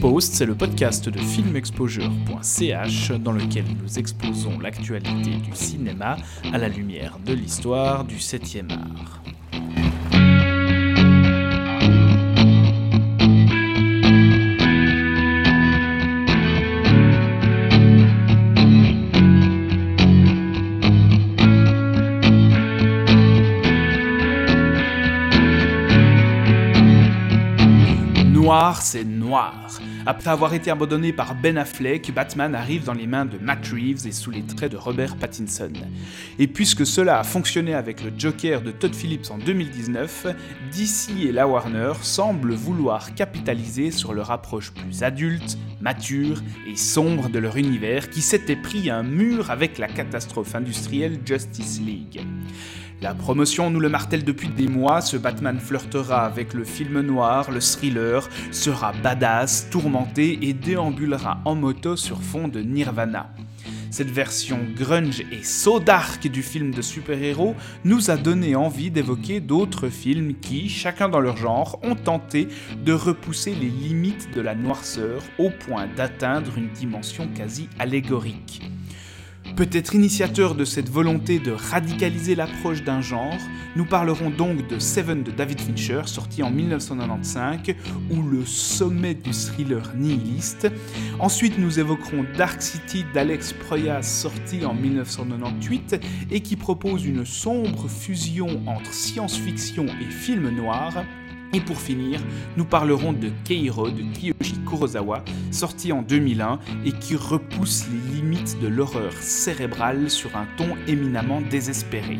Exposed, c'est le podcast de filmexposure.ch dans lequel nous exposons l'actualité du cinéma à la lumière de l'histoire du 7e art. Noir, c'est noir. Après avoir été abandonné par Ben Affleck, Batman arrive dans les mains de Matt Reeves et sous les traits de Robert Pattinson. Et puisque cela a fonctionné avec le Joker de Todd Phillips en 2019, DC et la Warner semblent vouloir capitaliser sur leur approche plus adulte, mature et sombre de leur univers qui s'était pris un mur avec la catastrophe industrielle Justice League. La promotion nous le martèle depuis des mois, ce Batman flirtera avec le film noir, le thriller, sera badass, tourmenté et déambulera en moto sur fond de Nirvana. Cette version grunge et so dark du film de super-héros nous a donné envie d'évoquer d'autres films qui, chacun dans leur genre, ont tenté de repousser les limites de la noirceur au point d'atteindre une dimension quasi allégorique. Peut-être initiateur de cette volonté de radicaliser l'approche d'un genre, nous parlerons donc de Seven de David Fincher, sorti en 1995, ou le sommet du thriller nihiliste. Ensuite, nous évoquerons Dark City d'Alex Proyas, sorti en 1998, et qui propose une sombre fusion entre science-fiction et film noir. Et pour finir, nous parlerons de Keiro de Kiyoshi Kurosawa, sorti en 2001 et qui repousse les limites de l'horreur cérébrale sur un ton éminemment désespéré.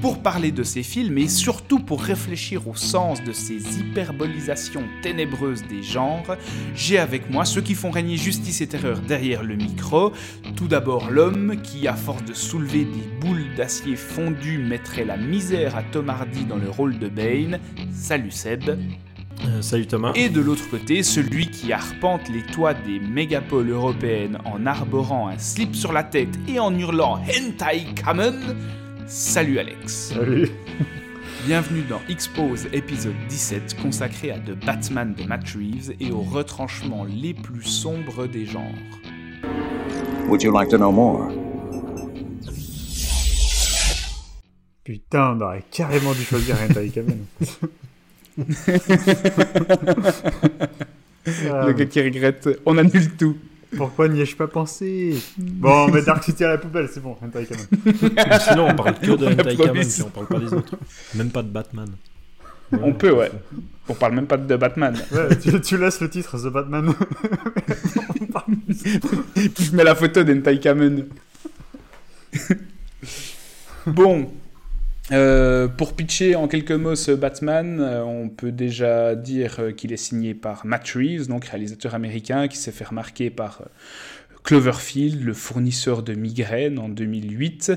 Pour parler de ces films et surtout pour réfléchir au sens de ces hyperbolisations ténébreuses des genres, j'ai avec moi ceux qui font régner justice et terreur derrière le micro. Tout d'abord l'homme qui, à force de soulever des boules d'acier fondu, mettrait la misère à Tom Hardy dans le rôle de Bane. Salut Seb. Euh, salut Thomas. Et de l'autre côté, celui qui arpente les toits des mégapoles européennes en arborant un slip sur la tête et en hurlant Hentai Kamen. Salut Alex. Salut. Bienvenue dans Expose épisode 17 consacré à The Batman de Matt Reeves et aux retranchements les plus sombres des genres. Would you like to know more? Putain, on aurait carrément dû choisir Hentai Kamen. Le gars qui regrette, on annule tout. Pourquoi n'y ai-je pas pensé? Bon, mais Dark City à la poubelle, c'est bon, Hentai Kamen. Sinon, on parle que de Hentai Kamen, puis on parle pas des autres. Même pas de Batman. On peut, ouais. On parle même pas de Batman. Ouais, tu, tu laisses le titre The Batman. Puis je mets la photo d'Entai Kamen. bon. Euh, pour pitcher en quelques mots ce Batman, euh, on peut déjà dire euh, qu'il est signé par Matt Reeves, donc réalisateur américain qui s'est fait remarquer par Cloverfield, le fournisseur de migraines en 2008.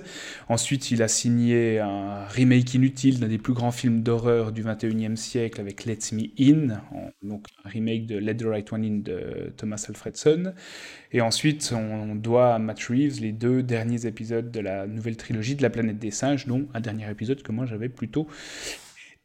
Ensuite, il a signé un remake inutile d'un des plus grands films d'horreur du 21e siècle avec Let Me In, donc un remake de Let the Right One In de Thomas Alfredson. Et ensuite, on doit à Matt Reeves les deux derniers épisodes de la nouvelle trilogie de la planète des singes, dont un dernier épisode que moi j'avais plutôt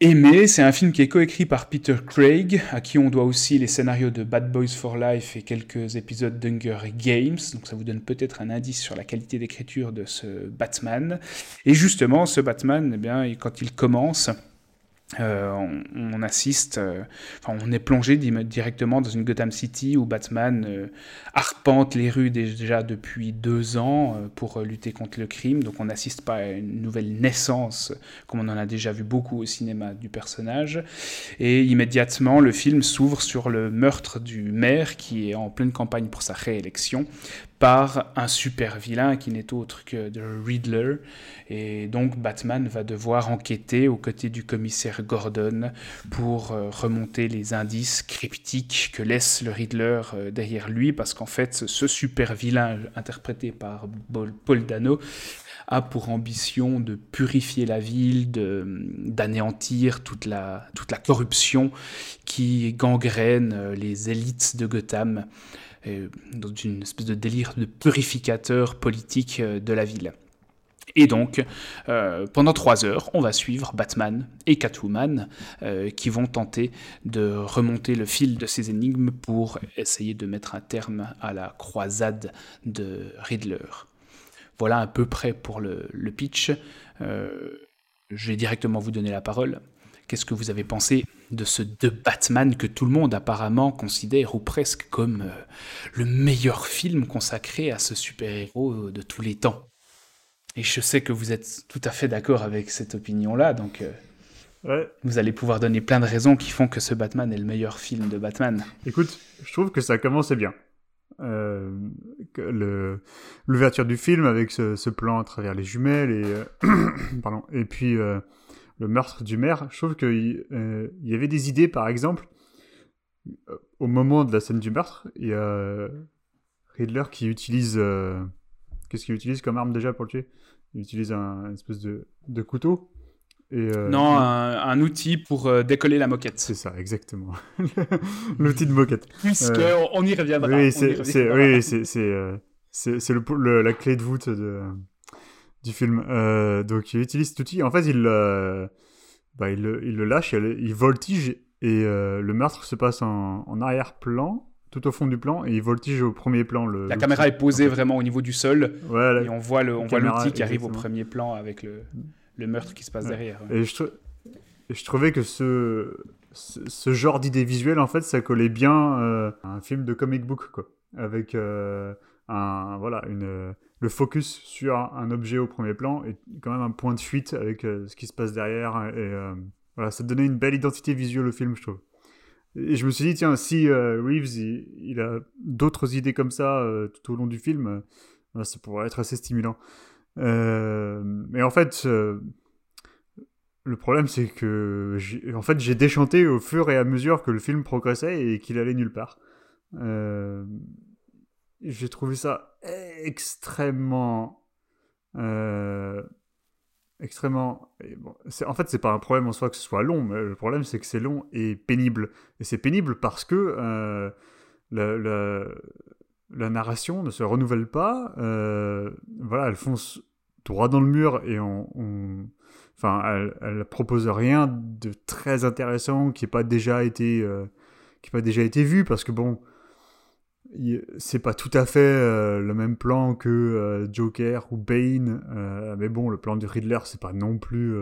aimé. C'est un film qui est coécrit par Peter Craig, à qui on doit aussi les scénarios de Bad Boys for Life et quelques épisodes d'Hunger Games. Donc ça vous donne peut-être un indice sur la qualité d'écriture de ce Batman. Et justement, ce Batman, eh bien, quand il commence, euh, on, assiste, euh, enfin, on est plongé directement dans une Gotham City où Batman euh, arpente les rues dé- déjà depuis deux ans pour lutter contre le crime. Donc on n'assiste pas à une nouvelle naissance, comme on en a déjà vu beaucoup au cinéma du personnage. Et immédiatement, le film s'ouvre sur le meurtre du maire qui est en pleine campagne pour sa réélection par un super vilain qui n'est autre que The Riddler. Et donc Batman va devoir enquêter aux côtés du commissaire Gordon pour euh, remonter les indices cryptiques que laisse le Riddler euh, derrière lui, parce qu'en fait, ce super vilain interprété par Paul Dano a pour ambition de purifier la ville, d'anéantir toute la, corruption qui gangrène euh, les élites de Gotham dans une espèce de délire de purificateur politique euh, de la ville. Et donc, euh, pendant trois heures, on va suivre Batman et Catwoman euh, qui vont tenter de remonter le fil de ces énigmes pour essayer de mettre un terme à la croisade de Riddler. Voilà à peu près pour le, pitch. Euh, je vais directement vous donner la parole. Qu'est-ce que vous avez pensé de ce de Batman que tout le monde apparemment considère ou presque comme euh, le meilleur film consacré à ce super-héros de tous les temps? Et je sais que vous êtes tout à fait d'accord avec cette opinion-là, donc euh, Ouais. vous allez pouvoir donner plein de raisons qui font que ce Batman est le meilleur film de Batman. Écoute, je trouve que ça commençait bien. Euh, le- L'ouverture du film avec ce, ce plan à travers les jumelles et, euh, pardon, et puis euh, le meurtre du maire, je trouve qu'il euh, il y avait des idées, par exemple, euh, au moment de la scène du meurtre, il y a Riddler qui utilise... euh, Qu'est-ce qu'il utilise comme arme déjà pour le tuer? Il utilise un une espèce de, de couteau. Et, euh, non, un, un outil pour euh, décoller la moquette. C'est ça, exactement. L'outil de moquette. Puisque Euh, on y reviendra. Oui, c'est oui, c'est- c'est, euh, c'est- c'est le, le- la clé de voûte de, du film. Euh, donc, il utilise cet outil. En fait, il, euh, bah, il, le- il le lâche, il, il voltige, et euh, le meurtre se passe en, en arrière-plan, tout au fond du plan, et il voltige au premier plan. Le, La caméra est posée En fait. vraiment au niveau du sol Ouais, la- et on voit le, on voit caméra, l'outil qui arrive au premier plan avec le, le meurtre qui se passe Ouais. derrière. ouais. Et je, trouvais que ce, ce, ce genre d'idée visuelle, en fait, ça collait bien à un film de comic book, quoi. Avec un, voilà, une, le focus sur un objet au premier plan et quand même un point de fuite avec euh, ce qui se passe derrière. Et euh, voilà, ça donnait une belle identité visuelle au film, je trouve. Et je me suis dit, tiens, si euh, Reeves, il, a d'autres idées comme ça tout au long du film, ça pourrait être assez stimulant. Mais en fait, le problème, c'est que en fait, j'ai déchanté au fur et à mesure que le film progressait et qu'il allait nulle part. J'ai trouvé ça extrêmement, euh, extrêmement. en fait, c'est pas un problème en soi que ce soit long, mais le problème, c'est que c'est long et pénible. Et c'est pénible parce que euh, la, narration ne se renouvelle pas. euh, voilà, elle fonce droit dans le mur et Enfin, elle, elle propose rien de très intéressant qui n'ait pas déjà été, qui pas déjà été vu parce que bon, c'est pas tout à fait euh, le même plan que euh, Joker ou Bane, euh, mais bon, le plan du Riddler, c'est pas non plus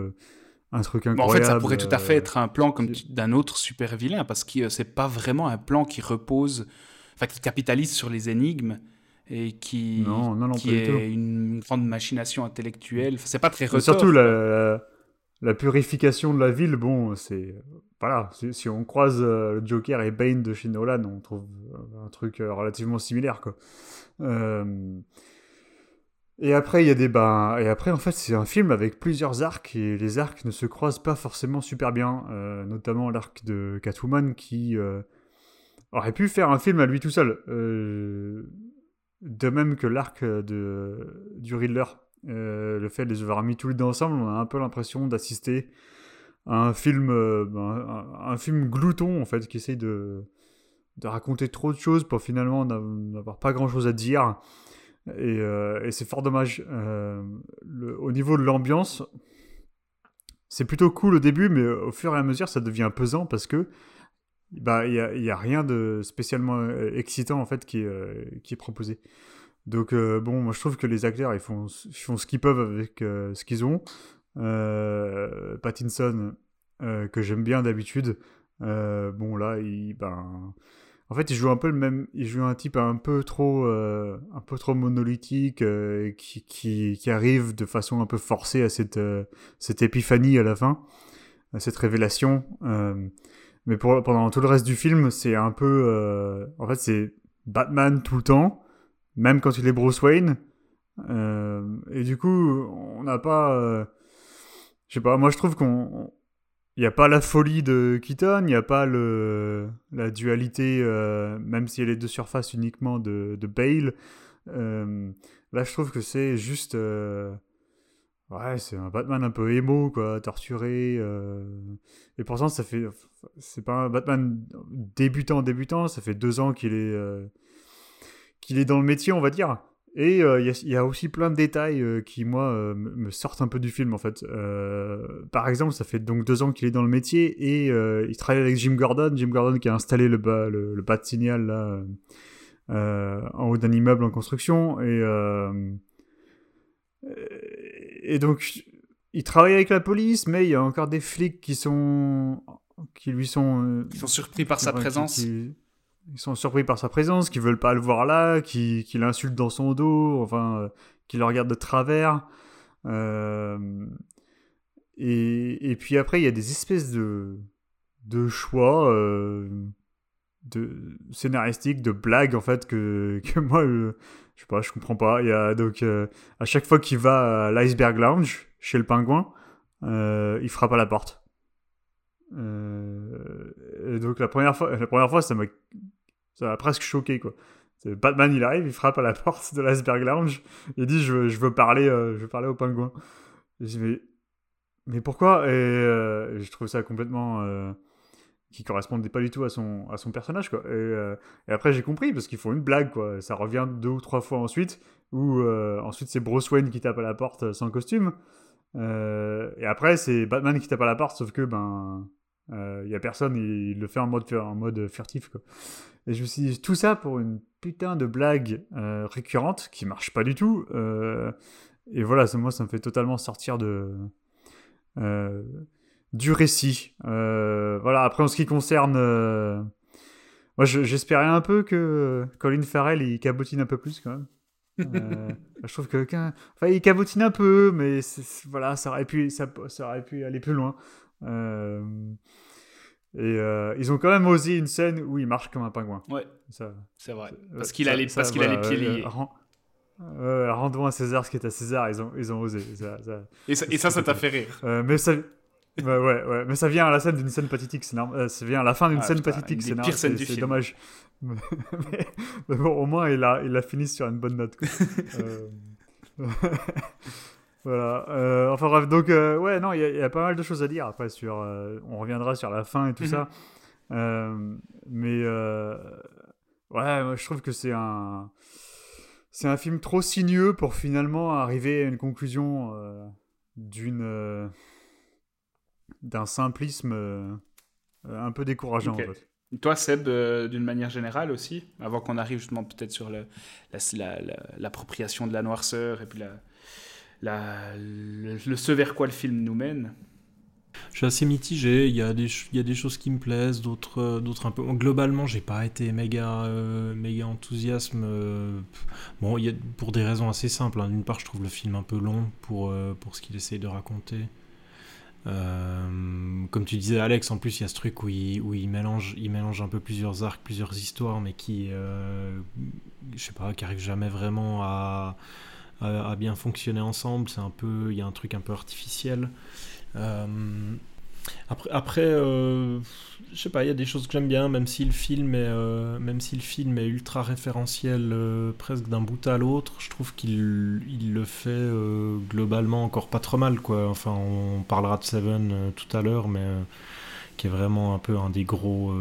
un truc Bon, en incroyable. fait, ça pourrait tout à fait être un plan comme d'un autre super vilain, parce que c'est pas vraiment un plan qui repose, enfin qui capitalise sur les énigmes et qui, Non, non, non, qui est une grande machination intellectuelle. Enfin, c'est pas très retors. surtout la, la purification de la ville, bon, c'est voilà, si, on croise euh, le Joker et Bane de chez Nolan, on trouve euh, un truc euh, relativement similaire quoi. Et après il y a des ben, et après en fait c'est un film avec plusieurs arcs et les arcs ne se croisent pas forcément super bien, notamment l'arc de Catwoman qui aurait pu faire un film à lui tout seul. De même que l'arc de du Riddler. Le fait de les avoir mis tous les deux ensemble, on a un peu l'impression d'assister un film, euh, ben, un, film glouton en fait, qui essaye de, de raconter trop de choses pour finalement n'a- n'avoir pas grand chose à dire. Et, euh, et c'est fort dommage. Euh, au niveau de l'ambiance, c'est plutôt cool au début, mais au fur et à mesure, ça devient pesant parce que bah il y a, y a rien de spécialement excitant en fait qui est, qui est proposé. Donc bon, moi je trouve que les acteurs ils font, ils font ce qu'ils peuvent avec ce qu'ils ont. Euh, Pattinson euh, que j'aime bien d'habitude. euh, bon là, il ben en fait il joue un peu le même, il joue un type un peu trop un peu trop monolithique qui, qui, arrive de façon un peu forcée à cette cette épiphanie à la fin, à cette révélation. mais pendant tout le reste du film, c'est un peu. en fait, c'est Batman tout le temps, même quand il est Bruce Wayne. Et du coup, on n'a pas. Je sais pas, moi je trouve qu'on. Il n'y a pas la folie de Keaton, il n'y a pas le, la dualité, euh, même si elle est de surface uniquement de, de Bale. Euh, là, je trouve que c'est juste. euh, Ouais, c'est un Batman un peu émo, quoi, torturé. Et pourtant, ça fait. C'est pas un Batman débutant, débutant. Ça fait deux ans qu'il est. qu'il est dans le métier, on va dire. Et euh, il y, a- il y a aussi plein de détails euh, qui, moi, euh, me sortent un peu du film, en fait. Par exemple, ça fait donc deux ans qu'il est dans le métier et il travaille avec Jim Gordon. Jim Gordon qui a installé le bas, le, le bas de signal là, en haut d'un immeuble en construction. Et, et donc, il travaille avec la police, mais il y a encore des flics qui sont qui lui sont Ils sont surpris par sa qui- présence. qui- ils sont surpris par sa présence, qui veulent pas le voir là, qui, qui l'insultent dans son dos, enfin, euh, qui le regardent de travers. Euh, et, et puis après, il y a des espèces de, de choix euh, de scénaristiques, de blagues en fait que, que moi, je, je sais pas, je comprends pas. Il y a donc euh, à chaque fois qu'il va à l'iceberg lounge chez le pingouin, il frappe à la porte. Euh, et donc la première fois, la première fois, ça m'a, presque choqué quoi. Batman, il arrive, il frappe à la porte de l'iceberg lounge, il dit je veux, je veux parler, euh, je veux parler au pingouin. Et je dis mais, mais pourquoi? Et euh, je trouve ça complètement qui correspondait pas du tout à son à son personnage quoi. Et, après j'ai compris parce qu'ils font une blague quoi. Ça revient deux ou trois fois ensuite où ensuite c'est Bruce Wayne qui tape à la porte sans costume. Et après, c'est Batman qui tape à la porte, sauf que ben il y a personne, il, le fait en mode, en mode furtif. Et je me suis dit, tout ça pour une putain de blague euh, récurrente qui marche pas du tout. euh, et voilà, moi, ça me fait totalement sortir de euh, du récit. Euh, voilà, après, en ce qui concerne. euh, moi, je- j'espérais un peu que Colin Farrell il cabotine un peu plus quand même. Euh, je trouve que enfin, il cabotine un peu, mais voilà, ça aurait pu, ça, ça aurait pu aller plus loin. Euh, et euh, ils ont quand même osé une scène où il marche comme un pingouin. Ouais, Ça, c'est vrai. Parce qu'il a les, parce qu'il a les pieds liés. rend- rendons à César ce qui est à César. Ils ont, ils ont osé. Ça- ça- Et ça, et ça, ça t'a fait rire. euh, mais ça. Ouais, ouais, ouais, mais ça vient à la scène d'une scène pathétique, c'est normal. ça vient à la fin d'une Ah, scène putain, pathétique, c'est normal, c'est- du c'est film. dommage. mais, mais bon, au moins, il a, il a fini sur une bonne note. Euh, voilà. euh, enfin bref, donc, euh, ouais, non, il y, a- il y a pas mal de choses à dire après sur. euh, on reviendra sur la fin et tout Mhm. ça. Euh, mais, ouais, moi, je trouve que c'est un. C'est un film trop sinueux pour finalement arriver à une conclusion d'une. d'un simplisme un peu décourageant Ok. en fait. Toi, Seb, euh, d'une manière générale aussi, avant qu'on arrive justement peut-être sur le- la- la- la- l'appropriation de la noirceur et puis la, le, ce vers quoi le film nous mène. Je suis assez mitigé, il y a des, il y a des choses qui me plaisent, d'autres euh, d'autres un peu. Globalement, j'ai pas été méga, euh, méga euh, Bon, il y a, pour des raisons assez simples. hein. D'une part, je trouve le film un peu long pour, euh, pour ce qu'il essaye de raconter. Comme tu disais, Alex, en plus, il y a ce truc où il, où il, mélange, il mélange un peu plusieurs arcs, plusieurs histoires, mais qui, je sais pas, qui arrivent jamais vraiment à, à, bien fonctionner ensemble. C'est un peu, il y a un truc un peu artificiel. Euh, après, après euh, je sais pas, il y a des choses que j'aime bien, même si le film est, euh, même si le film est ultra référentiel euh, presque d'un bout à l'autre, je trouve qu'il il le fait globalement encore pas trop mal, quoi. Enfin, on parlera de Seven tout à l'heure, mais qui est vraiment un peu un des gros.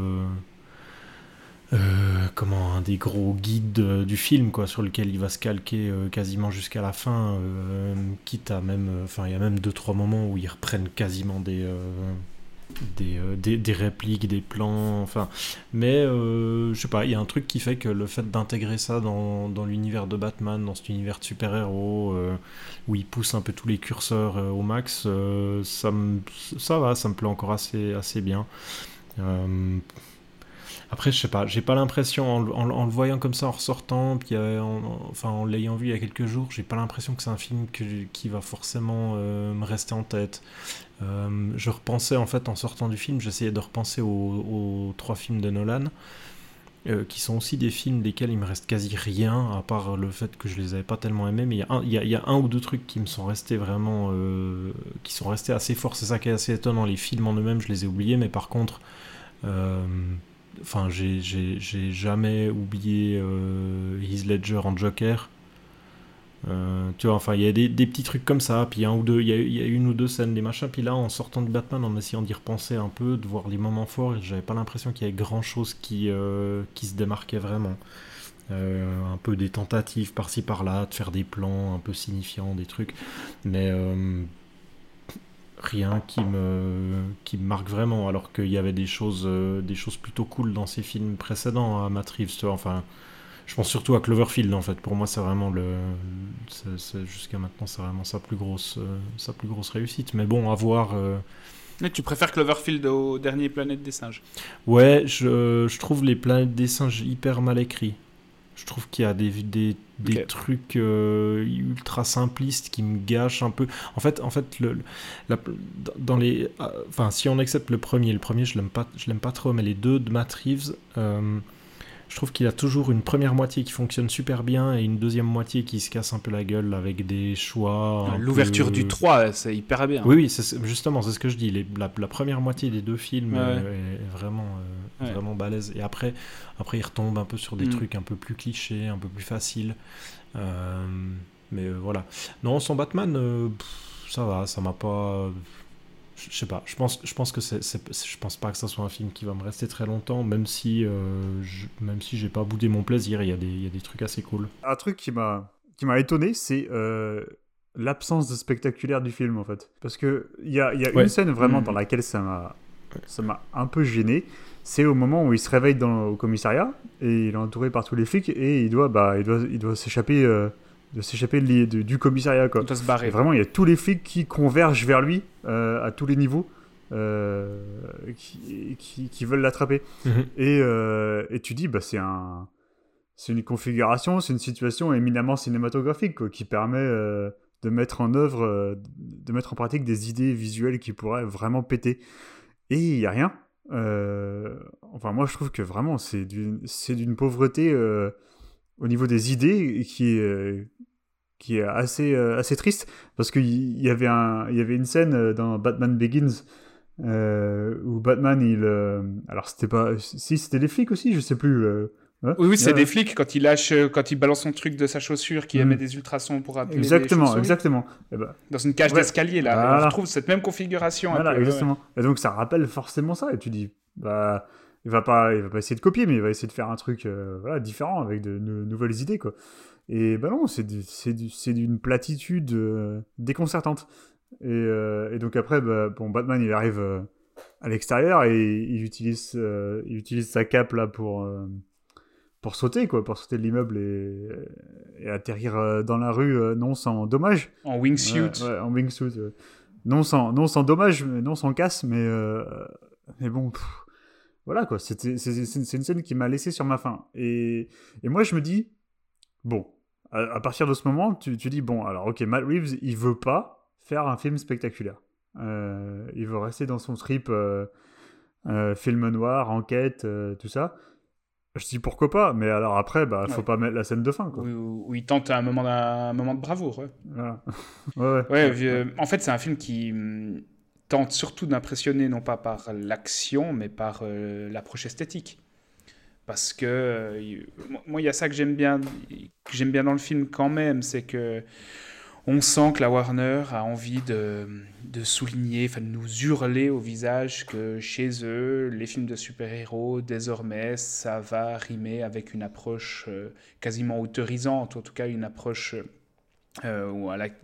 Euh, comment un des gros guides euh, du film quoi sur lequel il va se calquer euh, quasiment jusqu'à la fin quitte à même enfin il y a même deux trois moments où ils reprennent quasiment des des, des, répliques des plans enfin. Mais je sais pas il y a un truc qui fait que le fait d'intégrer ça dans, dans l'univers de Batman dans cet univers de super-héros où il pousse un peu tous les curseurs au max ça ça va ça me plaît encore assez assez bien après, je sais pas, j'ai pas l'impression, en, le voyant comme ça en ressortant, puis euh, en, en- enfin en l'ayant vu il y a quelques jours, j'ai pas l'impression que c'est un film qui va forcément euh, me rester en tête. Euh, je repensais en fait en sortant du film, j'essayais de repenser aux, trois films de Nolan, qui sont aussi des films desquels il me reste quasi rien, à part le fait que je les avais pas tellement aimés, mais il y, a un- ou deux trucs qui me sont restés vraiment, qui sont restés assez forts, c'est ça qui est assez étonnant, les films en eux-mêmes je les ai oubliés, mais par contre... Enfin, j'ai- jamais oublié euh, Heath Ledger en Joker. Euh, tu vois, enfin, il y a des, des petits trucs comme ça, puis un ou deux, il y, a, il y a une ou deux scènes, des machins, puis là, en sortant de Batman, en essayant d'y repenser un peu, de voir les moments forts, j'avais pas l'impression qu'il y avait grand chose qui, euh, qui se démarquait vraiment. un peu des tentatives par-ci par-là, de faire des plans un peu signifiants, des trucs, mais rien qui me, qui me marque vraiment, alors qu'il y avait des choses, euh, des choses plutôt cool dans ces films précédents à Matt Reeves. Enfin, je pense surtout à Cloverfield en fait. Pour moi, c'est vraiment le, jusqu'à maintenant, c'est vraiment sa plus grosse, euh, sa plus grosse réussite. Mais bon, à voir. Euh, Mais tu préfères Cloverfield au dernier Planète des singes? Ouais, je, je trouve les Planètes des singes hyper mal écrits. Je trouve qu'il y a des, des, des trucs euh, ultra simplistes qui me gâchent un peu. En fait, en fait le, dans les, euh, enfin, si on accepte le premier, le premier, je l'aime pas, je l'aime pas trop, mais les deux de Matt Reeves, euh, je trouve qu'il a toujours une première moitié qui fonctionne super bien et une deuxième moitié qui se casse un peu la gueule avec des choix. L'ouverture du 3, c'est hyper bien. Oui, oui, justement, c'est ce que je dis. la, première moitié des deux films est, vraiment, euh, vraiment balèze. Et après, après, il retombe un peu sur des mm. trucs un peu plus clichés, un peu plus faciles. Euh, mais euh, voilà. Non, son Batman, ça va, ça m'a pas je sais pas, je pense, je pense que c'est, je pense pas que ça soit un film qui va me rester très longtemps, même si, euh, je, même si j'ai pas boudé mon plaisir, il y, a des, il y a des trucs assez cool. Un truc qui m'a, qui m'a étonné, c'est euh, l'absence de spectaculaire du film en fait, parce que il y a, y a une scène vraiment dans mmh. laquelle ça m'a, ça m'a un peu gêné. C'est au moment où il se réveille dans, au commissariat et il est entouré par tous les flics et il doit, bah, il doit, il doit s'échapper. Euh, de s'échapper du commissariat. Quoi. De se barrer. vraiment, il y a tous les flics qui convergent vers lui euh, à tous les niveaux. Euh, qui, qui, veulent l'attraper. Mhm. Et, euh, et, tu dis, bah, c'est un, c'est une configuration, c'est une situation éminemment cinématographique quoi, qui permet de mettre en œuvre, de mettre en pratique des idées visuelles qui pourraient vraiment péter. Et il n'y a rien. enfin, moi, je trouve que vraiment, c'est d'une pauvreté au niveau des idées qui est, qui est assez, euh, assez triste parce qu'il y, avait un, y avait une scène euh, dans Batman Begins euh, où Batman, il. alors, c'était pas. Si, c'était des flics aussi, je sais plus. Hein oui, oui, c'est des flics quand il lâche, quand il balance son truc de sa chaussure, qui émet mm. des ultrasons pour appeler Exactement, exactement. Et eh ben, Dans une cage d'escalier, là, on retrouve cette même configuration. Voilà, exactement. Et donc, ça rappelle forcément ça. Et tu dis, bah, il va pas, il va pas essayer de copier, mais il va essayer de faire un truc voilà, différent avec de nouvelles idées, quoi. Et ben non, c'est d'une platitude euh, déconcertante. Et, euh, et, donc après, bah, bon, Batman, il arrive euh, à l'extérieur et il utilise, il utilise sa cape là pour, pour sauter, quoi, pour sauter de l'immeuble et, et, atterrir dans la rue, non sans dommage. En wingsuit. Ouais, en wingsuit. non, sans, non sans dommage, non sans casse, mais, mais bon, voilà quoi, c'est une scène qui m'a laissé sur ma faim. Et, et moi, je me dis, bon, à, partir de ce moment, tu, tu, dis bon, alors ok, Matt Reeves, il veut pas faire un film spectaculaire. Euh, il veut rester dans son trip euh, euh, film noir, enquête, tout ça. Je dis pourquoi pas, mais alors après, bah, faut pas mettre la scène de fin. Quoi. Où, il tente un moment, un moment de bravoure. Ouais. ouais, en fait, c'est un film qui hum, tente surtout d'impressionner, non pas par l'action, mais par l'approche esthétique. Parce que euh, moi il y a ça que j'aime bien que j'aime bien dans le film quand même c'est que on sent que la Warner a envie de, de souligner, enfin de nous hurler au visage que chez eux, les films de super-héros, désormais, ça va rimer avec une approche euh, quasiment autorisante, en tout cas une approche euh,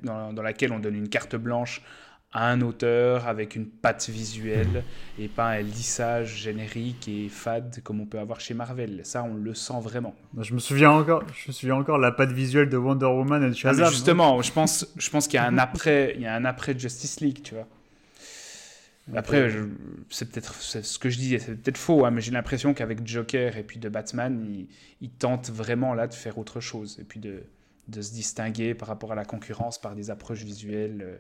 dans, laquelle on donne une carte blanche un auteur avec une patte visuelle et pas un lissage générique et fade comme on peut avoir chez Marvel. Ça, on le sent vraiment. Je me souviens encore, je me souviens encore la patte visuelle de Wonder Woman et de Shazam. justement, je pense, je pense qu'il y a un après, il y a un après Justice League, tu vois. Après, c'est peut-être ce que je dis, c'est peut-être faux, hein, mais j'ai l'impression qu'avec Joker et puis de Batman, il, il, tente vraiment là de faire autre chose et puis de, de, se distinguer par rapport à la concurrence par des approches visuelles. Euh,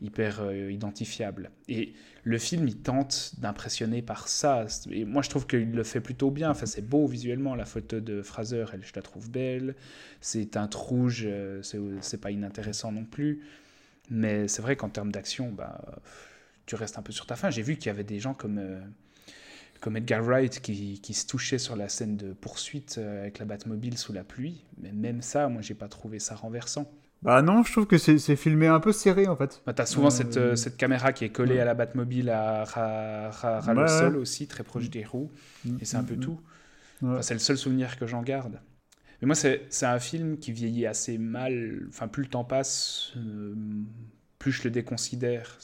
hyper euh, identifiable. Et le film, il tente d'impressionner par ça. Et moi, je trouve qu'il le fait plutôt bien. Enfin, c'est beau visuellement. La photo de Fraser, elle, je la trouve belle. C'est un rouge, euh, c'est pas inintéressant non plus. Mais c'est vrai qu'en termes d'action, bah, tu restes un peu sur ta fin. J'ai vu qu'il y avait des gens comme, euh, comme Edgar Wright qui, qui, se touchaient sur la scène de poursuite avec la Batmobile sous la pluie. Mais même ça, moi, j'ai pas trouvé ça renversant. Bah non, je trouve que c'est filmé un peu serré en fait. Bah, T'as souvent cette, euh, cette, caméra qui est collée à la Batmobile à ras le sol aussi, très proche des roues, mm. et c'est un peu mm. tout. c'est le seul souvenir que j'en garde. Mais moi, c'est un film qui vieillit assez mal. Enfin, plus le temps passe, euh, plus je le déconsidère.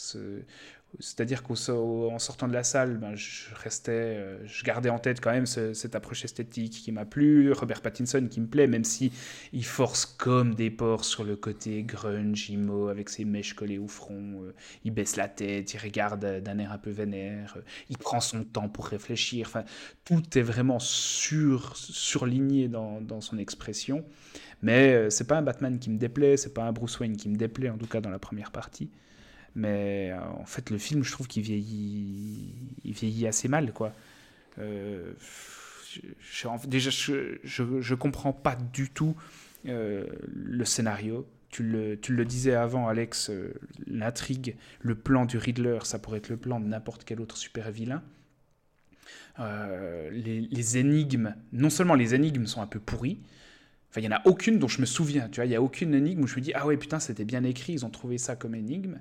C'est-à-dire qu'en sortant de la salle, ben, je restais, euh, je gardais en tête quand même cette approche esthétique qui m'a plu, Robert Pattinson qui me plaît, même si il force comme des porcs sur le côté grunge, emo, avec ses mèches collées au front. Euh, il baisse la tête, il regarde d'un air un peu vénère, euh, il prend son temps pour réfléchir. Enfin, tout est vraiment sur, surligné dans, dans son expression. Mais c'est pas un Batman qui me déplaît, c'est pas un Bruce Wayne qui me déplaît, en tout cas dans la première partie. Mais euh, en fait, le film, je trouve qu'il vieillit, il vieillit assez mal, quoi. Euh, je, déjà, je, je, comprends pas du tout euh, le scénario. Tu le, tu le, disais avant, Alex, l'intrigue, le plan du Riddler, ça pourrait être le plan de n'importe quel autre super vilain. les, les, énigmes, non seulement les énigmes sont un peu pourries, enfin il n'y en a aucune dont je me souviens, tu vois, il n'y a aucune énigme où je me dis, ah ouais putain c'était bien écrit, ils ont trouvé ça comme énigme.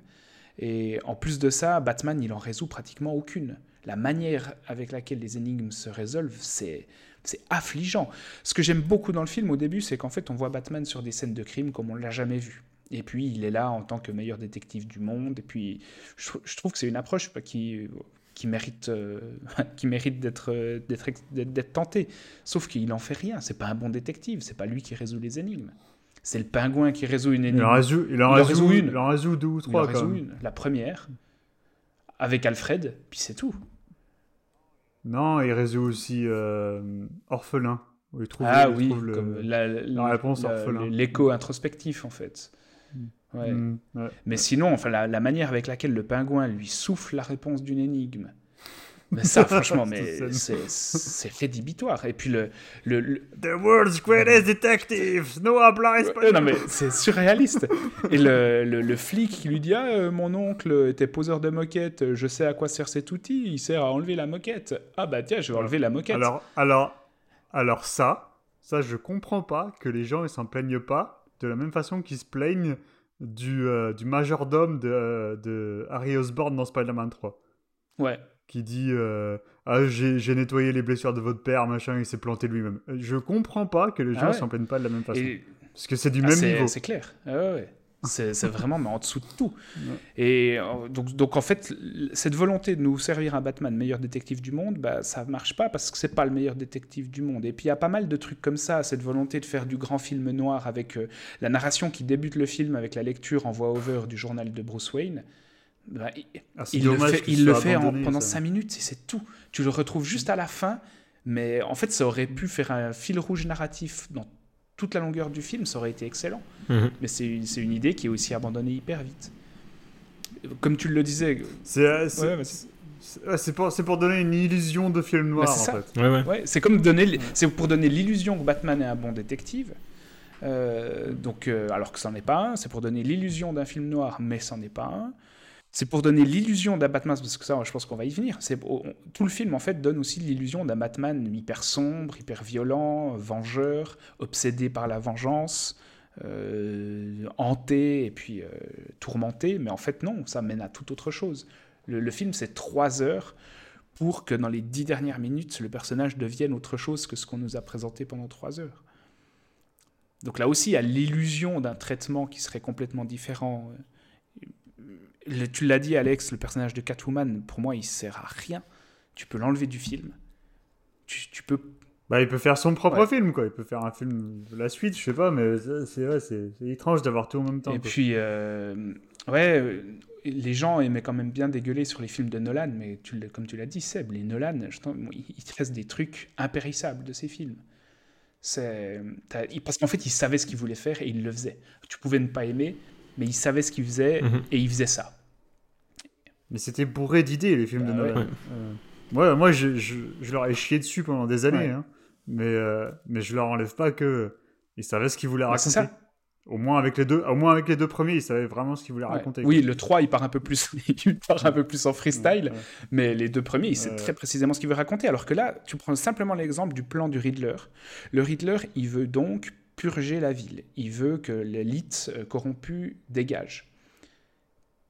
Et en plus de ça, Batman, il en résout pratiquement aucune. La manière avec laquelle les énigmes se résolvent, c'est affligeant. Ce que j'aime beaucoup dans le film au début, c'est qu'en fait, on voit Batman sur des scènes de crime comme on l'a jamais vu. Et puis, il est là en tant que meilleur détective du monde. Et puis, je, trouve que c'est une approche qui, qui mérite, euh, qui mérite d'être, d'être, d'être tenté. Sauf qu'il en fait rien. C'est pas un bon détective. C'est pas lui qui résout les énigmes. C'est le pingouin qui résout une énigme. Il en résout, il en résout, une. Il en résout deux ou trois. Il en résout une. La première, avec Alfred, puis c'est tout. Non, il résout aussi euh, Orphelin. il trouve, ah oui, comme la, la, réponse Orphelin. L'écho introspectif, en fait. Mm. Mm, ouais. Mais sinon, enfin, la, la, manière avec laquelle le pingouin lui souffle la réponse d'une énigme, mais ça, franchement, mais c'est rédhibitoire. Et puis le, le, The world's greatest detective, no habla espagnol. Non, mais c'est surréaliste. Et le, le, flic qui lui dit Ah, euh, mon oncle était poseur de moquette, je sais à quoi sert cet outil, il sert à enlever la moquette. Ah, bah tiens, je vais enlever la moquette. Alors, alors, alors ça, ça, je comprends pas que les gens ils s'en plaignent pas de la même façon qu'ils se plaignent du, euh, du majordome de, de Harry Osborn dans Spider-Man 3. Ouais qui dit euh, ah j'ai nettoyé les blessures de votre père machin il s'est planté lui-même. Je comprends pas que les ah gens s'en plaignent pas de la même façon. Parce que c'est du ah, même niveau. c'est clair. Ah ouais, c'est vraiment mais en dessous de tout. Et euh, donc, donc en fait cette volonté de nous servir un Batman meilleur détective du monde bah ça marche pas parce que c'est pas le meilleur détective du monde. Et puis il y a pas mal de trucs comme ça cette volonté de faire du grand film noir avec euh, la narration qui débute le film avec la lecture en voix over du journal de Bruce Wayne bah, ah, il, le fait, il le fait pendant 5 minutes et c'est tout. Tu le retrouves juste à la fin, mais en fait, ça aurait pu faire un fil rouge narratif dans toute la longueur du film, ça aurait été excellent. Mhm. Mais c'est une, une, idée qui est aussi abandonnée hyper vite. Comme tu le disais. C'est ouais, pour, pour, donner une illusion de film noir, en fait. Ouais, c'est comme donner, c'est pour donner l'illusion que Batman est un bon détective. Euh, donc, euh, alors que c'en est pas un, c'est pour donner l'illusion d'un film noir, mais c'en est pas un. C'est pour donner l'illusion d'un Batman, parce que ça, je pense qu'on va y venir. C'est tout le film en fait donne aussi l'illusion d'un Batman hyper sombre, hyper violent, vengeur, obsédé par la vengeance, euh, hanté et puis euh, tourmenté. Mais en fait non, ça mène à tout autre chose. Le, film c'est trois heures pour que dans les dix dernières minutes, le personnage devienne autre chose que ce qu'on nous a présenté pendant trois heures. Donc là aussi, il y a l'illusion d'un traitement qui serait complètement différent tu l'as dit, Alex, le personnage de Catwoman, pour moi, il sert à rien. Tu peux l'enlever du film. Tu, peux. Bah, il peut faire son propre film, quoi. Il peut faire un film de la suite, je sais pas, mais c'est étrange d'avoir tout en même temps. Et puis, euh, ouais, euh, les gens aimaient quand même bien dégueuler sur les films de Nolan, mais tu, comme tu l'as dit, Seb, les Nolan, ils te restent des trucs impérissables de ces films. Parce qu'en fait, ils savaient ce qu'ils voulaient faire et ils le faisaient. Tu pouvais ne pas aimer, mais il savait ce qu'il faisait mhm. et il faisait ça. Mais c'était bourré d'idées, les films de bah Nolan. Ouais. moi, je, je, je, leur ai chié dessus pendant des années, hein. mais, euh, mais je leur enlève pas que ils savaient ce qu'ils voulaient bah, raconter. Ça. Au moins avec les deux, au moins avec les deux premiers, ils savaient vraiment ce qu'ils voulaient raconter. Oui, le 3, il part un peu plus, il part un peu plus en freestyle, mais les deux premiers, il sait très précisément ce qu'il veut raconter. Alors que là, tu prends simplement l'exemple du plan du Riddler. Le Riddler, il veut donc purger la ville. Il veut que l'élite euh, corrompue dégage.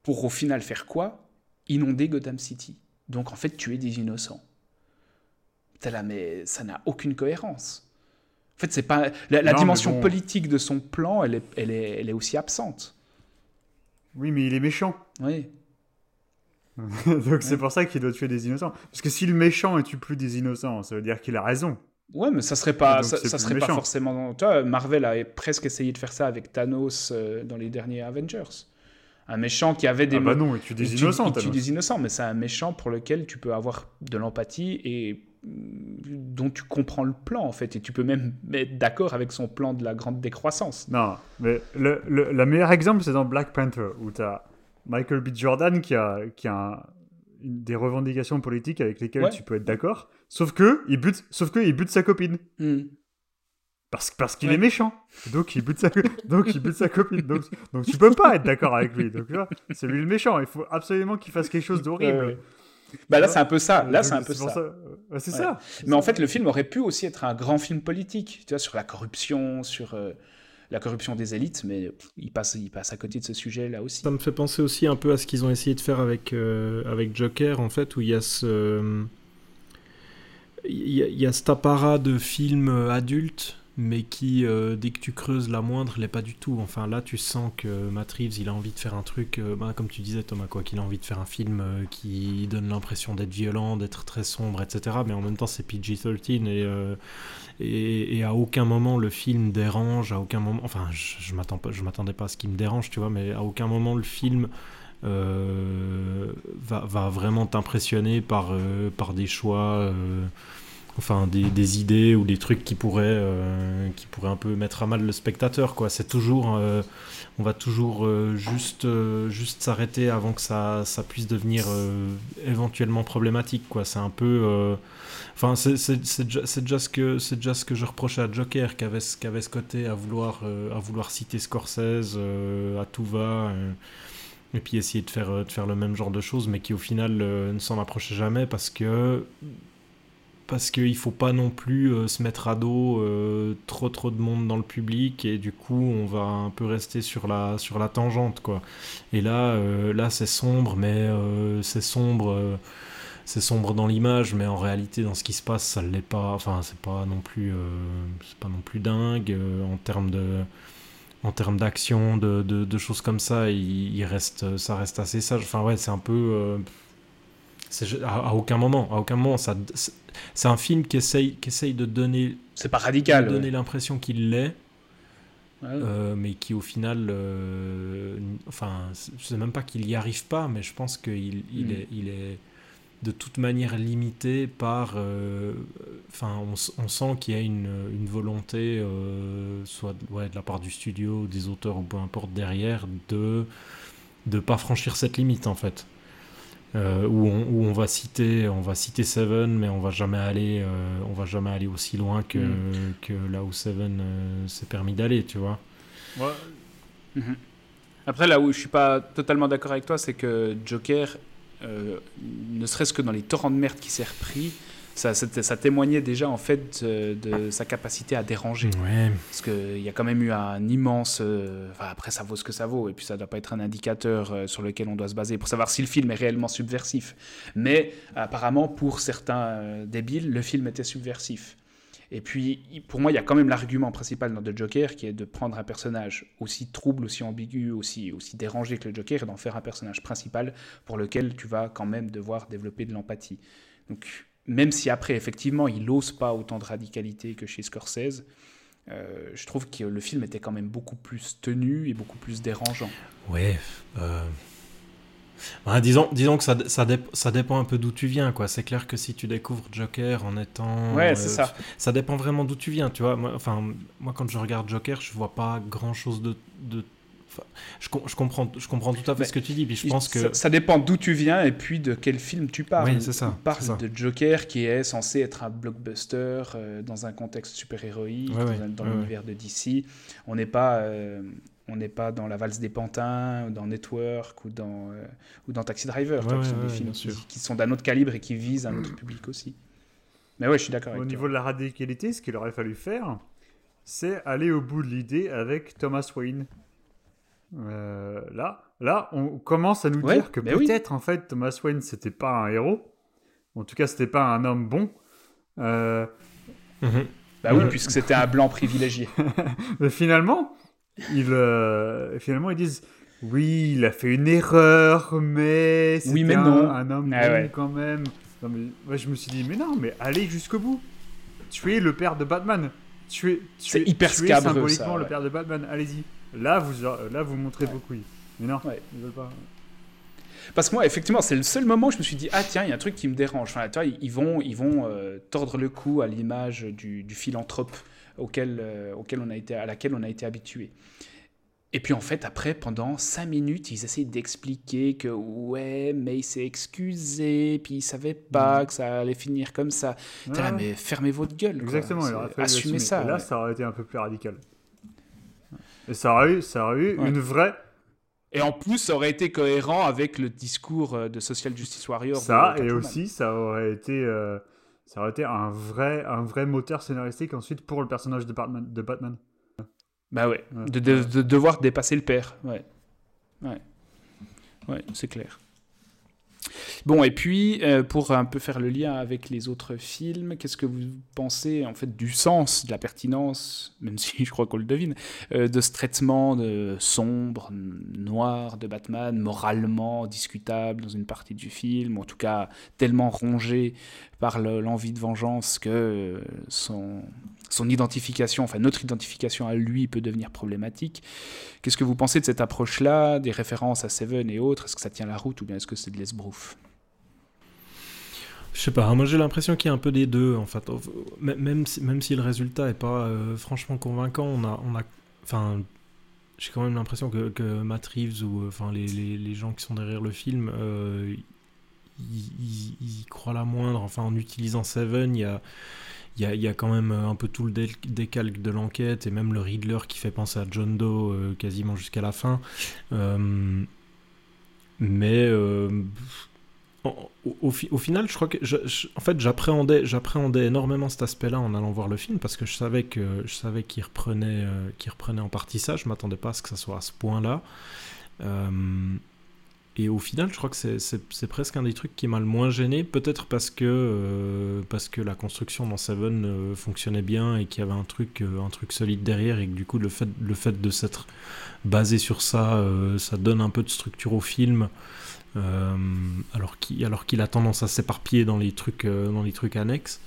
Pour au final faire quoi? Inonder Gotham City. Donc en fait tuer des innocents. T'es là, mais ça n'a aucune cohérence. fait, c'est pas la, la Non, mais dimension bon. politique de son plan, elle est, elle est, elle est aussi absente. Oui, mais il est méchant. Oui. Donc c'est pour ça qu'il doit tuer des innocents. Parce que si le méchant ne tue plus des innocents, ça veut dire qu'il a raison. Ouais, mais ça serait pas, ça, serait pas forcément. Tu vois, Marvel a presque essayé de faire ça avec Thanos euh, dans les derniers Avengers. Un méchant qui avait des Ah bah non, il tue des il tue- innocents. il tue des innocents, mais c'est un méchant pour lequel tu peux avoir de l'empathie et mm, dont tu comprends le plan en fait, et tu peux même être d'accord avec son plan de la grande décroissance. Non, mais le, le, le meilleur exemple, c'est dans Black Panther, où tu as Michael B. Jordan qui a, qui a un- des revendications politiques avec lesquelles Ouais. tu peux être d'accord, sauf que il bute, sauf que il bute sa copine. Hmm. Parce, parce qu'il Ouais. est méchant. Donc il bute sa, donc, il bute sa copine. Donc, donc tu peux pas être d'accord avec lui. Donc c'est lui le méchant. Il faut absolument qu'il fasse quelque chose d'horrible. Bah là, c'est un peu ça. Là, c'est un peu ça. Ouais, c'est Ouais. ça. Mais en fait, le film aurait pu aussi être un grand film politique, tu vois, sur la corruption, sur euh, la corruption des élites, mais pff, il passe, il passe à côté de ce sujet là aussi. Ça me fait penser aussi un peu à ce qu'ils ont essayé de faire avec, euh, avec Joker, en fait, où il y a ce. Il y, a- cet apparat de film euh, adulte, mais qui, euh, dès que tu creuses la moindre, l'est pas du tout. Enfin, là, tu sens que Matt Reeves, il a envie de faire un truc, euh, bah, comme tu disais, Thomas, quoi, qu'il a envie de faire un film qui donne l'impression d'être violent, d'être très sombre, etc. Mais en même temps, c'est PG-13 et, et, à aucun moment le film dérange, à aucun moment. Enfin, je, je pas, je m'attendais pas à ce qui me dérange, tu vois, mais à aucun moment le film va, va vraiment t'impressionner par, euh, par des choix, euh, enfin des, des idées ou des trucs qui pourraient, euh, qui pourraient un peu mettre à mal le spectateur, quoi. C'est toujours, euh, on va toujours euh, juste, euh, juste s'arrêter avant que ça, ça puisse devenir euh, éventuellement problématique, quoi. C'est un peu, euh, enfin, c'est déjà, déjà ce que, c'est déjà ce que je reprochais à Joker, qui avait, ce- côté à vouloir, euh, à vouloir citer Scorsese euh, à tout va. Et puis essayer de faire, euh, de faire le même genre de choses, mais qui au final euh, ne s'en approchait jamais parce que parce qu'il faut pas non plus euh, se mettre à dos trop trop de monde dans le public et du coup on va un peu rester sur la sur la tangente quoi. Et là là c'est sombre mais c'est sombre c'est sombre dans l'image mais en réalité dans ce qui se passe ça l'est pas enfin c'est pas non plus c'est pas non plus dingue en termes de en termes d'action, de, de, de choses comme ça, il, il reste, ça reste assez sage. Enfin ouais, c'est un peu, euh, c'est- à, à aucun moment, à aucun moment, ça, c'est- c'est un film qui essaye, qui essaye de donner, C'est pas de radical. donner ouais. l'impression qu'il l'est, Ouais. euh, mais qui au final, euh, enfin, je sais même pas qu'il y arrive pas, mais je pense qu'il il Mm. est, il est de toute manière limité par, euh, enfin, on, sent qu'il y a une, une volonté, euh, soit de- ouais, de la part du studio, des auteurs ou peu importe derrière, de de pas franchir cette limite en fait. Euh, où, on, où on va citer on va citer Seven mais on va jamais aller euh, on va jamais aller aussi loin que, Mm. que là où Seven euh, s'est permis d'aller tu vois Ouais. Mhm. Après, là où je suis pas totalement d'accord avec toi, c'est que Joker, euh, ne serait-ce que dans les torrents de merde qui s'est repris, ça, ça témoignait déjà en fait de sa capacité à déranger. ouais Parce qu'il y a quand même eu un immense. euh, enfin, après, ça vaut ce que ça vaut, et puis ça ne doit pas être un indicateur euh, sur lequel on doit se baser pour savoir si le film est réellement subversif. Mais apparemment, pour certains euh, débiles, le film était subversif. Et puis, pour moi, il y a quand même l'argument principal dans The Joker qui est de prendre un personnage aussi trouble, aussi ambigu, aussi, aussi dérangé que le Joker et d'en faire un personnage principal pour lequel tu vas quand même devoir développer de l'empathie. Donc, même si après, effectivement, il n'ose pas autant de radicalité que chez Scorsese, euh, je trouve que le film était quand même beaucoup plus tenu et beaucoup plus dérangeant. ouais euh, bah, disons, disons que ça, ça, ça dépend un peu d'où tu viens quoi c'est clair que si tu découvres Joker en étant Ouais, euh, c'est ça. ça dépend vraiment d'où tu viens, tu vois. Moi, enfin, moi, quand je regarde Joker, je vois pas grand chose de. de je, je, comprends, je comprends tout à fait Mais ce que tu dis, puis je pense que. ça, ça dépend d'où tu viens et puis de quel film tu parles. Oui, c'est ça, On parle c'est ça. de Joker qui est censé être un blockbuster euh, dans un contexte super-héroïque, Ouais, dans, ouais. l'univers de DC. On n'est pas, euh, on n'est pas dans La Valse des Pantins, ou dans Network ou dans, euh, ou dans Taxi Driver, Ouais, qui sont ouais, des films qui, sont d'un autre calibre et qui visent un autre public aussi. Mais ouais, je suis d'accord Au avec niveau toi. de la radicalité, ce qu'il aurait fallu faire, c'est aller au bout de l'idée avec Thomas Wayne. Euh, là, là, on commence à nous Ouais, dire que oui. peut-être en fait Thomas Wayne c'était pas un héros, en tout cas c'était pas un homme bon. Euh, Mhm. Bah oui, puisque c'était un blanc privilégié. Mais finalement, ils, euh, finalement, ils disent oui, il a fait une erreur, mais c'était Oui, mais un, non. un homme Ah ouais. quand même. Non, mais, ouais, je me suis dit, mais non, mais allez jusqu'au bout. Tu es le père de Batman. Tu es, tu C'est es- hyper tu es scabreux, symboliquement ça, ouais. le père de Batman. Allez-y. Là, vous, là, vous montrez vos couilles. Mais non, ils veulent pas. Parce que moi, effectivement, c'est le seul moment où je me suis dit ah tiens, il y a un truc qui me dérange. Enfin, tu vois, ils vont, ils vont euh, tordre le cou à l'image du, du philanthrope auquel, euh, auquel on a été, à laquelle on a été habitué. Et puis en fait, après, pendant cinq minutes, ils essayent d'expliquer que ouais, mais il s'est excusé, puis il savait pas que ça allait finir comme ça. T'es là, Ouais. mais fermez votre gueule. Exactement, il aurait fallu ça. Et là, ouais. ça aurait été un peu plus radical. Et ça aurait eu, ça aurait eu Ouais. une vraie. Et en plus, ça aurait été cohérent avec le discours euh, de Social Justice Warrior. Ça, et aussi, ça aurait été, euh, ça aurait été un vrai, un vrai moteur scénaristique ensuite pour le personnage de Batman. De Batman. Bah ouais, Ouais. de, de- de devoir dépasser le père. Ouais, ouais, ouais c'est clair. Bon, et puis, euh, pour un peu faire le lien avec les autres films, qu'est-ce que vous pensez en fait du sens, de la pertinence, même si je crois qu'on le devine, euh, de ce traitement sombre, noir de Batman, moralement discutable dans une partie du film, en tout cas tellement rongé par le- l'envie de vengeance que son, son identification, enfin notre identification à lui peut devenir problématique. Qu'est-ce que vous pensez de cette approche-là, des références à Seven et autres? Est-ce que ça tient la route ou bien est-ce que c'est de l'esbrouf? Je sais pas, moi j'ai l'impression qu'il y a un peu des deux en fait. Même si, même si le résultat est pas euh, franchement convaincant, on a, on a, enfin, j'ai quand même l'impression que, que Matt Reeves ou euh, enfin les, les, les gens qui sont derrière le film, euh, ils- ils croient la moindre. Enfin, en utilisant Seven, il y a, il y y a quand même un peu tout le dé- décalque de l'enquête et même le Riddler qui fait penser à John Doe euh, quasiment jusqu'à la fin. Euh, mais euh, au, au au final, je crois que, en fait, j'appréhendais, j'appréhendais énormément cet aspect-là en allant voir le film parce que je savais que, je savais qu'il reprenait, euh, qu'il reprenait en partie ça. Je m'attendais pas à ce que ça soit à ce point-là. Et au final, je crois que c'est, presque un des trucs qui m'a le moins gêné, peut-être parce que, euh, parce que la construction dans Seven euh, fonctionnait bien et qu'il y avait un truc, euh, un truc solide derrière et que du coup, le fait, le fait de s'être basé sur ça, ça donne un peu de structure au film. Alors qu'il alors qu'il a tendance à s'éparpiller dans les trucs dans les trucs annexes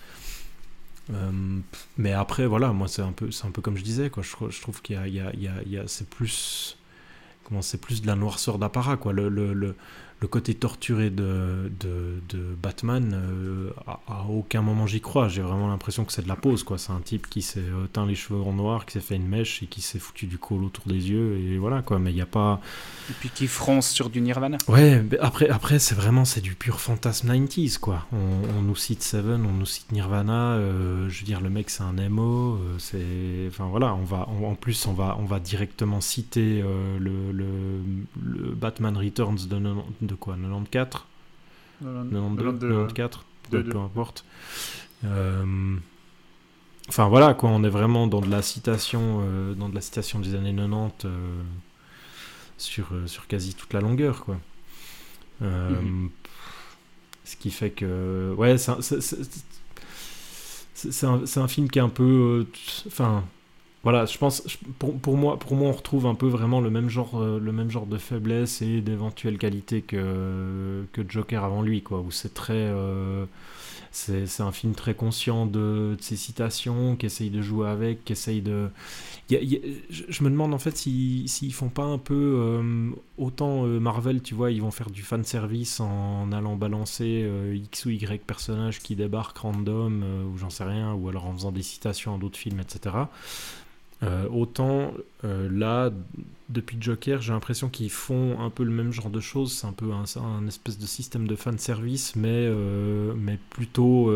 mais après voilà moi c'est un peu un peu comme je disais quoi je, je trouve qu'il y a, a- a- a- c'est plus comment c'est plus de la noirceur d'apparat quoi. Le, le côté torturé de, de, de Batman euh, à, à aucun moment j'y crois j'ai vraiment l'impression que c'est de la pose quoi c'est un type qui s'est teint les cheveux en noir qui s'est fait une mèche et qui s'est foutu du col autour des yeux et voilà quoi mais il n'y a pas Et puis qui fronce sur du Nirvana Ouais, mais après, après c'est vraiment c'est du pur fantasme 90s quoi. On, on nous cite Seven, on nous cite Nirvana. euh, je veux dire, le mec c'est un emo. euh, c'est, enfin voilà, on va on- en plus on va on va directement citer le, le, le Batman Returns de, 90 de quoi 94, 92, 94, peu, peu importe. Euh, Enfin voilà quoi, on est vraiment dans de la citation, euh, dans de la citation des années 90 euh, sur, sur quasi toute la longueur quoi. Mhm. Ce qui fait que ouais, c'est un, un, film qui est un peu, enfin voilà, je pense pour, pour moi pour moi on retrouve un peu vraiment le même genre euh, le même genre de faiblesse et d'éventuelles qualités que que Joker avant lui quoi, où c'est très euh, c'est un film très conscient de, ses citations, qui essaye de jouer avec, qui essaye de. je, me demande en fait s'ils s'ils font pas un peu euh, autant Marvel, tu vois, ils vont faire du fan service en allant balancer X ou Y personnages qui débarquent random, ou j'en sais rien, ou alors en faisant des citations à d'autres films, etc. Euh, autant euh, là, depuis Joker, j'ai l'impression qu'ils font un peu le même genre de choses. C'est un peu un, espèce de système de fan service, mais, euh, mais plutôt,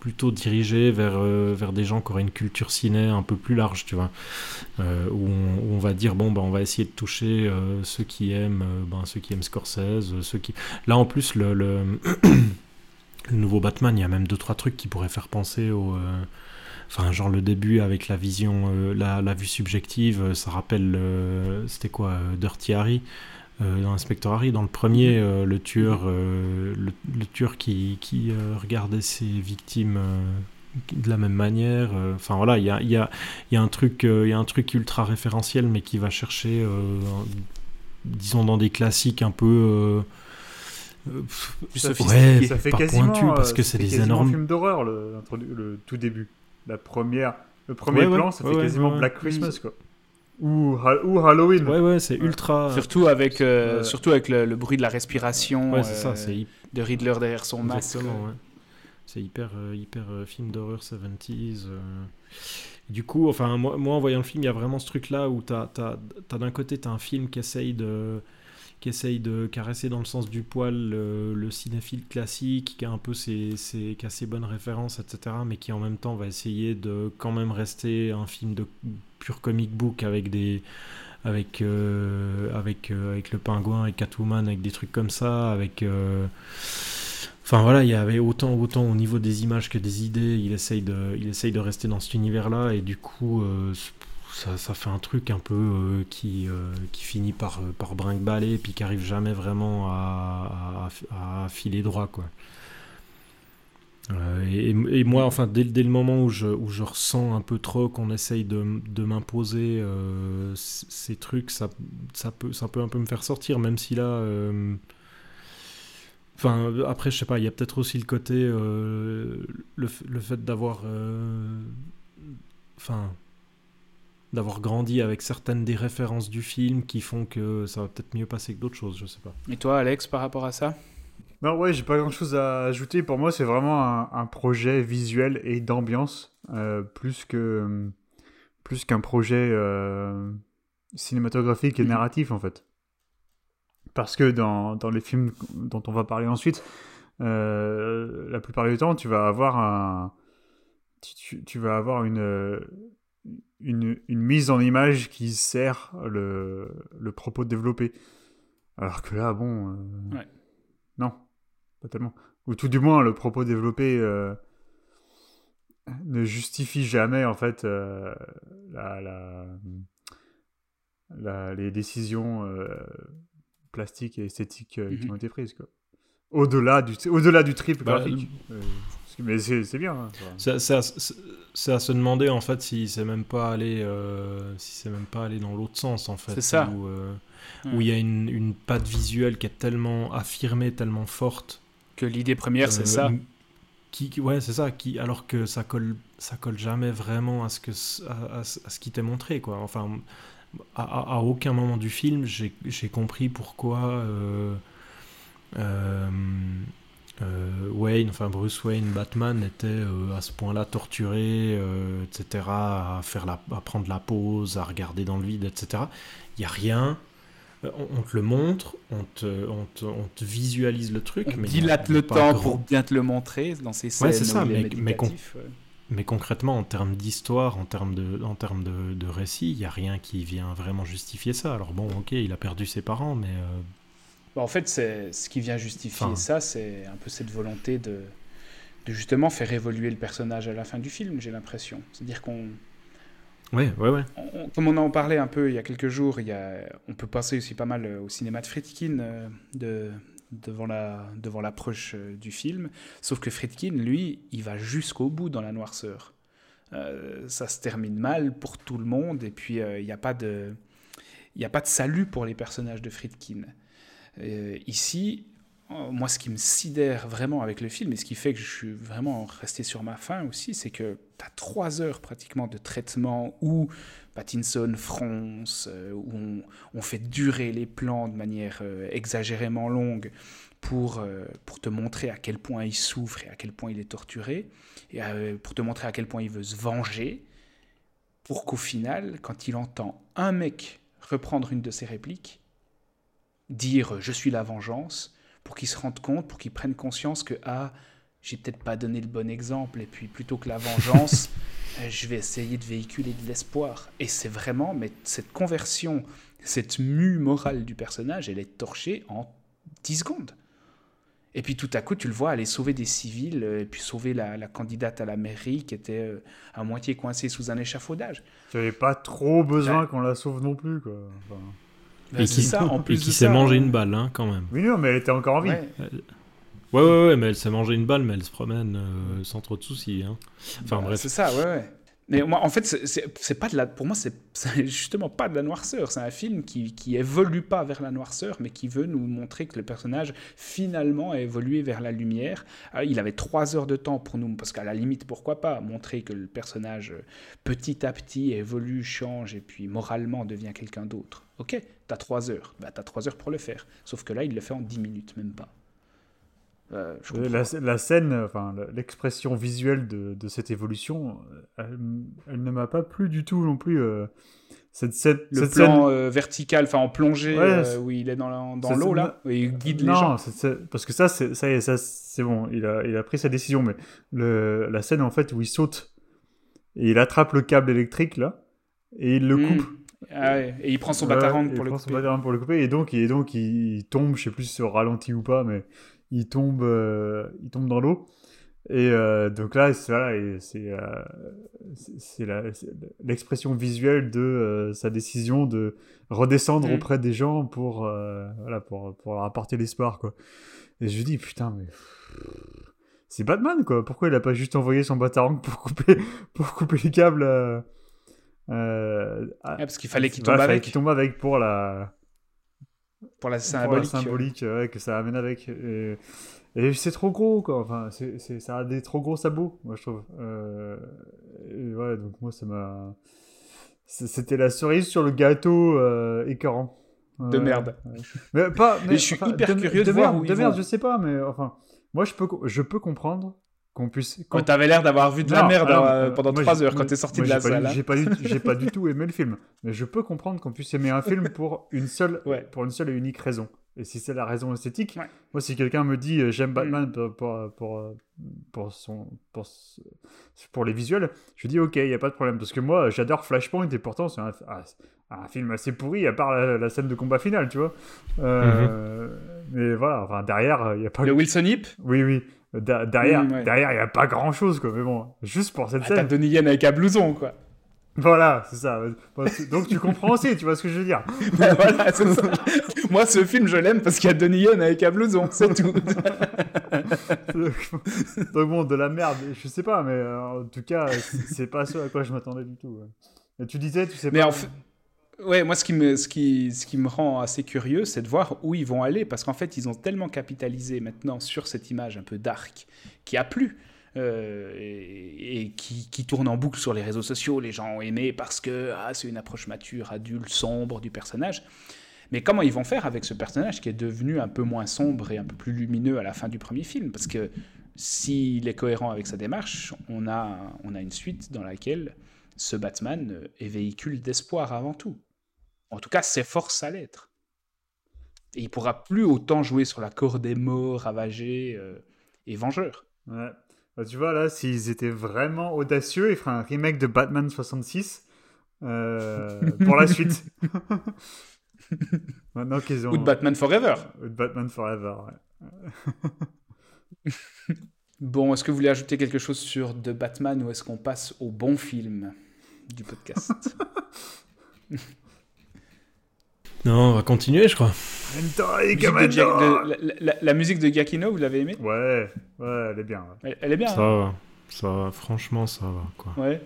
plutôt dirigé vers, vers des gens qui auraient une culture ciné un peu plus large, tu vois. Où, on, va dire, bon, bah, on va essayer de toucher ceux qui aiment, ben, ceux qui aiment Scorsese, ceux qui. Là, en plus, le, nouveau Batman, il y a même deux, trois trucs qui pourraient faire penser au. Enfin, genre le début avec la vision, euh, la, la vue subjective, euh, ça rappelle, euh, c'était quoi, Dirty Harry dans Inspector Harry. Dans le premier, euh, le tueur, le, le tueur qui, qui regardait ses victimes de la même manière. euh, Enfin voilà, il y a, y, a, y, a un truc, euh, y a un truc ultra référentiel, mais qui va chercher, euh, disons, dans des classiques un peu. Plus ouais. Ça fait pas quasiment, pointu parce que c'est des énormes. film d'horreur le tout début. La première, le premier Ouais, ouais, plan, ça ouais, fait ouais, quasiment ouais. Black Christmas quoi. Ou, Ha- ou Halloween. Ouais, ouais, c'est Ouais. ultra. Surtout avec, euh, surtout avec le, le bruit de la respiration Ouais, c'est euh, ça, c'est hy- de Riddler derrière son masque. Exactement, ouais. C'est hyper, euh, hyper euh, film d'horreur 70s. euh. Du coup, enfin, moi, moi, en voyant le film, il y a vraiment ce truc-là où t'as, t'as, t'as d'un côté, t'as un film qui essaye de qui essaye de caresser dans le sens du poil le, le cinéphile classique, qui a un peu ses, bonnes références, etc., mais qui en même temps va essayer de quand même rester un film de pur comic book avec des avec euh, avec euh, avec le pingouin et Catwoman avec des trucs comme ça avec euh, Enfin voilà, il y avait autant, autant au niveau des images que des idées, il essaye de, il essaye de rester dans cet univers-là, et du coup, ça, fait un truc un peu euh, qui, euh, qui finit par, euh, par brinque-baller, et puis qui arrive jamais vraiment à, filer droit, quoi. Et, et moi, enfin, dès, dès le moment où je, où je ressens un peu trop qu'on essaye de, de m'imposer ces trucs, ça, ça, peut, ça peut un peu me faire sortir, même si là... Enfin, après, je sais pas, il y a peut-être aussi le côté, le, le fait d'avoir, enfin, d'avoir grandi avec certaines des références du film qui font que ça va peut-être mieux passer que d'autres choses, je sais pas. Et toi, Alex, par rapport à ça? Non, ouais, j'ai pas grand chose à ajouter. Pour moi, c'est vraiment un, un projet visuel et d'ambiance, euh, plus que plus qu'un projet euh, cinématographique et Mhm. narratif, en fait. Parce que dans, dans les films dont on va parler ensuite, euh, la plupart du temps, tu vas avoir un. Tu, tu- tu vas avoir une, une, une mise en image qui sert le, le propos développé. Alors que là, bon. euh, Ouais. Non, pas tellement. Ou tout du moins, le propos développé euh, ne justifie jamais, en fait, euh, la, la- la- les décisions plastiques et esthétiques qui Mhm. ont été prises. quoi. Au-delà du, au-delà du trip Bah, graphique. Mais c'est bien. hein, ça c'est à, se demander en fait si c'est même pas allé, euh, si c'est même pas allé dans l'autre sens en fait. C'est ça. Où euh, il y a une, une patte visuelle qui est tellement affirmée, tellement forte. Que l'idée première, c'est Euh, ça. Qui, qui- ouais, c'est ça. Qui, alors que ça colle, ça colle jamais vraiment à ce que, à, à ce à ce qui t'est montré, quoi. Enfin, à, à- à aucun moment du film, j'ai j'ai compris pourquoi euh, Wayne, enfin Bruce Wayne, Batman était euh, à ce point-là torturé, euh, etc., à faire la, à prendre la pause, à regarder dans le vide, etc. Il y a rien. On, on te le montre, on te, on te, on te visualise le truc, mais dilate le temps grand- pour bien te le montrer dans ces scènes Ouais, c'est ça, mais- ouais. Mais concrètement, en termes d'histoire, en termes de, en termes de, de récit, il n'y a rien qui vient vraiment justifier ça. Alors bon, ok, il a perdu ses parents, mais Bah, en fait, c'est ce qui vient justifier Enfin. ça, c'est un peu cette volonté de, de justement faire évoluer le personnage à la fin du film, j'ai l'impression. C'est-à-dire qu'on, ouais, ouais, ouais. on- comme on en parlait un peu il y a quelques jours, il y a, on peut penser aussi pas mal euh, au cinéma de Friedkin euh, de, devant la devant l'approche euh, du film. Sauf que Friedkin, lui, il va jusqu'au bout dans la noirceur. Euh, ça se termine mal pour tout le monde et puis euh, il n'y a pas de il a pas de salut pour les personnages de Friedkin. Euh, ici, euh, moi, ce qui me sidère vraiment avec le film, et ce qui fait que je suis vraiment resté sur ma faim aussi, c'est que tu as trois heures pratiquement de traitement où Pattinson fronce, euh, où on, fait durer les plans de manière exagérément longue pour, pour te montrer à quel point il souffre et à quel point il est torturé, et pour te montrer à quel point il veut se venger, pour qu'au final, quand il entend un mec reprendre une de ses répliques, dire je suis la vengeance, pour qu'il se rende compte, pour qu'il prenne conscience que ah, j'ai peut-être pas donné le bon exemple, et puis plutôt que la vengeance, euh, je vais essayer de véhiculer de l'espoir. Et c'est vraiment, mais cette conversion, cette mue morale du personnage, elle est torchée en 10 secondes. Et puis tout à coup, tu le vois aller sauver des civils, euh, et puis sauver la, la candidate à la mairie qui était euh, à moitié coincée sous un échafaudage. Tu n'avais pas trop besoin Ouais. qu'on la sauve non plus, quoi. Enfin, et qui, ça, en et qui s'est mangé on- une balle, hein, quand même. Oui, non, mais elle était encore en vie. Ouais. Ouais, ouais, ouais, mais elle s'est mangé une balle, mais elle se promène euh, sans trop de soucis. Hein. Enfin Bah, bref. C'est ça, ouais, ouais. Mais moi, en fait, c'est- pas de la. Pour moi, c'est justement pas de la noirceur. C'est un film qui, qui évolue pas vers la noirceur, mais qui veut nous montrer que le personnage finalement a évolué vers la lumière. Ah, il avait trois heures de temps pour nous, parce qu'à la limite, pourquoi pas montrer que le personnage euh, petit à petit évolue, change et puis moralement devient quelqu'un d'autre. Ok, t'as trois heures. Bah, t'as trois heures pour le faire. Sauf que là, il le fait en dix minutes, même pas. Euh, comprends La, scène, enfin l'expression visuelle de, de cette évolution, euh, elle, elle ne m'a pas plu du tout non plus. euh, cette scène, Le cette plan euh, vertical, enfin en plongée, Ouais, euh, où il est dans l'eau là, où il guide les non, gens. c'est- parce que ça, c'est ça, y est, ça, c'est bon. Il a, il a pris sa décision, mais le, la scène en fait où il saute et il attrape le câble électrique là et il le Mm. coupe. Ah ouais, Et il prend son batarang pour le son couper. pour le couper et donc, et donc il, tombe, je sais plus si c'est ralenti ou pas, mais il tombe, euh, il tombe dans l'eau. Et euh, donc là, c'est voilà, euh, l'expression visuelle de euh, sa décision de redescendre Mm. auprès des gens pour, voilà, pour, pour leur apporter l'espoir. quoi. Et je lui dis, putain, mais c'est Batman, quoi. Pourquoi il a pas juste envoyé son batarang pour couper, pour couper les câbles à- Ah, parce qu'il fallait qu'il voilà, tombe fallait avec qu'il tombe avec pour la, pour la pour la symbolique. symbolique ouais, que ça amène avec. Et, et c'est trop gros, quoi. Enfin, c'est, c'est- ça a des trop gros sabots, moi, je trouve. Euh, et ouais, donc moi, ça m'a. C'était la cerise sur le gâteau euh, écœurant. De merde. Mais pas. Mais je suis hyper curieux de de voir merde, où ils de merde, vont. je sais pas, mais enfin, moi, je peux, je peux comprendre qu'on puisse. Oh, T'avais l'air d'avoir vu de la merde alors, euh, euh, pendant moi, trois j'ai- heures quand t'es sorti moi, de la salle. hein. J'ai pas, du- j'ai pas du tout aimé le film, mais je peux comprendre qu'on puisse aimer un film pour une seule, Ouais. pour une seule et unique raison. Et si c'est la raison esthétique, Ouais. moi, si quelqu'un me dit euh, j'aime Mm. Batman pour, pour, pour, pour son, pour, pour les visuels, je dis ok, il y a pas de problème. Parce que moi, j'adore Flashpoint et pourtant, c'est un, film assez pourri, à part la, la scène de combat final, tu vois. Euh, Mais voilà, enfin, derrière, il y a pas Le Wilson Hip Oui, oui. Da- derrière, Mm, ouais. derrière, il n'y a pas grand chose, quoi. Mais bon, juste pour cette ah, T'as scène. Donnie Yen avec un blouson, quoi. Voilà, c'est ça. Donc tu comprends aussi, tu vois ce que je veux dire. Bah, voilà, ça. Moi, ce film, je l'aime parce qu'il y a Donnie Yen avec un blouson, c'est tout. Donc bon, de la merde, je sais pas, mais euh, en tout cas, c'est c'est pas ce à quoi je m'attendais du tout. ouais. Et tu disais, tu sais Mais pas. en fait, ouais, moi, ce qui, me, ce, qui, ce qui me rend assez curieux, c'est de voir où ils vont aller, parce qu'en fait, ils ont tellement capitalisé maintenant sur cette image un peu dark qui a plu. euh, et, qui, qui tourne en boucle sur les réseaux sociaux, les gens ont aimé parce que ah, c'est une approche mature, adulte, sombre du personnage. Mais comment ils vont faire avec ce personnage qui est devenu un peu moins sombre et un peu plus lumineux à la fin du premier film? Parce que s'il est cohérent avec sa démarche, on a, on a une suite dans laquelle ce Batman euh, est véhicule d'espoir avant tout. En tout cas, s'efforce à l'être. Et il pourra plus autant jouer sur la corde des morts, ravagés euh, et vengeurs. Ouais. Bah, tu vois, là, s'ils étaient vraiment audacieux, ils feraient un remake de Batman 66 euh, pour la suite. Maintenant qu'ils ont. Ou de Batman Forever. Ou de Batman Forever, ouais. Bon, est-ce que vous voulez ajouter quelque chose sur The Batman ou est-ce qu'on passe au bon film du podcast? Non, on va continuer, je crois. Hentai de la, la- la musique de Giacchino, vous l'avez aimée? Ouais, ouais, elle est bien. elle, elle est bien. Ça hein va. Ça va. Franchement, ça va, quoi. ouais.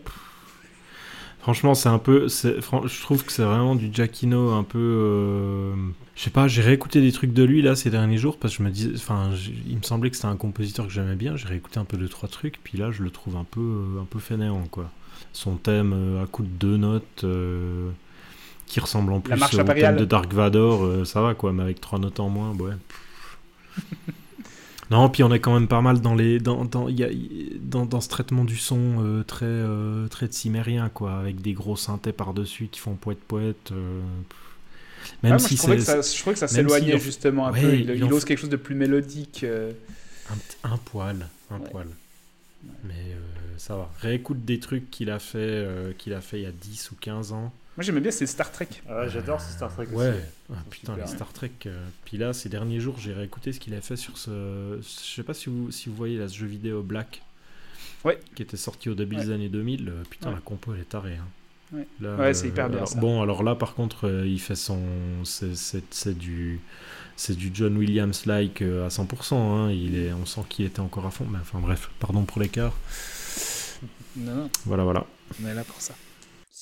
Franchement, c'est un peu. Je trouve que c'est vraiment du Giacchino un peu. euh, Je sais pas, j'ai réécouté des trucs de lui là ces derniers jours parce que je me disais. Enfin, il me semblait que c'était un compositeur que j'aimais bien. J'ai réécouté un peu deux, trois trucs. Puis là, je le trouve un peu, euh, un peu fainéant, quoi. Son thème euh, à coup de deux notes. euh, Qui ressemble en plus au thème de Dark Vador, euh, ça va quoi, mais avec trois notes en moins, ouais. Non, puis on est quand même pas mal dans les dans dans y a- dans, dans ce traitement du son euh, très euh, très cimérien quoi, avec des gros synthés par dessus qui font poète poète. euh, Ah, même moi, si je, trouvais que ça, je trouvais que ça même s'éloignait justement un Ouais, peu. Il, il ose quelque chose de plus mélodique. un, poil, un Ouais. poil. Mais ça va. Réécoute des trucs qu'il a fait qu'il a fait il y a 10 ou 15 ans. Moi, j'aimais bien, c'est Star Trek. Ah ouais, j'adore ce Star Trek Ouais, aussi. Ah, putain, super, les. Star Trek. euh, Puis là, ces derniers jours, j'ai réécouté ce qu'il a fait sur ce. Je sais pas si vous, si vous voyez là, ce jeu vidéo Black. Ouais. Qui était sorti au début des années 2000. euh, Putain, Ouais. la compo, elle est tarée. hein. Ouais. Là, Ouais, c'est euh, hyper bien, alors- ça. Bon, alors là, par contre, euh, il fait son. C'est c'est- c'est du. C'est du John Williams-like euh, à 100%. hein. Il est, on sent qu'il était encore à fond. Mais enfin, bref, pardon pour l'écart. Non, non, Voilà, voilà. on est là pour ça.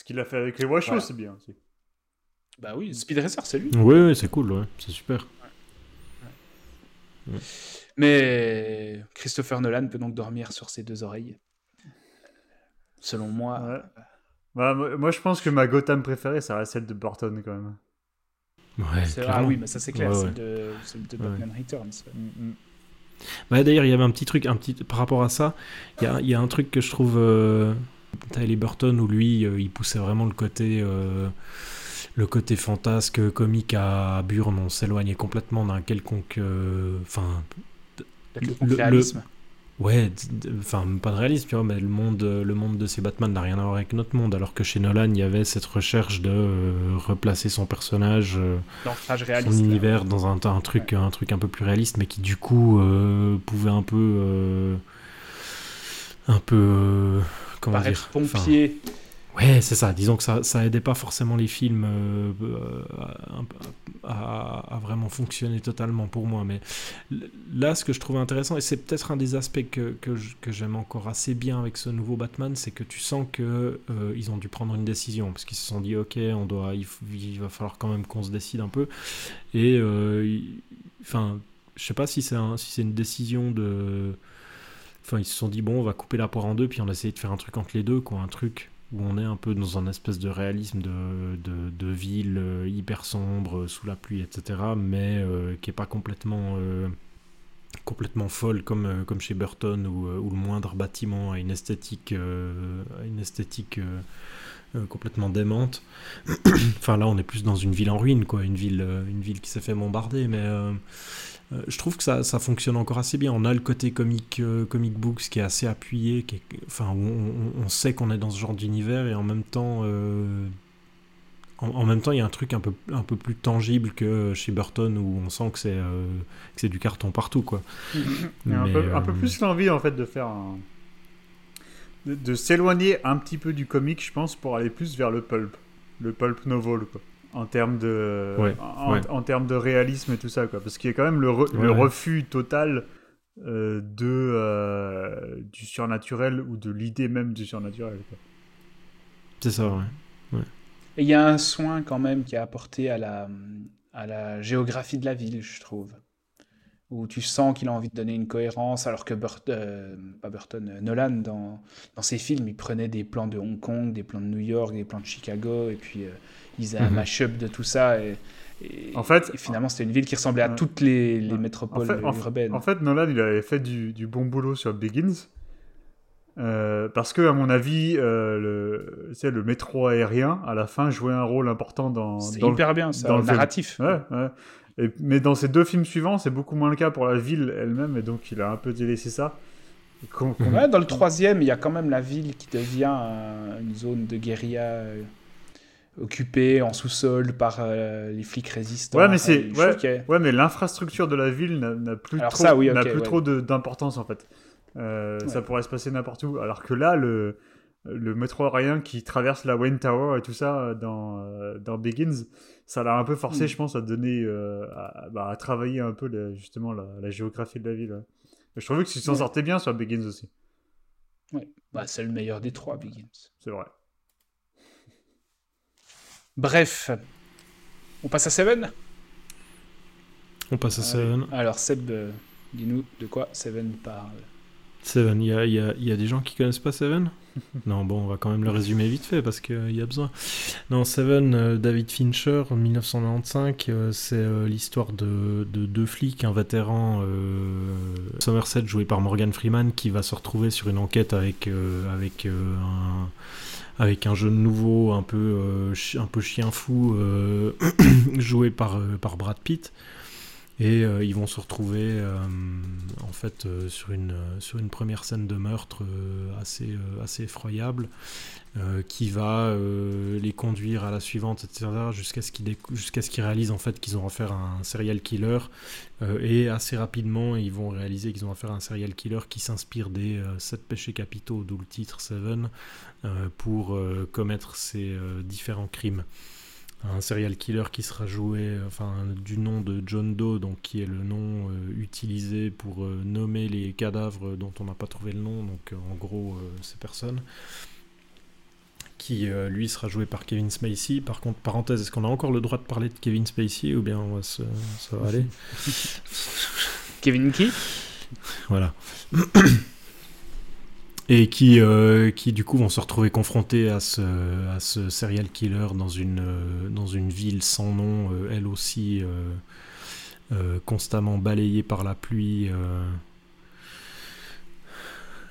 Ce qu'il a fait avec les Washoe, Voilà. c'est bien aussi. Bah oui, Speed Racer, c'est lui. Oui, oui, c'est cool, ouais. c'est super. Mais Christopher Nolan peut donc dormir sur ses deux oreilles. Selon moi. Ouais. Bah, moi, je pense que ma Gotham préférée, ça reste celle de Burton quand même. Ouais, c'est- ah oui, mais ça c'est clair, ouais. de. Batman Returns. Mm, Ouais, D'ailleurs, il y avait un petit truc, un petit par rapport à ça. Il y a, il y a un truc que je trouve euh, Tyler Burton où lui, euh, il poussait vraiment le côté, euh, le côté fantasque, comique à Burn. On s'éloignait complètement d'un quelconque, euh, enfin, Le- réalisme. ouais, enfin pas de réalisme, tu vois, mais le monde, le monde de ces Batman n'a rien à voir avec notre monde. Alors que chez Nolan, il y avait cette recherche de euh, replacer son personnage. euh, son univers dans un, un truc un truc un peu plus réaliste mais qui du coup pouvait un peu un peu comment Paraître dire Enfin, pompier. ouais c'est ça. Disons que ça ça aidait pas forcément les films euh, euh, à, à- à vraiment fonctionner totalement pour moi. Mais là ce que je trouve intéressant et c'est peut-être un des aspects que, que, j'aime encore assez bien avec ce nouveau Batman c'est que tu sens que euh, ils ont dû prendre une décision parce qu'ils se sont dit ok on doit il, va falloir quand même qu'on se décide un peu. Et euh, enfin je sais pas si c'est un, si c'est une décision de enfin ils se sont dit bon on va couper la poire en deux puis on va essayer de faire un truc entre les deux quoi un truc où on est un peu dans un espèce de réalisme de, de, ville euh, hyper sombre euh, sous la pluie etc mais euh, qui est pas complètement complètement folle comme, comme chez Burton où, le moindre bâtiment a une esthétique a une esthétique complètement démente. Enfin là on est plus dans une ville en ruine quoi une ville une ville qui s'est fait bombarder mais euh, je trouve que ça, ça fonctionne encore assez bien. On a le côté comic, euh, comic books qui est assez appuyé, qui est- enfin, où on, on- on sait qu'on est dans ce genre d'univers et en même temps, euh, en, en même temps, il y a un truc un peu, un peu plus tangible que chez Burton où on sent que c'est euh, c'est du carton partout, quoi. Il y a un, peu, un peu plus l'envie en fait de faire un... de, de s'éloigner un petit peu du comic, je pense, pour aller plus vers le pulp, le pulp novel, quoi. En termes de, Ouais, en, ouais. en termes de réalisme et tout ça, quoi. Parce qu'il y a quand même le, re- Ouais, le ouais. refus total euh, de euh, du surnaturel ou de l'idée même du surnaturel. C'est ça, ouais. Et il y a un soin quand même qui est apporté à la, à la géographie de la ville, je trouve. Où tu sens qu'il a envie de donner une cohérence, alors que euh, pas Burton, euh, Nolan, dans, dans ses films, il prenait des plans de Hong Kong, des plans de New York, des plans de Chicago, et puis euh, il faisait un Mhm. mash-up de tout ça. Et, et- En fait- et finalement, c'était une ville qui ressemblait à toutes les, métropoles En fait, en, urbaines. en fait, Nolan, il avait fait du, du bon boulot sur Begins. Euh, parce que, à mon avis, euh, le, le métro aérien, à la fin, jouait un rôle important dans, C'est dans le- hyper bien, ça, dans le le narratif. Ouais, ouais. Et- mais dans ces deux films suivants, c'est beaucoup moins le cas pour la ville elle-même, et donc il a un peu délaissé ça. Et qu'on- qu'on- Ouais, dans le troisième, il y a quand même la ville qui devient un- une zone de guérilla euh, occupée en sous-sol par euh, les flics résistants. Ouais, mais c'est- ouais. a- Ouais, mais l'infrastructure de la ville n'a plus Alors trop, oui, plus ouais. trop d'importance en fait. Euh, Ça Ouais. pourrait se passer n'importe où. Alors que là, le, le métro aérien qui traverse la Wayne Tower et tout ça euh, dans, dans Begins, ça l'a un peu forcé, Mm. je pense, à donner, euh, à, bah, à travailler un peu justement la, la géographie de la ville. ouais. Je trouvais que s'en Ouais. sortait bien sur Begins aussi. Bah, c'est le meilleur des trois, Begins. C'est vrai. Bref, on passe à Seven? On passe à Allez. Seven. Alors, Seb, euh, dis-nous de quoi Seven parle. Seven, il y a, y a- y a des gens qui connaissent pas Seven? Non, bon, on va quand même le résumer vite fait parce qu'il y a besoin. Non, Seven, euh, David Fincher, en 1995, euh, c'est euh, l'histoire de, de deux flics, un vétéran, euh, Somerset, joué par Morgan Freeman, qui va se retrouver sur une enquête avec, euh, avec, euh, un, avec un jeune nouveau, un peu, euh, un peu chien fou, euh, joué par, euh, par Brad Pitt. Et ils vont se retrouver en fait sur, une, sur une première scène de meurtre assez, assez effroyable qui va les conduire à la suivante, etc. jusqu'à ce qu'ils réalisent en fait qu'ils ont affaire à un serial killer et assez rapidement ils vont réaliser qu'ils ont affaire à un serial killer qui s'inspire des sept péchés capitaux, d'où le titre Seven, pour commettre ces différents crimes. Un serial killer qui sera joué enfin, du nom de John Doe, donc qui est le nom euh, utilisé pour euh, nommer les cadavres dont on n'a pas trouvé le nom, donc euh, en gros ces personnes, qui lui sera joué par Kevin Spacey. Par contre, parenthèse, est-ce qu'on a encore le droit de parler de Kevin Spacey ou bien on va ça va aller? Kevin qui? Voilà et qui, euh, qui du coup vont se retrouver confrontés à ce, serial killer dans une, euh, dans une ville sans nom, euh, elle aussi constamment balayée par la pluie,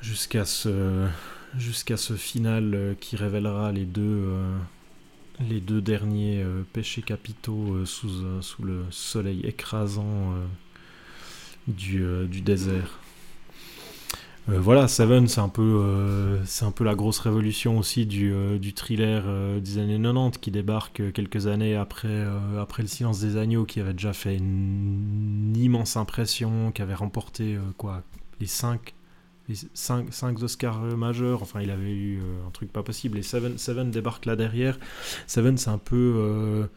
jusqu'à ce, ce final qui révélera les deux, les deux derniers péchés capitaux sous, sous le soleil écrasant du, du désert. Euh, voilà, Seven, c'est un, peu, euh, c'est un peu la grosse révolution aussi du, euh, du thriller des années 90 qui débarque quelques années après, après Le Silence des Agneaux, qui avait déjà fait une, immense impression, qui avait remporté quoi, les 5 les cinq, cinq, Oscars majeurs, enfin il avait eu un truc pas possible, et Seven, Seven débarque là derrière. Seven c'est un peu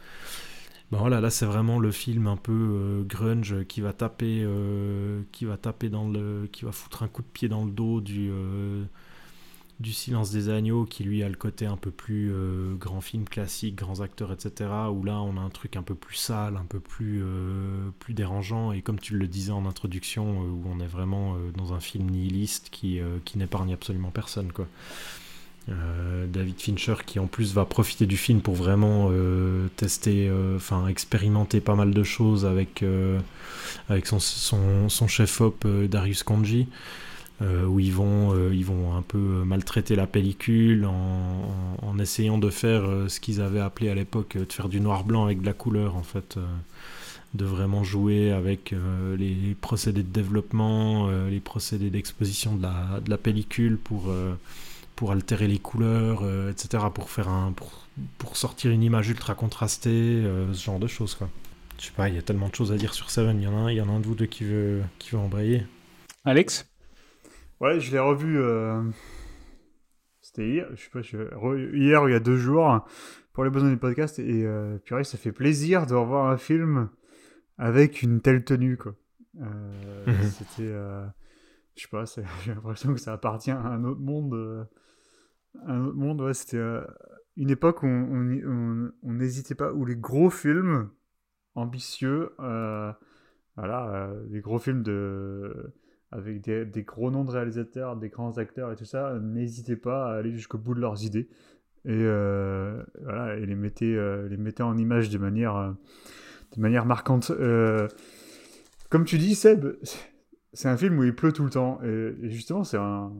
ben voilà, là c'est vraiment le film un peu euh, grunge qui va taper, euh, qui va taper dans le, qui va foutre un coup de pied dans le dos du, euh, du Silence des agneaux, qui lui a le côté un peu plus grand film classique, grands acteurs, etc. Où là on a un truc un peu plus sale, un peu plus, plus dérangeant, et comme tu le disais en introduction, où on est vraiment dans un film nihiliste qui, qui n'épargne absolument personne, quoi. Euh, David Fincher qui en plus va profiter du film pour vraiment euh, tester, euh, enfin expérimenter pas mal de choses avec, avec son, son, chef-op Darius Kanji. où ils vont, ils vont un peu maltraiter la pellicule en, essayant de faire ce qu'ils avaient appelé à l'époque de faire du noir-blanc avec de la couleur en fait de vraiment jouer avec les procédés de développement, les procédés d'exposition de la, de la, pellicule pour, pour altérer les couleurs, euh, etc., pour faire un, pour, sortir une image ultra contrastée, euh, ce genre de choses, quoi. Je sais pas, il y a tellement de choses à dire sur Seven. Il y en a un, il y en a un de vous deux qui veut, qui veut embrayer. Alex? Ouais, je l'ai revu. Euh, c'était hier, je sais pas, hier ou il y a deux jours pour les besoins du podcast et euh, purée, ça fait plaisir de revoir un film avec une telle tenue, quoi. Mhm. C'était, je sais pas, j'ai l'impression que ça appartient à un autre monde un autre monde, c'était euh, une époque où on n'hésitait pas, où les gros films ambitieux, euh, voilà, euh, les gros films de, avec des, des, gros noms de réalisateurs, des grands acteurs et tout ça, n'hésitaient pas à aller jusqu'au bout de leurs idées et, voilà, et les, mettaient, les mettaient en image de manière, de manière marquante. comme tu dis, Seb, c'est un film où il pleut tout le temps et justement, c'est un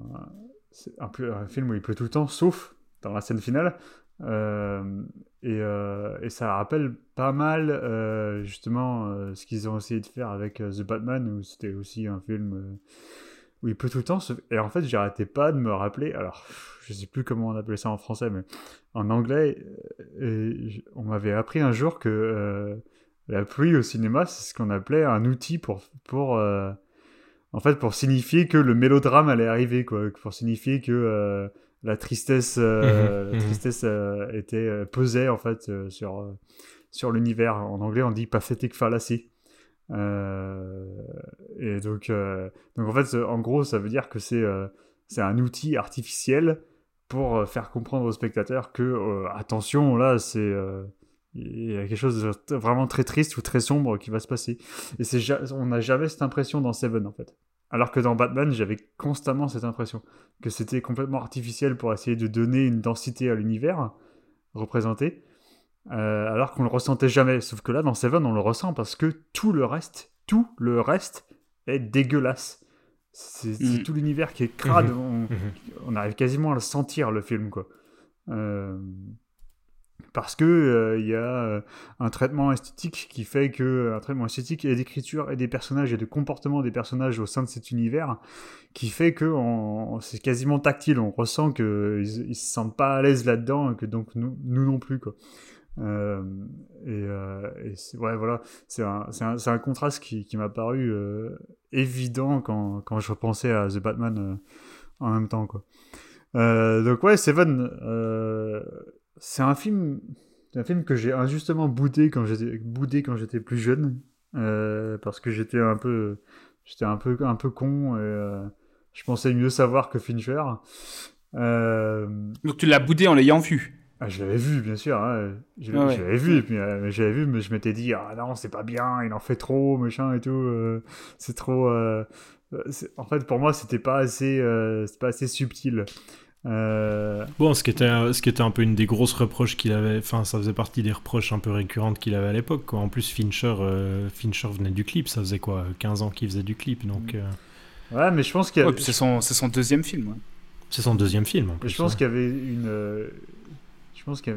c'est un, film où il pleut tout le temps, sauf dans la scène finale. Euh, et, euh, et, ça rappelle pas mal euh, justement ce qu'ils ont essayé de faire avec The Batman, où c'était aussi un film où il pleut tout le temps. Et en fait, j'arrêtais pas de me rappeler, alors je sais plus comment on appelait ça en français, mais en anglais, on m'avait appris un jour que la pluie au cinéma, c'est ce qu'on appelait un outil pour, pour en fait, pour signifier que le mélodrame allait arriver, quoi. Pour signifier que euh, la tristesse, euh, mhm, la mhm. tristesse euh, était pesait en fait sur sur l'univers. En anglais, on dit pathetic fallacy. et donc, donc en fait, en gros, ça veut dire que c'est c'est un outil artificiel pour faire comprendre aux spectateurs que attention, là, c'est il y a quelque chose de vraiment très triste ou très sombre qui va se passer. Et c'est on n'a jamais cette impression dans Seven en fait. Alors que dans Batman, j'avais constamment cette impression que c'était complètement artificiel pour essayer de donner une densité à l'univers représenté, euh, alors qu'on le ressentait jamais. Sauf que là, dans Seven, on le ressent parce que tout le reste, tout le reste est dégueulasse. C'est mm. tout l'univers qui est crade. Mm-hmm. On, arrive quasiment à le sentir le film, quoi. Euh, parce que euh, il y a euh, un traitement esthétique qui fait que un traitement esthétique et d'écriture et des personnages et de comportement des personnages au sein de cet univers qui fait que c'est quasiment tactile. On ressent que ils, ils se sentent pas à l'aise là-dedans que donc nous, nous non plus quoi. Euh, et, euh, et ouais voilà. C'est un, un, un, contraste qui, qui m'a paru euh, évident quand, quand je repensais à The Batman en même temps quoi. Donc ouais Seven c'est un film, un film que j'ai injustement boudé quand j'étais boudé quand j'étais plus jeune, euh, parce que j'étais un peu, j'étais un peu, un peu con et euh, je pensais mieux savoir que Fincher. Euh... Donc tu l'as boudé en l'ayant vu. Ah, je l'avais vu, bien sûr. Hein. Je, ah l'avais vu, et puis euh, j'avais vu, mais je m'étais dit ah non c'est pas bien, il en fait trop, machin et tout. Euh, c'est trop. en fait, pour moi, c'était pas assez, pas assez subtil. Euh, bon, ce qui, était, ce qui était un peu une des grosses reproches qu'il avait, enfin, ça faisait partie des reproches un peu récurrentes qu'il avait à l'époque. En plus, Fincher, euh, Fincher venait du clip, ça faisait quoi 15 ans qu'il faisait du clip, donc. Euh, ouais, mais je pense qu'il ouais, c'est son, son, deuxième film. C'est son deuxième film. En plus, je pense qu'il y avait une. Je pense qu'il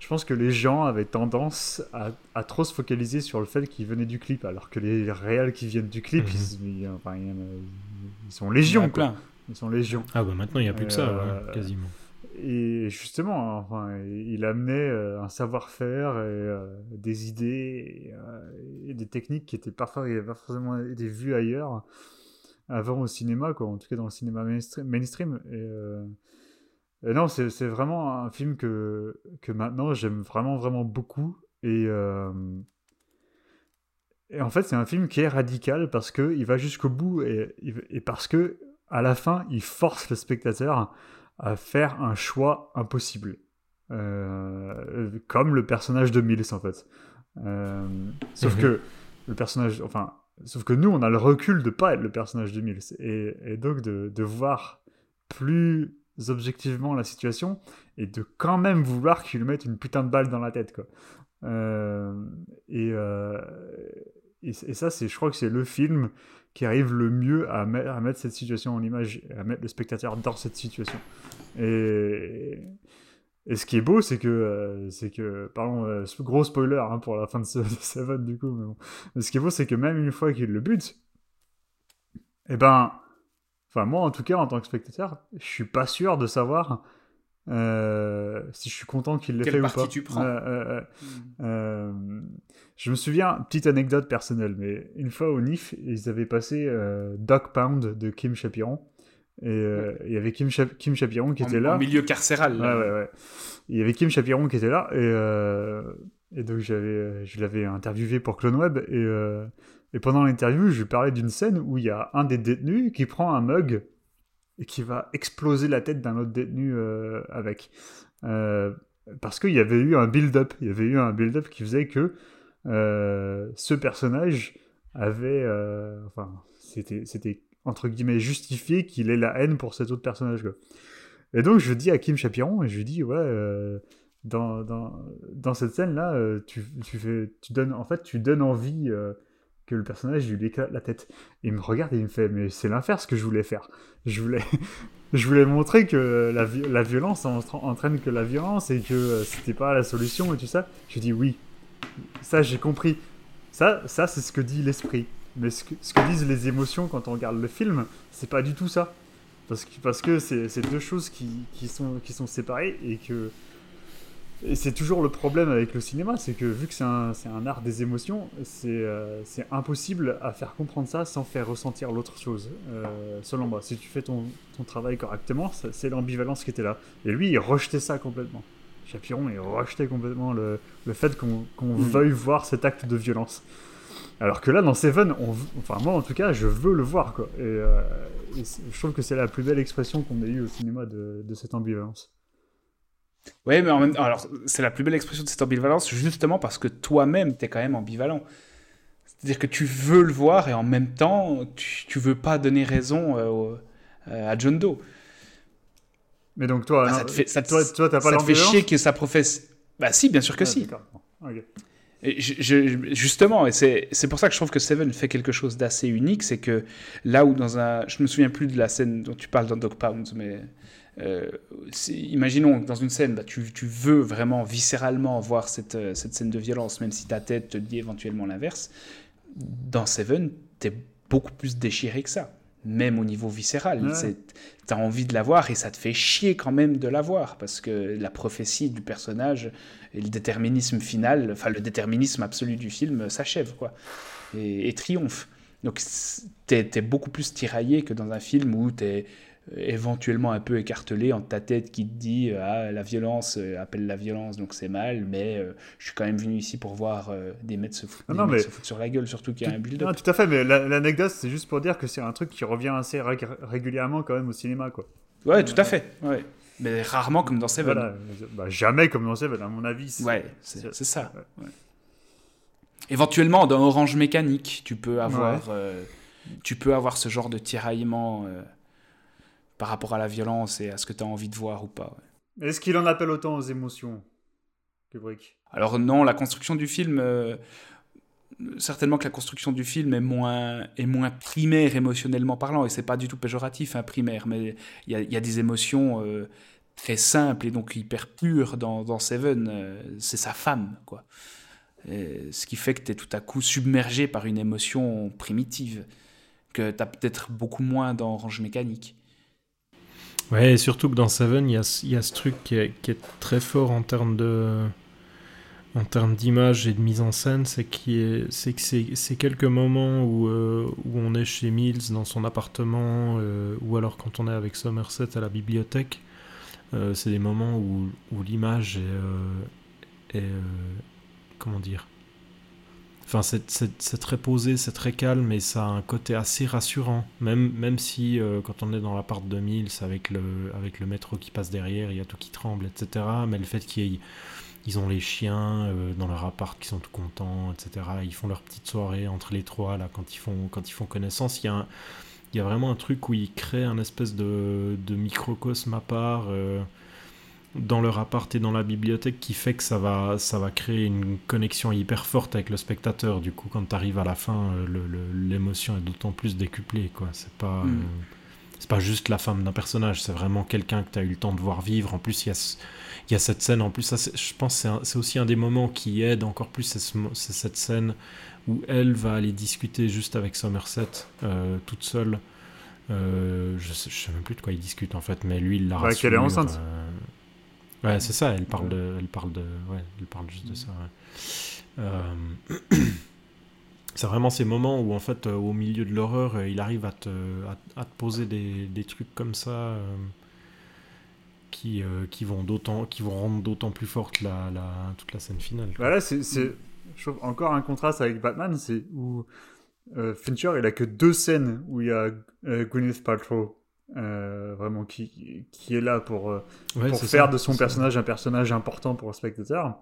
Je pense que les gens avaient tendance à, à trop se focaliser sur le fait qu'il venait du clip, alors que les réels qui viennent du clip, mhm. ils, enfin, ils, sont légion. Quoi. Ils sont légion. Ah bah maintenant il n'y a plus que ça, euh, quasiment. Et justement, enfin, il amenait euh, un savoir-faire et euh, des idées et, des techniques qui étaient parfois, pas forcément été vues ailleurs avant au cinéma, quoi, en tout cas dans le cinéma mainstream. Et, et non, c'est vraiment un film que, que maintenant j'aime vraiment, vraiment beaucoup. Et, et en fait, c'est un film qui est radical parce qu'il va jusqu'au bout et, et parce que à la fin, il force le spectateur à faire un choix impossible. Euh, comme le personnage de Mills, en fait. Euh, sauf mhm. que le personnage, enfin, sauf que nous, on a le recul de pas être le personnage de Mills. Et, donc de, de, voir plus objectivement la situation et de quand même vouloir qu'il lui mette une putain de balle dans la tête, quoi. Euh, et, et, et, ça, c'est, je crois que c'est le film qui arrive le mieux à, mettre cette situation en image, à mettre le spectateur dans cette situation. Et, et ce qui est beau, c'est que, euh, que, pardon, euh, gros spoiler hein, pour la fin de, ce, de Seven du coup, mais, bon. ce qui est beau, c'est que même une fois qu'il le bute, eh ben, enfin moi en tout cas en tant que spectateur, je suis pas sûr de savoir euh, si je suis content qu'il l'ait fait ou pas. tu prends euh, euh, Je me souviens, petite anecdote personnelle, mais une fois au NIF, ils avaient passé Dog Pound de Kim Chapiron. Et il y avait Kim, Kim Chapiron qui était là. En milieu carcéral. Ouais, ouais, ouais. Il y avait Kim Chapiron qui était là. Et, et donc je l'avais interviewé pour Clone Web. Et, et pendant l'interview, je lui parlais d'une scène où il y a un des détenus qui prend un mug et qui va exploser la tête d'un autre détenu euh, avec. Euh, parce qu'il y avait eu un build-up. Il y avait eu un build-up qui faisait que euh, ce personnage avait. enfin, c'était entre guillemets justifié qu'il ait la haine pour cet autre personnage. Et donc je dis à Kim Chapiron, et je lui dis, ouais, dans, dans, dans, cette scène-là, tu, tu, fais, tu donnes, en fait, tu donnes envie que le personnage lui éclate la tête. il me regarde et il me fait Mais c'est l'inverse que je voulais faire. Je voulais, je voulais montrer que la, la violence entraîne que la violence et que euh, c'était pas la solution et tout ça. Je dis Oui, ça j'ai compris. Ça, ça c'est ce que dit l'esprit. Mais ce que, ce que, disent les émotions quand on regarde le film, c'est pas du tout ça. Parce que, parce que c'est deux choses qui, qui, sont, qui sont séparées et que et c'est toujours le problème avec le cinéma, c'est que vu que c'est un, un, art des émotions, euh, c'est impossible à faire comprendre ça sans faire ressentir l'autre chose, euh, selon moi. Si tu fais ton, ton travail correctement, c'est l'ambivalence qui était là. Et lui, il rejetait ça complètement. Chapiron, il rejetait complètement le, le fait qu'on mm. veuille voir cet acte de violence. Alors que là, dans Seven, on, enfin moi en tout cas, je veux le voir. Quoi. Et, euh, je trouve que c'est la plus belle expression qu'on ait eue au cinéma de, de cette ambivalence. Oui, mais en même alors c'est la plus belle expression de cette ambivalence, justement parce que toi-même, tu es quand même ambivalent. C'est-à-dire que tu veux le voir et en même temps, tu, tu veux pas donner raison euh, euh, à John Doe. Mais donc toi, bah, ça te fait, ça toi, toi pas ça te fait chier que ça professe. Bah si, bien sûr que ah, si. Et justement, et c'est pour ça que je trouve que Seven fait quelque chose d'assez unique, c'est que là où dans un, je me souviens plus de la scène dont tu parles dans Dog Pound, mais euh, imaginons dans une scène, bah, tu, tu, veux vraiment viscéralement voir cette, cette, scène de violence, même si ta tête te dit éventuellement l'inverse. Dans Seven, t'es beaucoup plus déchiré que ça même au niveau viscéral. Tu as envie de la voir et ça te fait chier quand même de la voir parce que la prophétie du personnage et le déterminisme final, enfin le déterminisme absolu du film s'achève quoi et, triomphe. Donc tu es, beaucoup plus tiraillé que dans un film où tu es éventuellement un peu écartelé entre ta tête qui te dit ah la violence euh, appelle la violence donc c'est mal mais euh, je suis quand même venu ici pour voir euh, des mecs se, foutre, se foutre sur la gueule surtout qu'il y a un build-up. tout à fait mais l'anecdote c'est juste pour dire que c'est un truc qui revient assez régulièrement quand même au cinéma quoi. Ouais tout à fait ouais. mais rarement comme dans Seven. Bah, jamais comme dans Seven à mon avis. Ouais c'est ça. Éventuellement dans Orange Mécanique tu peux avoir tu peux avoir ce genre de tiraillement par rapport à la violence et à ce que tu as envie de voir ou pas. Est-ce qu'il en appelle autant aux émotions, Kubrick? Alors non, la construction du film, euh, certainement que la construction du film est moins, est moins primaire émotionnellement parlant, et c'est pas du tout péjoratif, hein, primaire, mais il y, y a, des émotions euh, très simples et donc hyper pures dans, dans Seven, euh, c'est sa femme, quoi. ce qui fait que tu es tout à coup submergé par une émotion primitive, que tu as peut-être beaucoup moins dans Orange Mécanique. Ouais, et surtout que dans Seven, il y a, ce truc qui est, très fort en termes de en termes d'image et de mise en scène, c'est que c'est quelques moments où, euh, où on est chez Mills dans son appartement, euh, ou alors quand on est avec Somerset à la bibliothèque, euh, c'est des moments où, où l'image est, est comment dire Enfin, c'est très posé, c'est très calme et ça a un côté assez rassurant. Même, même si euh, quand on est dans l'appart de Mills avec le, avec le métro qui passe derrière, il y a tout qui tremble, etc. Mais le fait qu'ils ils ont les chiens euh, dans leur appart qui sont tout contents, etc. Ils font leur petite soirée entre les trois là quand ils font, quand ils font connaissance. Il y, a il y a vraiment un truc où ils créent un espèce de, de microcosme à part. Euh, dans leur appart et dans la bibliothèque qui fait que ça va, ça va créer une connexion hyper forte avec le spectateur. Du coup, quand tu arrives à la fin, euh, l'émotion est d'autant plus décuplée. quoi. C'est pas, mm. euh, c'est pas juste la femme d'un personnage, c'est vraiment quelqu'un que tu as eu le temps de voir vivre. En plus, il y a, y a cette scène. En plus, ça, je pense que c'est aussi un des moments qui aide encore plus. C'est cette scène où elle va aller discuter juste avec Somerset, euh, toute seule. je, sais, sais même plus de quoi ils discutent en fait, mais lui il la rassure. qu'elle est enceinte. Ouais, c'est ça, elle parle, de, elle, parle de, ouais, elle parle juste de ça. Euh, c'est vraiment ces moments où, en fait, euh, au milieu de l'horreur, euh, il arrive à te, à, te poser des, des, trucs comme ça qui, qui, vont qui vont rendre d'autant plus forte la, toute la scène finale. Voilà, c'est encore un contraste avec Batman, c'est où Fincher, il a que deux scènes où il y a Gwyneth Paltrow euh, vraiment qui, qui est là pour, euh, pour faire de son personnage un personnage important pour le spectateur.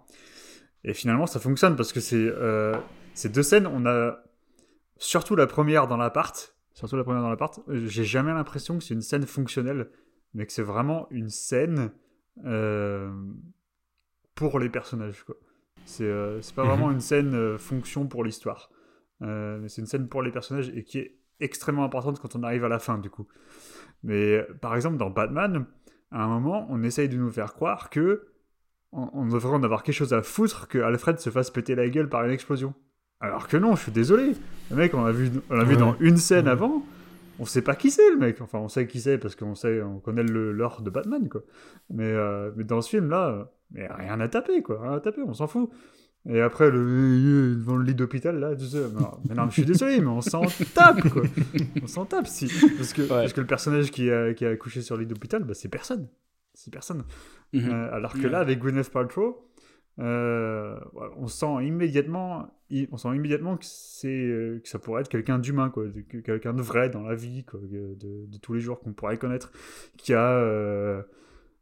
Et finalement, ça fonctionne parce que c'est euh, ces deux scènes, on a surtout la première dans l'appart, surtout la première dans l'appart, j'ai jamais l'impression que c'est une scène fonctionnelle, mais que c'est vraiment une scène pour les personnages. C'est c'est pas vraiment mhm. une scène fonction pour l'histoire, mais c'est une scène pour les personnages et qui est extrêmement importante quand on arrive à la fin du coup. Mais par exemple, dans Batman, à un moment, on essaye de nous faire croire que on, devrait en avoir quelque chose à foutre que Alfred se fasse péter la gueule par une explosion. Alors que non, je suis désolé. Le mec, on l'a vu, on l'a vu dans une scène avant. On sait pas qui c'est le mec. Enfin, on sait qui c'est parce qu'on sait, on connaît le lore de Batman, quoi. Mais, euh, mais dans ce film-là, mais rien à taper, quoi. Rien à taper, on s'en fout. Et après, le, devant le lit d'hôpital, là, tu sais, mais non, je suis désolé, mais on s'en tape, quoi. On s'en tape, si. Parce que, parce que le personnage qui a, qui a accouché sur le lit d'hôpital, bah, c'est personne. C'est personne. Mhm. Euh, alors que là, avec Gwyneth Paltrow, euh, on sent immédiatement, on sent immédiatement que c'est, euh, que ça pourrait être quelqu'un d'humain, quoi, quelqu'un de vrai dans la vie, quoi, de, de tous les jours qu'on pourrait connaître, qui a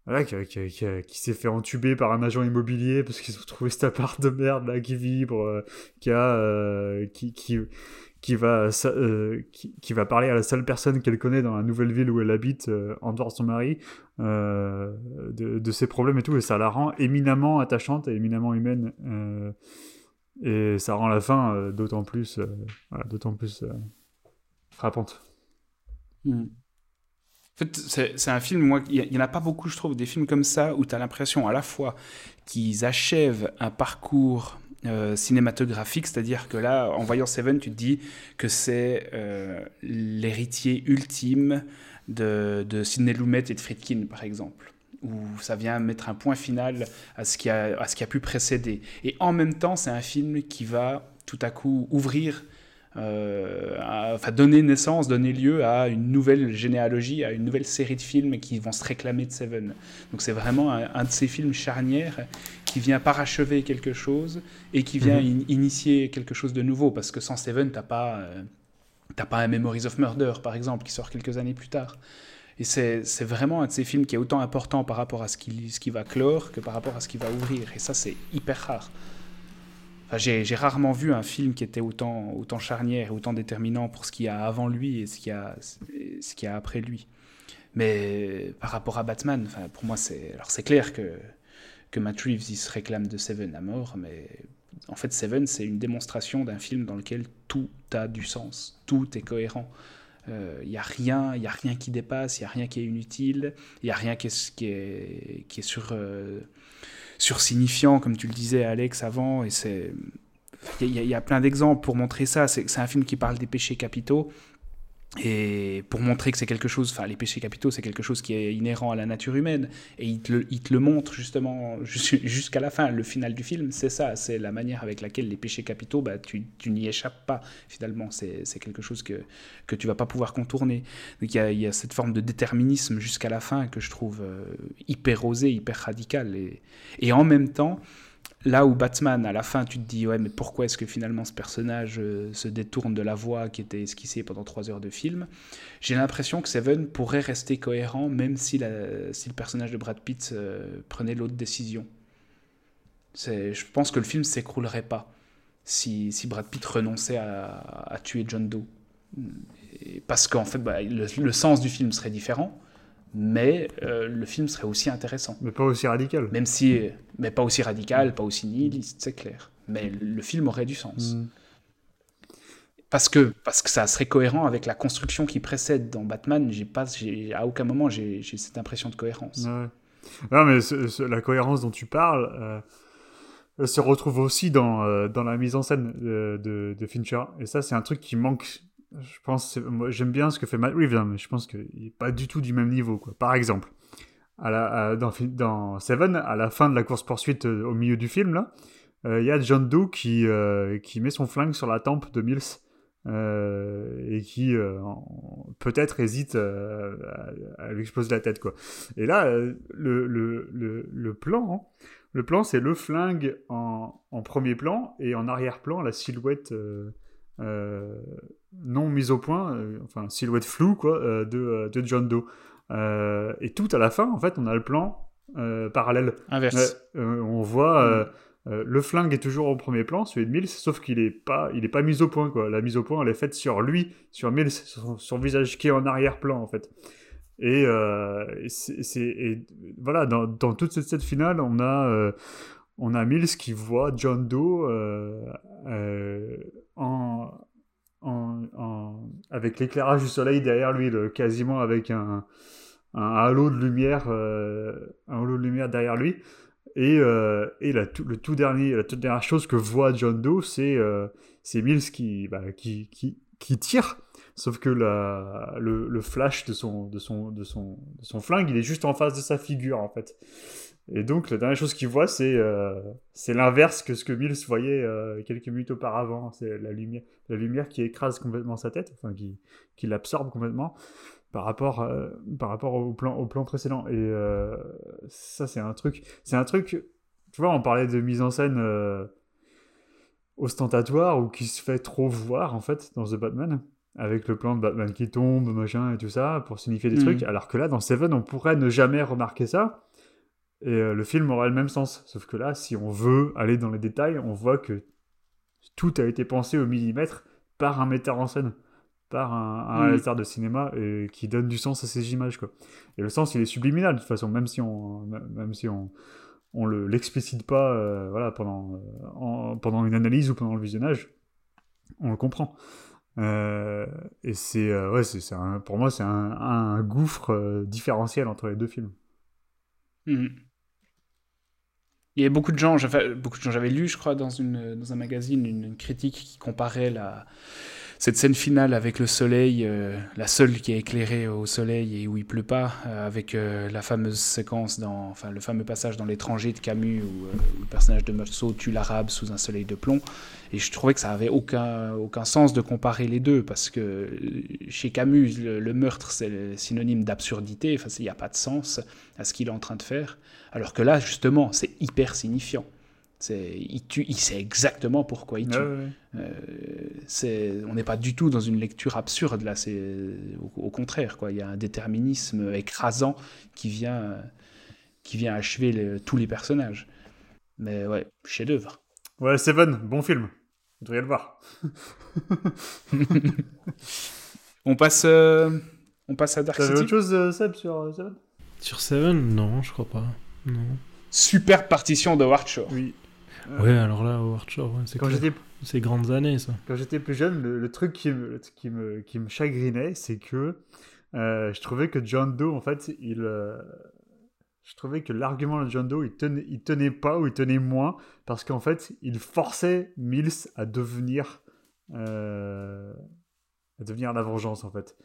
voilà, qui, qui, qui, s'est fait entuber par un agent immobilier parce qu'ils ont trouvé cet appart de merde là qui vibre, euh, qui a, euh, qui, qui, va, euh, qui, va parler à la seule personne qu'elle connaît dans la nouvelle ville où elle habite, en dehors de son mari, de, de, ses problèmes et tout, et ça la rend éminemment attachante et éminemment humaine, et ça rend la fin d'autant plus, d'autant plus frappante. C'est un film, moi, il n'y en a pas beaucoup, je trouve, des films comme ça où tu as l'impression à la fois qu'ils achèvent un parcours euh, cinématographique, c'est-à-dire que là, en voyant Seven, tu te dis que c'est euh, l'héritier ultime de, de Sidney Lumet et de Friedkin, par exemple, où ça vient mettre un point final à ce qui a, à ce qui a pu précéder. Et en même temps, c'est un film qui va tout à coup ouvrir euh, enfin donner naissance, donner lieu à une nouvelle généalogie, à une nouvelle série de films qui vont se réclamer de Seven. Donc c'est vraiment un, de ces films charnières qui vient parachever quelque chose et qui vient mhm. initier quelque chose de nouveau, parce que sans Seven, t'as pas, euh, pas un Memories of Murder, par exemple, qui sort quelques années plus tard. Et c'est vraiment un de ces films qui est autant important par rapport à ce qui, ce qui va clore que par rapport à ce qui va ouvrir. Et ça, c'est hyper rare. J'ai rarement vu un film qui était autant, autant charnière et autant déterminant pour ce qu'il y a avant lui et ce qu'il y, a, ce qu'il y a après lui. Mais par rapport à Batman, pour moi, c'est clair que, que Matt Reeves se réclame de Seven à mort, mais en fait, Seven, c'est une démonstration d'un film dans lequel tout a du sens, tout est cohérent. Il euh, n'y a rien, a rien qui dépasse, il y a rien qui est inutile, il y a rien qui est, qui est, qui est sur euh, sursignifiant, comme tu le disais, Alex, avant. Et c'est. Il y, a plein d'exemples pour montrer ça. C'est un film qui parle des péchés capitaux. Et pour montrer que c'est quelque chose, enfin les péchés capitaux, c'est quelque chose qui est inhérent à la nature humaine, et il te le, il te le montre justement jusqu'à la fin. Le final du film, c'est ça, c'est la manière avec laquelle les péchés capitaux, bah, tu, tu n'y échappes pas finalement. C'est quelque chose que, que tu vas pas pouvoir contourner. Donc il y a, y a, cette forme de déterminisme jusqu'à la fin que je trouve euh, hyper osé, hyper radical, et, et en même temps, Là où Batman, à la fin, tu te dis, ouais, mais pourquoi est-ce que finalement ce personnage euh, se détourne de la voie qui était esquissée pendant trois heures de film? J'ai l'impression que Seven pourrait rester cohérent même si, si le personnage de Brad Pitt euh, prenait l'autre décision. Je pense que le film s'écroulerait pas si, Brad Pitt renonçait à, tuer John Doe. parce qu'en fait, bah, le sens du film serait différent mais euh, le film serait aussi intéressant. Mais pas aussi radical. Même si, mais pas aussi radical, pas aussi nihiliste, c'est clair. Mais le film aurait du sens. Mm. Parce que, parce que ça serait cohérent avec la construction qui précède dans Batman. J'ai pas, à aucun moment j'ai cette impression de cohérence. Non, mais la cohérence dont tu parles euh, se retrouve aussi dans, euh, dans la mise en scène de, de Fincher. Et ça, c'est un truc qui manque je pense, j'aime bien ce que fait Matt Reeves, hein, mais je pense qu'il n'est pas du tout du même niveau. Quoi. Par exemple, à la, dans, dans, Seven, à la fin de la course-poursuite euh, au milieu du film, euh, il y a John Doe qui, euh, qui met son flingue sur la tempe de Mills et qui peut-être hésite à, lui exploser la tête. Quoi. Et là, le, le, le, le plan, hein, le plan c'est le flingue en, en, premier plan et en arrière-plan, la silhouette non mise au point, euh, enfin silhouette floue quoi, euh, de, de, John Doe. et tout à la fin, en fait, on a le plan parallèle. Inverse. on voit. Mm. le flingue est toujours au premier plan, celui de Mills, sauf qu'il n'est pas, il est pas mis au point. Quoi. La mise au point, elle est faite sur lui, sur Mills, sur son visage qui est en arrière-plan, en fait. Et, c'est, voilà, dans, dans, toute cette scène finale, on a, on a Mills qui voit John Doe en, avec l'éclairage du soleil derrière lui, quasiment avec un, halo de lumière, euh, un halo de lumière derrière lui. Et, euh, et la, le tout dernier, la toute dernière chose que voit John Doe, c'est euh, Mills qui, bah, qui, qui, qui, tire. Sauf que le, le, flash de son, de, son, de, son, de son flingue, il est juste en face de sa figure, en fait. Et donc, la dernière chose qu'il voit, c'est euh, l'inverse que ce que Mills voyait euh, quelques minutes auparavant. C'est la lumière, la lumière qui écrase complètement sa tête, enfin qui, qui l'absorbe complètement par rapport, euh, par rapport au, plan, au plan précédent. Et ça, c'est un truc. C'est un truc. Tu vois, on parlait de mise en scène ostentatoire ou qui se fait trop voir en fait dans The Batman avec le plan de Batman qui tombe, machin et tout ça, pour signifier des mm. trucs, alors que là, dans Seven, on pourrait ne jamais remarquer ça, et euh, le film aura le même sens. Sauf que là, si on veut aller dans les détails, on voit que tout a été pensé au millimètre par un metteur en scène, par un, un réalisateur de cinéma et qui donne du sens à ces images. Quoi. Et le sens, il est subliminal de toute façon, même si on, même si on, on le l'explicite pas euh, voilà, pendant, euh, pendant une analyse ou pendant le visionnage, on le comprend. Euh, et c'est, euh, ouais, c'est, pour moi, c'est un, un gouffre euh, différentiel entre les deux films. Mhm. Il y avait beaucoup de gens, j'avais, lu, je crois, dans, un magazine, une critique qui comparait la, cette scène finale avec le soleil, euh, la seule qui est éclairée au soleil et où il pleut pas, euh, avec euh, la fameuse séquence dans, enfin, le fameux passage dans l'étranger de Camus où, le personnage de Meursault tue l'arabe sous un soleil de plomb. Et je trouvais que ça avait aucun, aucun sens de comparer les deux parce que chez Camus, le, meurtre c'est synonyme d'absurdité, enfin, il n'y a pas de sens à ce qu'il est en train de faire. Alors que là, justement, c'est hyper signifiant. C'est, il, tue, il sait exactement pourquoi il tue. Ouais, ouais. Euh, c'est, on n'est pas du tout dans une lecture absurde là. C'est au, au contraire quoi. Il y a un déterminisme écrasant qui vient, qui vient achever le- tous les personnages. Mais ouais, chef-d'œuvre. Ouais, Seven, bon film. Vous devriez le voir. On passe, euh, on passe à Dark City. autre chose, euh, Seb, sur euh, Seven? Sur Seven Non, je crois pas. Non. Super partition de Howard Shore. Oui. Ouais, alors là, Howard Shore, ouais, c'est Quand j'étais C'est grandes années, ça. Quand j'étais plus jeune, le, le truc qui me, qui me, qui me chagrinait, c'est que euh, je trouvais que John Doe, en fait, il, euh, je trouvais que l'argument de John Doe, il tenait, il tenait pas ou il tenait moins, parce qu'en fait, il forçait Mills à devenir, euh, à devenir la vengeance, en fait.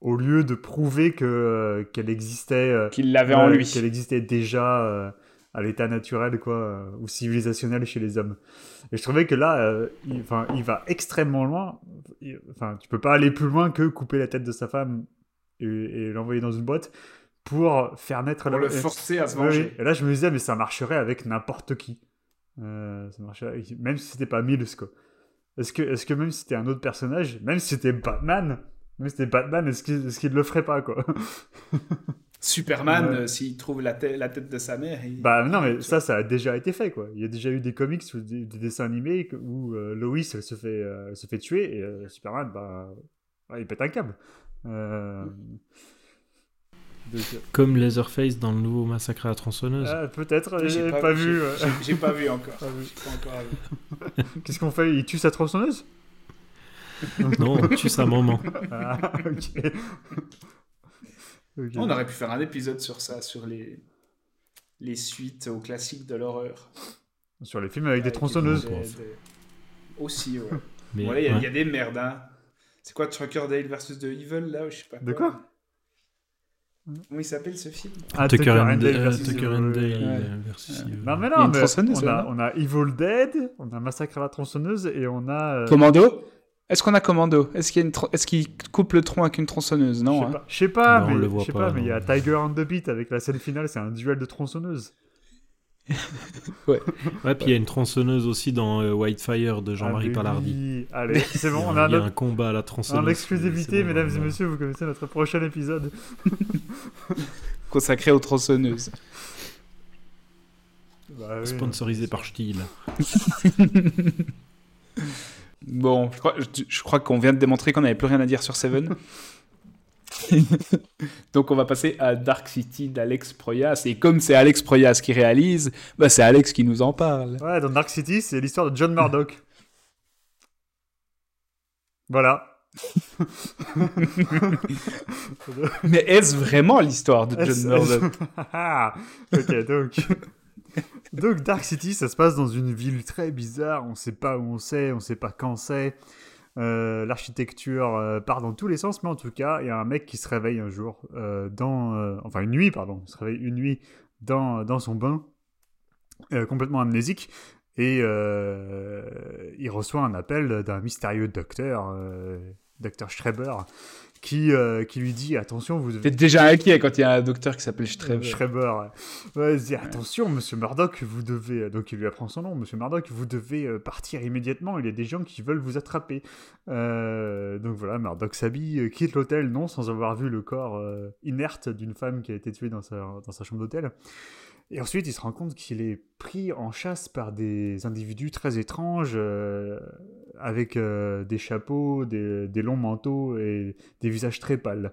Au lieu de prouver que, euh, qu'elle existait, euh, Qu'il l'avait en lui. Qu'elle existait déjà euh, à l'état naturel, quoi, euh, ou civilisationnel chez les hommes. Et je trouvais que là, euh, il, enfin, il va extrêmement loin. Enfin, tu peux pas aller plus loin que couper la tête de sa femme et, et l'envoyer dans une boîte pour faire naître Pour la- le forcer à se oui. Et là, je me disais, mais ça marcherait avec n'importe qui. Euh, ça marcherait même si c'était pas Mills, quoi. Est-ce que, est-ce que même si c'était un autre personnage, même si c'était Batman, même si c'était Batman, est-ce qu'il, est-ce qu'il le ferait pas, quoi? Superman, Ouais. euh, s'il trouve la, tête- la tête de sa mère. il- Bah non, mais ça, ça a déjà été fait, quoi. Il y a déjà eu des comics ou des, des dessins animés où euh, Lois, elle se fait, euh, elle se fait tuer et euh, Superman, bah, ouais, il pète un câble. Euh, donc, euh, Comme Leatherface dans le nouveau Massacre à la tronçonneuse. ah, peut-être, J'ai j'ai pas, vu. j'ai- pas vu encore. Pas pas. Qu'est-ce qu'on fait? Il tue sa tronçonneuse? Non, on tue sa maman. Ah, ok. On aurait pu faire un épisode sur ça, sur les, les suites aux classiques de l'horreur. Sur les films avec des tronçonneuses. des- des- Aussi, ouais. Mais, Bon, là, il y, a- ouais. il y a des merdes, hein. C'est quoi Truckerdale versus The Evil, là ou Je sais pas De quoi Comment il s'appelle ce film? Ah, Tucker and and Dale Dale versus Tucker Evil, and ouais. Dale Ouais. versus Evil. Non, mais non, mais a, on a Evil Dead, on a Massacre à la tronçonneuse et on a. euh, Commando? Est-ce qu'on a Commando? Est-ce qu'il coupe le tronc avec une tronçonneuse? Je Non. sais hein. pas, je sais pas, Non, on mais, le voit je sais pas, pas, mais il y a. Tiger and the Beat avec la scène finale, c'est un duel de tronçonneuses. Ouais, puis il y a une tronçonneuse aussi dans euh, Whitefire de Jean-Marie Ah, Palardi. oui. Allez, c'est bon, on a il y a un combat à la tronçonneuse. en exclusivité, bon, mesdames et messieurs, vous connaissez notre prochain épisode. Consacré aux tronçonneuses. Bah oui, Sponsorisé par Stihl. Bon, je crois, je, je crois qu'on vient de démontrer qu'on n'avait plus rien à dire sur Seven. Donc on va passer à Dark City d'Alex Proyas. Et comme c'est Alex Proyas qui réalise, bah c'est Alex qui nous en parle. Ouais, dans Dark City, c'est l'histoire de John Murdoch. Voilà. Mais est-ce vraiment l'histoire de John Murdoch? Ah, ok, donc. donc, Dark City, ça se passe dans une ville très bizarre. On sait pas où on sait, on sait pas quand c'est. Euh, L'architecture euh, part dans tous les sens, mais en tout cas, il y a un mec qui se réveille un jour, euh, dans. enfin, une nuit, pardon. Il se réveille une nuit dans, dans son bain, complètement amnésique. Et il reçoit un appel d'un mystérieux docteur, docteur Schreiber, qui, euh, qui lui dit Attention, vous devez. T'es déjà inquiet quand il y a un docteur qui s'appelle Schreiber. Schreiber. ouais. Ouais, il dit, attention, monsieur Murdoch, vous devez. Donc il lui apprend son nom, monsieur Murdoch, vous devez euh, partir immédiatement. Il y a des gens qui veulent vous attraper. Euh, donc voilà, Murdoch s'habille, euh, quitte l'hôtel, non, sans avoir vu le corps euh, inerte d'une femme qui a été tuée dans sa, dans sa chambre d'hôtel. Et ensuite, il se rend compte qu'il est pris en chasse par des individus très étranges, euh, avec euh, des chapeaux, des, des longs manteaux et des visages très pâles.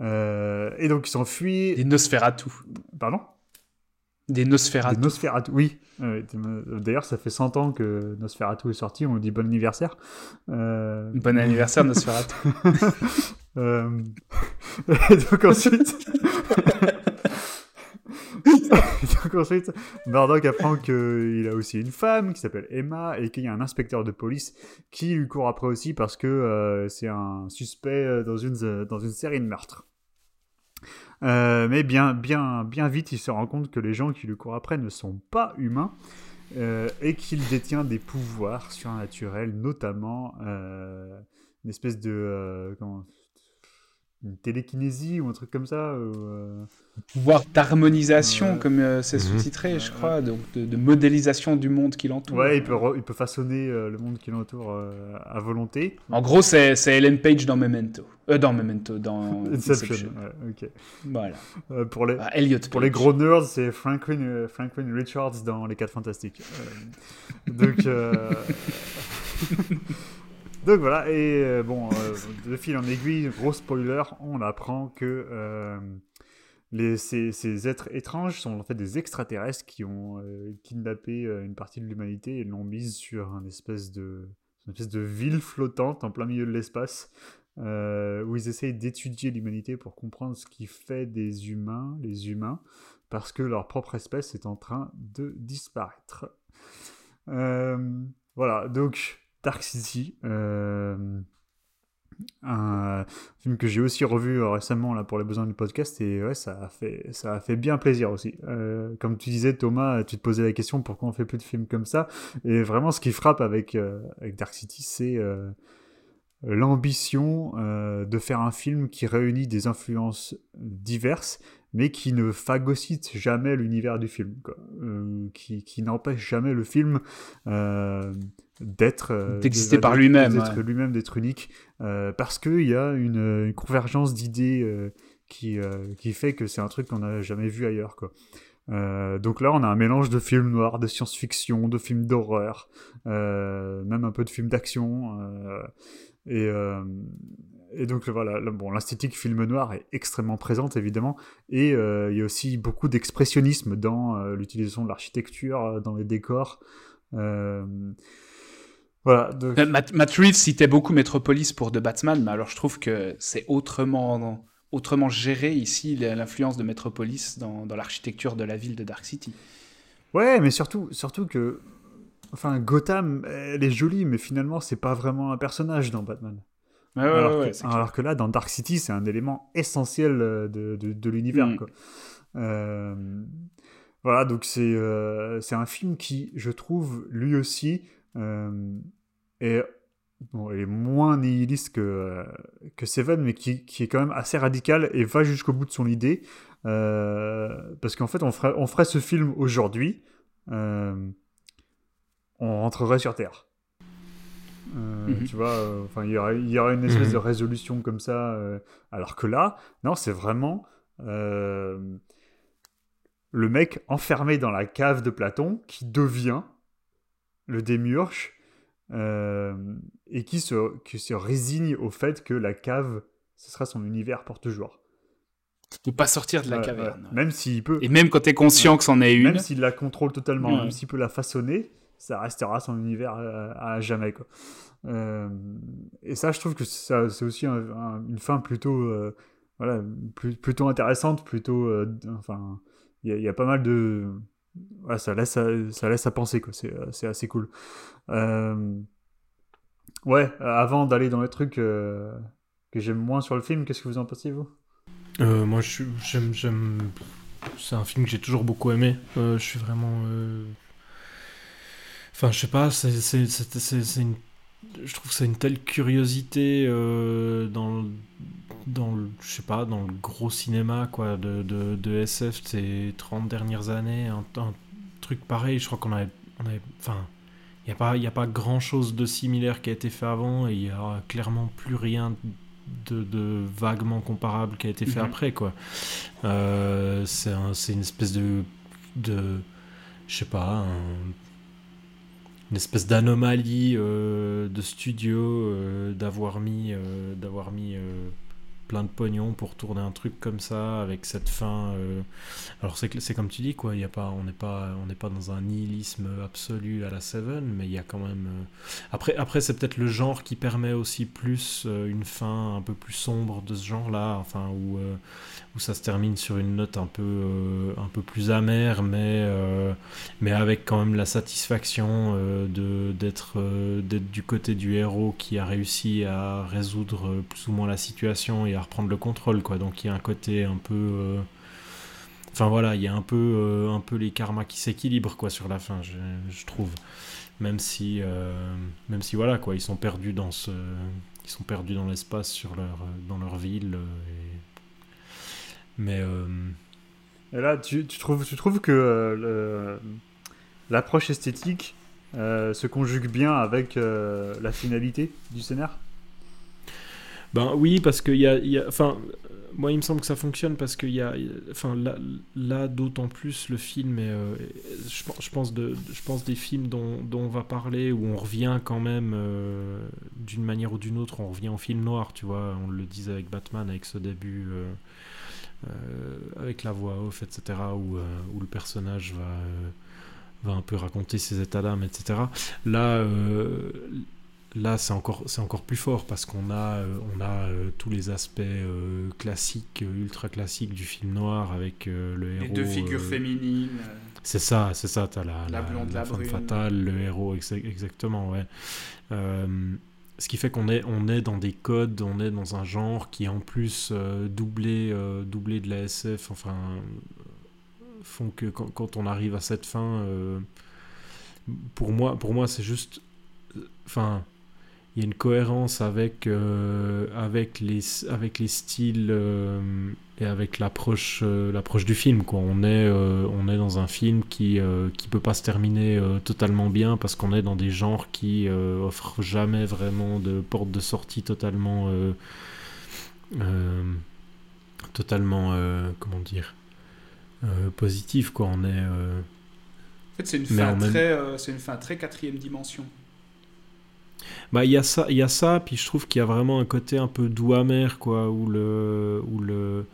Euh, et donc il s'enfuit. Des Nosferatu. Pardon? Des Nosferatu. Des Nosferatu, oui. Euh, D'ailleurs, ça fait 100 ans que Nosferatu est sorti, on dit bon anniversaire. Bon anniversaire, Nosferatu. euh... donc ensuite... ensuite, Murdoch apprend qu'il a aussi une femme qui s'appelle Emma et qu'il y a un inspecteur de police qui lui court après aussi parce que euh, c'est un suspect dans une, dans une série de meurtres. Euh, mais bien, bien, bien vite, il se rend compte que les gens qui lui courent après ne sont pas humains euh, et qu'il détient des pouvoirs surnaturels, notamment euh, une espèce de euh, une télékinésie ou un truc comme ça. Euh... Pouvoir d'harmonisation, comme euh, c'est sous-titré, je crois, donc de, de, modélisation du monde qui l'entoure. Ouais, il peut, il peut façonner euh, le monde qui l'entoure euh, à volonté. En gros, c'est Ellen Page dans Memento. Euh, dans Memento, dans Inception. Inception. Ouais, ok. Voilà. pour les, ah, Elliot pour les gros nerds, c'est Franklin, Franklin Richards dans Les 4 Fantastiques. donc. Donc voilà, et euh, bon, euh, de fil en aiguille, gros spoiler, on apprend que euh, ces, êtres étranges sont en fait des extraterrestres qui ont kidnappé une partie de l'humanité et l'ont mise sur une espèce, de, une espèce de ville flottante en plein milieu de l'espace. où ils essayent d'étudier l'humanité pour comprendre ce qui fait des humains, les humains, parce que leur propre espèce est en train de disparaître. voilà, donc Dark City, euh, un film que j'ai aussi revu récemment là pour les besoins du podcast et ça a fait bien plaisir aussi. Euh, comme tu disais Thomas, tu te posais la question pourquoi on fait plus de films comme ça? Et vraiment ce qui frappe avec euh, Dark City c'est euh, l'ambition euh, de faire un film qui réunit des influences diverses mais qui ne phagocyte jamais l'univers du film, quoi. Euh, qui, qui n'empêche jamais le film euh, d'être euh, d'exister par lui-même, d'être ouais. lui-même, d'être unique, parce qu'il y a une, une convergence d'idées qui, qui fait que c'est un truc qu'on n'a jamais vu ailleurs, quoi. donc là, on a un mélange de films noirs, de science-fiction, de films d'horreur, même un peu de films d'action, et et donc voilà, bon, l'esthétique film noir est extrêmement présente évidemment, et euh, il y a aussi beaucoup d'expressionnisme dans euh, l'utilisation de l'architecture, euh, dans les décors. Euh, voilà. Donc... Matt, Matt, Reeves citait beaucoup Metropolis pour The Batman, mais alors je trouve que c'est autrement, autrement géré ici l'influence de Metropolis dans, dans l'architecture de la ville de Dark City. Ouais, mais surtout, surtout que, enfin, Gotham, elle est jolie, mais finalement, c'est pas vraiment un personnage dans Batman. Ouais, alors, ouais, que, alors que là, dans Dark City, c'est un élément essentiel de, de, de l'univers. Mm. Euh, voilà, donc c'est euh, un film qui, je trouve, lui aussi, euh, est, bon, est moins nihiliste que, que Seven, mais qui, qui, est quand même assez radical et va jusqu'au bout de son idée. Euh, parce qu'en fait, on ferait, on ferait ce film aujourd'hui, euh, on rentrerait sur Terre. Euh, mm -hmm. Tu vois, enfin, il y aurait, y une espèce mm -hmm. de résolution comme ça. Euh, alors que là, non, c'est vraiment euh, le mec enfermé dans la cave de Platon qui devient le démiurge et qui se, qui se résigne au fait que la cave, ce sera son univers pour toujours. Il peut pas sortir de la caverne. Même s'il peut, Et même quand tu es conscient que c'en est une, même s'il la contrôle totalement, Ouais. même s'il peut la façonner, ça restera son univers euh, à, jamais quoi. Euh, et ça, je trouve que c'est aussi un- un- une fin plutôt, euh, voilà, plutôt intéressante, plutôt, enfin, il y, a- pas mal de, voilà, ça laisse, à, ça laisse à penser quoi. C'est, assez cool. Ouais, avant d'aller dans les trucs que j'aime moins sur le film, qu'est-ce que vous en pensez vous? Moi, j'aime, j'aime. C'est un film que j'ai toujours beaucoup aimé. Je suis vraiment. Enfin, je sais pas. C'est, c'est, c'est, c'est- c'est une. Je trouve que c'est une telle curiosité euh, dans, le, dans le, je sais pas, dans le gros cinéma quoi, de, de, de SF ces 30 dernières années. Un, un truc pareil, je crois qu'on avait, on avait, enfin, il n'y a pas, il a pas grand chose de similaire qui a été fait avant et il y a clairement plus rien de, de vaguement comparable qui a été fait Mhm. après quoi. Euh, c'est un- c'est une espèce de, de, je sais pas, un- une espèce d'anomalie euh, de studio euh, d'avoir mis, euh, d'avoir mis plein de pognon pour tourner un truc comme ça avec cette fin. Alors c'est c'est comme tu dis quoi, y a pas, on n'est pas, on n'est pas dans un nihilisme absolu à la Seven, mais il y a quand même. Après, après c'est peut-être le genre qui permet aussi plus une fin un peu plus sombre de ce genre-là, enfin où où ça se termine sur une note un peu euh, un peu plus amère, mais euh, mais avec quand même la satisfaction euh, d'être du côté du héros qui a réussi à résoudre plus ou moins la situation et à reprendre le contrôle quoi. Donc il y a un côté un peu enfin voilà il y a un peu un peu les karmas qui s'équilibrent quoi sur la fin je, trouve. Même si même si voilà quoi ils sont perdus dans ce ils sont perdus dans l'espace leur dans leur ville mais euh, Et là, tu, tu trouves, tu trouves que euh, l'approche esthétique euh, se conjugue bien avec la finalité du scénar? Ben oui, parce qu'il y a, y a- Enfin, moi, il me semble que ça fonctionne parce qu'il y a. Enfin, là, là d'autant plus, le film est. euh, je, pense- je pense de, je pense des films dont, dont on va parler, où on revient quand même, euh, d'une manière ou d'une autre, on revient au film noir, tu vois. On le disait avec Batman, avec ce début. euh, avec la voix off, etc., où, euh, où le personnage va, euh, va un peu raconter ses états d'âme, etc. Là, euh, là c'est encore, c'est encore plus fort parce qu'on a, euh, on a euh, tous les aspects euh, classiques, euh, ultra classiques du film noir avec euh, le héros. Les deux figures euh, féminines. euh, c'est ça, c'est ça, t'as la, La blonde, la femme brune. fatale, le héros, exa- exactement, ouais. Ce qui fait qu'on est, on est dans des codes, on est dans un genre qui en plus euh, doublé, euh, doublé de la SF, enfin, euh, font que quand, quand on arrive à cette fin, pour moi, pour moi c'est juste, enfin, il y a une cohérence avec, avec, les, avec les styles et avec l'approche euh, l'approche du film. Quoi. On, est, euh, on est dans un film qui ne qui peut pas se terminer euh, totalement bien parce qu'on est dans des genres qui euh, offrent jamais vraiment de porte de sortie totalement... euh, euh, totalement... euh, comment dire euh, positif quoi on est euh, En fait, c'est une, fin même- très, euh, c'est une fin très quatrième dimension. Bah, il y a ça, il y a ça, puis je trouve qu'il y a vraiment un côté un peu doux amer, quoi, où le, où le,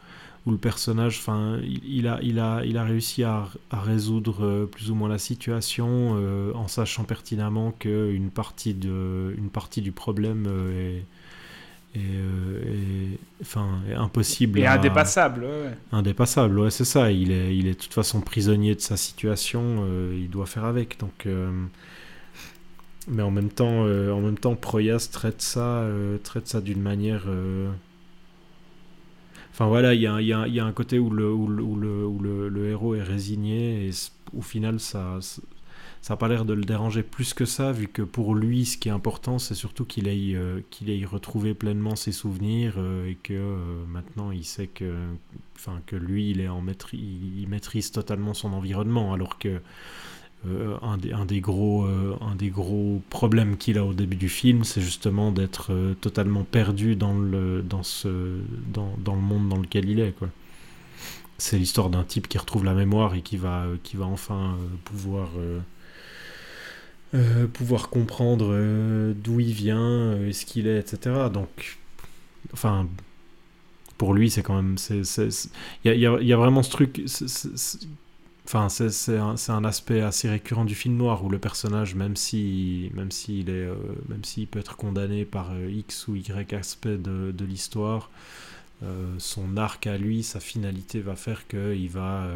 où le personnage, enfin, il, il a, il a, il a réussi à, à résoudre euh, plus ou moins la situation euh, en sachant pertinemment que une partie de, une partie du problème euh, est, enfin, est impossible, Et à- indépassable, ouais, indépassable. Ouais, c'est ça. Il est, il est de toute façon prisonnier de sa situation. il doit faire avec. Donc, mais en même temps, en même temps, Proyas traite ça, traite ça d'une manière. Enfin voilà, il y a, un côté où le, héros est résigné et au final ça, n'a pas l'air de le déranger plus que ça, vu que pour lui, ce qui est important, c'est surtout qu'il ait, euh, qu'il ait retrouvé pleinement ses souvenirs euh, et que euh, maintenant il sait que, que lui, il, est en maîtrise, maîtrise totalement son environnement, alors que euh, un, des, un, des gros, euh, un des gros problèmes qu'il a au début du film, c'est justement d'être euh, totalement perdu dans le, dans, ce, dans, dans le monde dans lequel il est. Quoi. C'est l'histoire d'un type qui retrouve la mémoire et qui va, qui va enfin pouvoir, pouvoir comprendre d'où il vient, ce qu'il est, etc. Donc, enfin, pour lui, c'est quand même. Il y a, y y a vraiment ce truc. Enfin, c'est un, aspect assez récurrent du film noir où le personnage, même si, même s'il est, euh, même s'il peut être condamné par euh, X ou Y aspect de, l'histoire, euh, son arc à lui, sa finalité va faire qu'il va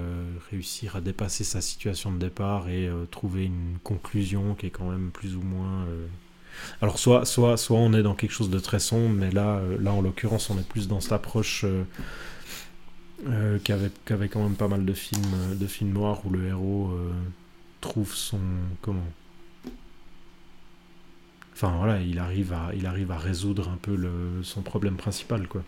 réussir à dépasser sa situation de départ et trouver une conclusion qui est quand même plus ou moins. Alors soit, soit, soit on est dans quelque chose de très sombre, mais là, là en l'occurrence, on est plus dans cette approche. Euh, qu'avait qu'avait quand même pas mal de films euh, de films noirs où le héros euh, trouve son comment? Enfin voilà il arrive à il arrive à résoudre un peu le, son problème principal quoi.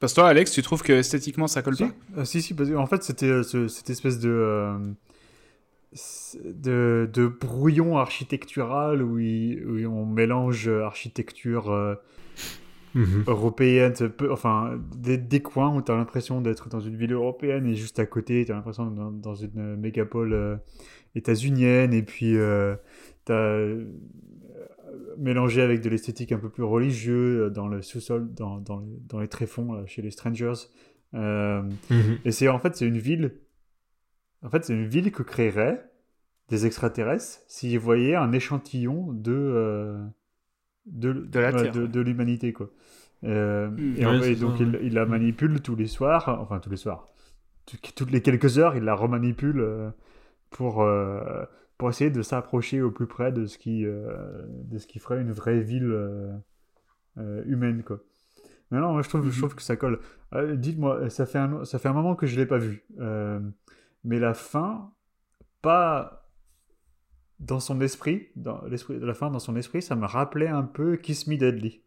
Parce que toi, Alex, tu trouves que esthétiquement ça colle Si, pas? Euh, si, si, parce qu'en fait, c'était euh, ce- cette espèce de, euh, de, de brouillon architectural où, il- où on mélange architecture euh, européenne, enfin, des, des coins où tu as l'impression d'être dans une ville européenne et juste à côté, tu as l'impression d'être dans, dans une mégapole euh, états-unienne et puis tu as mélangé avec de l'esthétique un peu plus religieux dans le sous-sol, dans, dans, les, dans les tréfonds chez les Strangers. Mhm. Et c'est en fait c'est une ville. En fait, c'est une ville que créerait des extraterrestres s'ils voyaient un échantillon de de, de, la Terre, de, de l'humanité quoi. Euh, hmm. et, donc il, la manipule tous les soirs, enfin tous les soirs, toutes les quelques heures, il la remanipule euh, pour, euh, pour essayer de s'approcher au plus près de ce qui, de ce qui ferait une vraie ville humaine. Quoi. Mais non, moi, je, trouve, je hmm. trouve que ça colle. Dites-moi, ça, fait un, ça fait un moment que je ne l'ai pas vu. mais la fin, pas dans son esprit, dans l'esprit de la fin, dans son esprit, ça me rappelait un peu Kiss Me Deadly.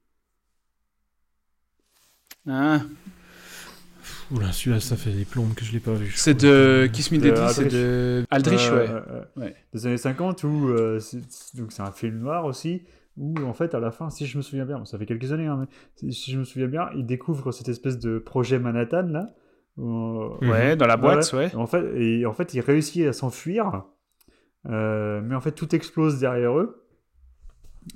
Ah. Oula, celui-là, ça fait des plombes que je l'ai pas vu. C'est de Kiss Me Deadly, c'est de Aldrich, ouais. ouais. Des années 50, où euh, donc c'est un film noir aussi, où en fait, à la fin, si je me souviens bien, ça fait quelques années, hein, mais si je me souviens bien, il découvre cette espèce de projet Manhattan, là. ouais, dans la boîte, ouais. En fait, et en fait, il réussit à s'enfuir, euh, mais en fait, tout explose derrière eux.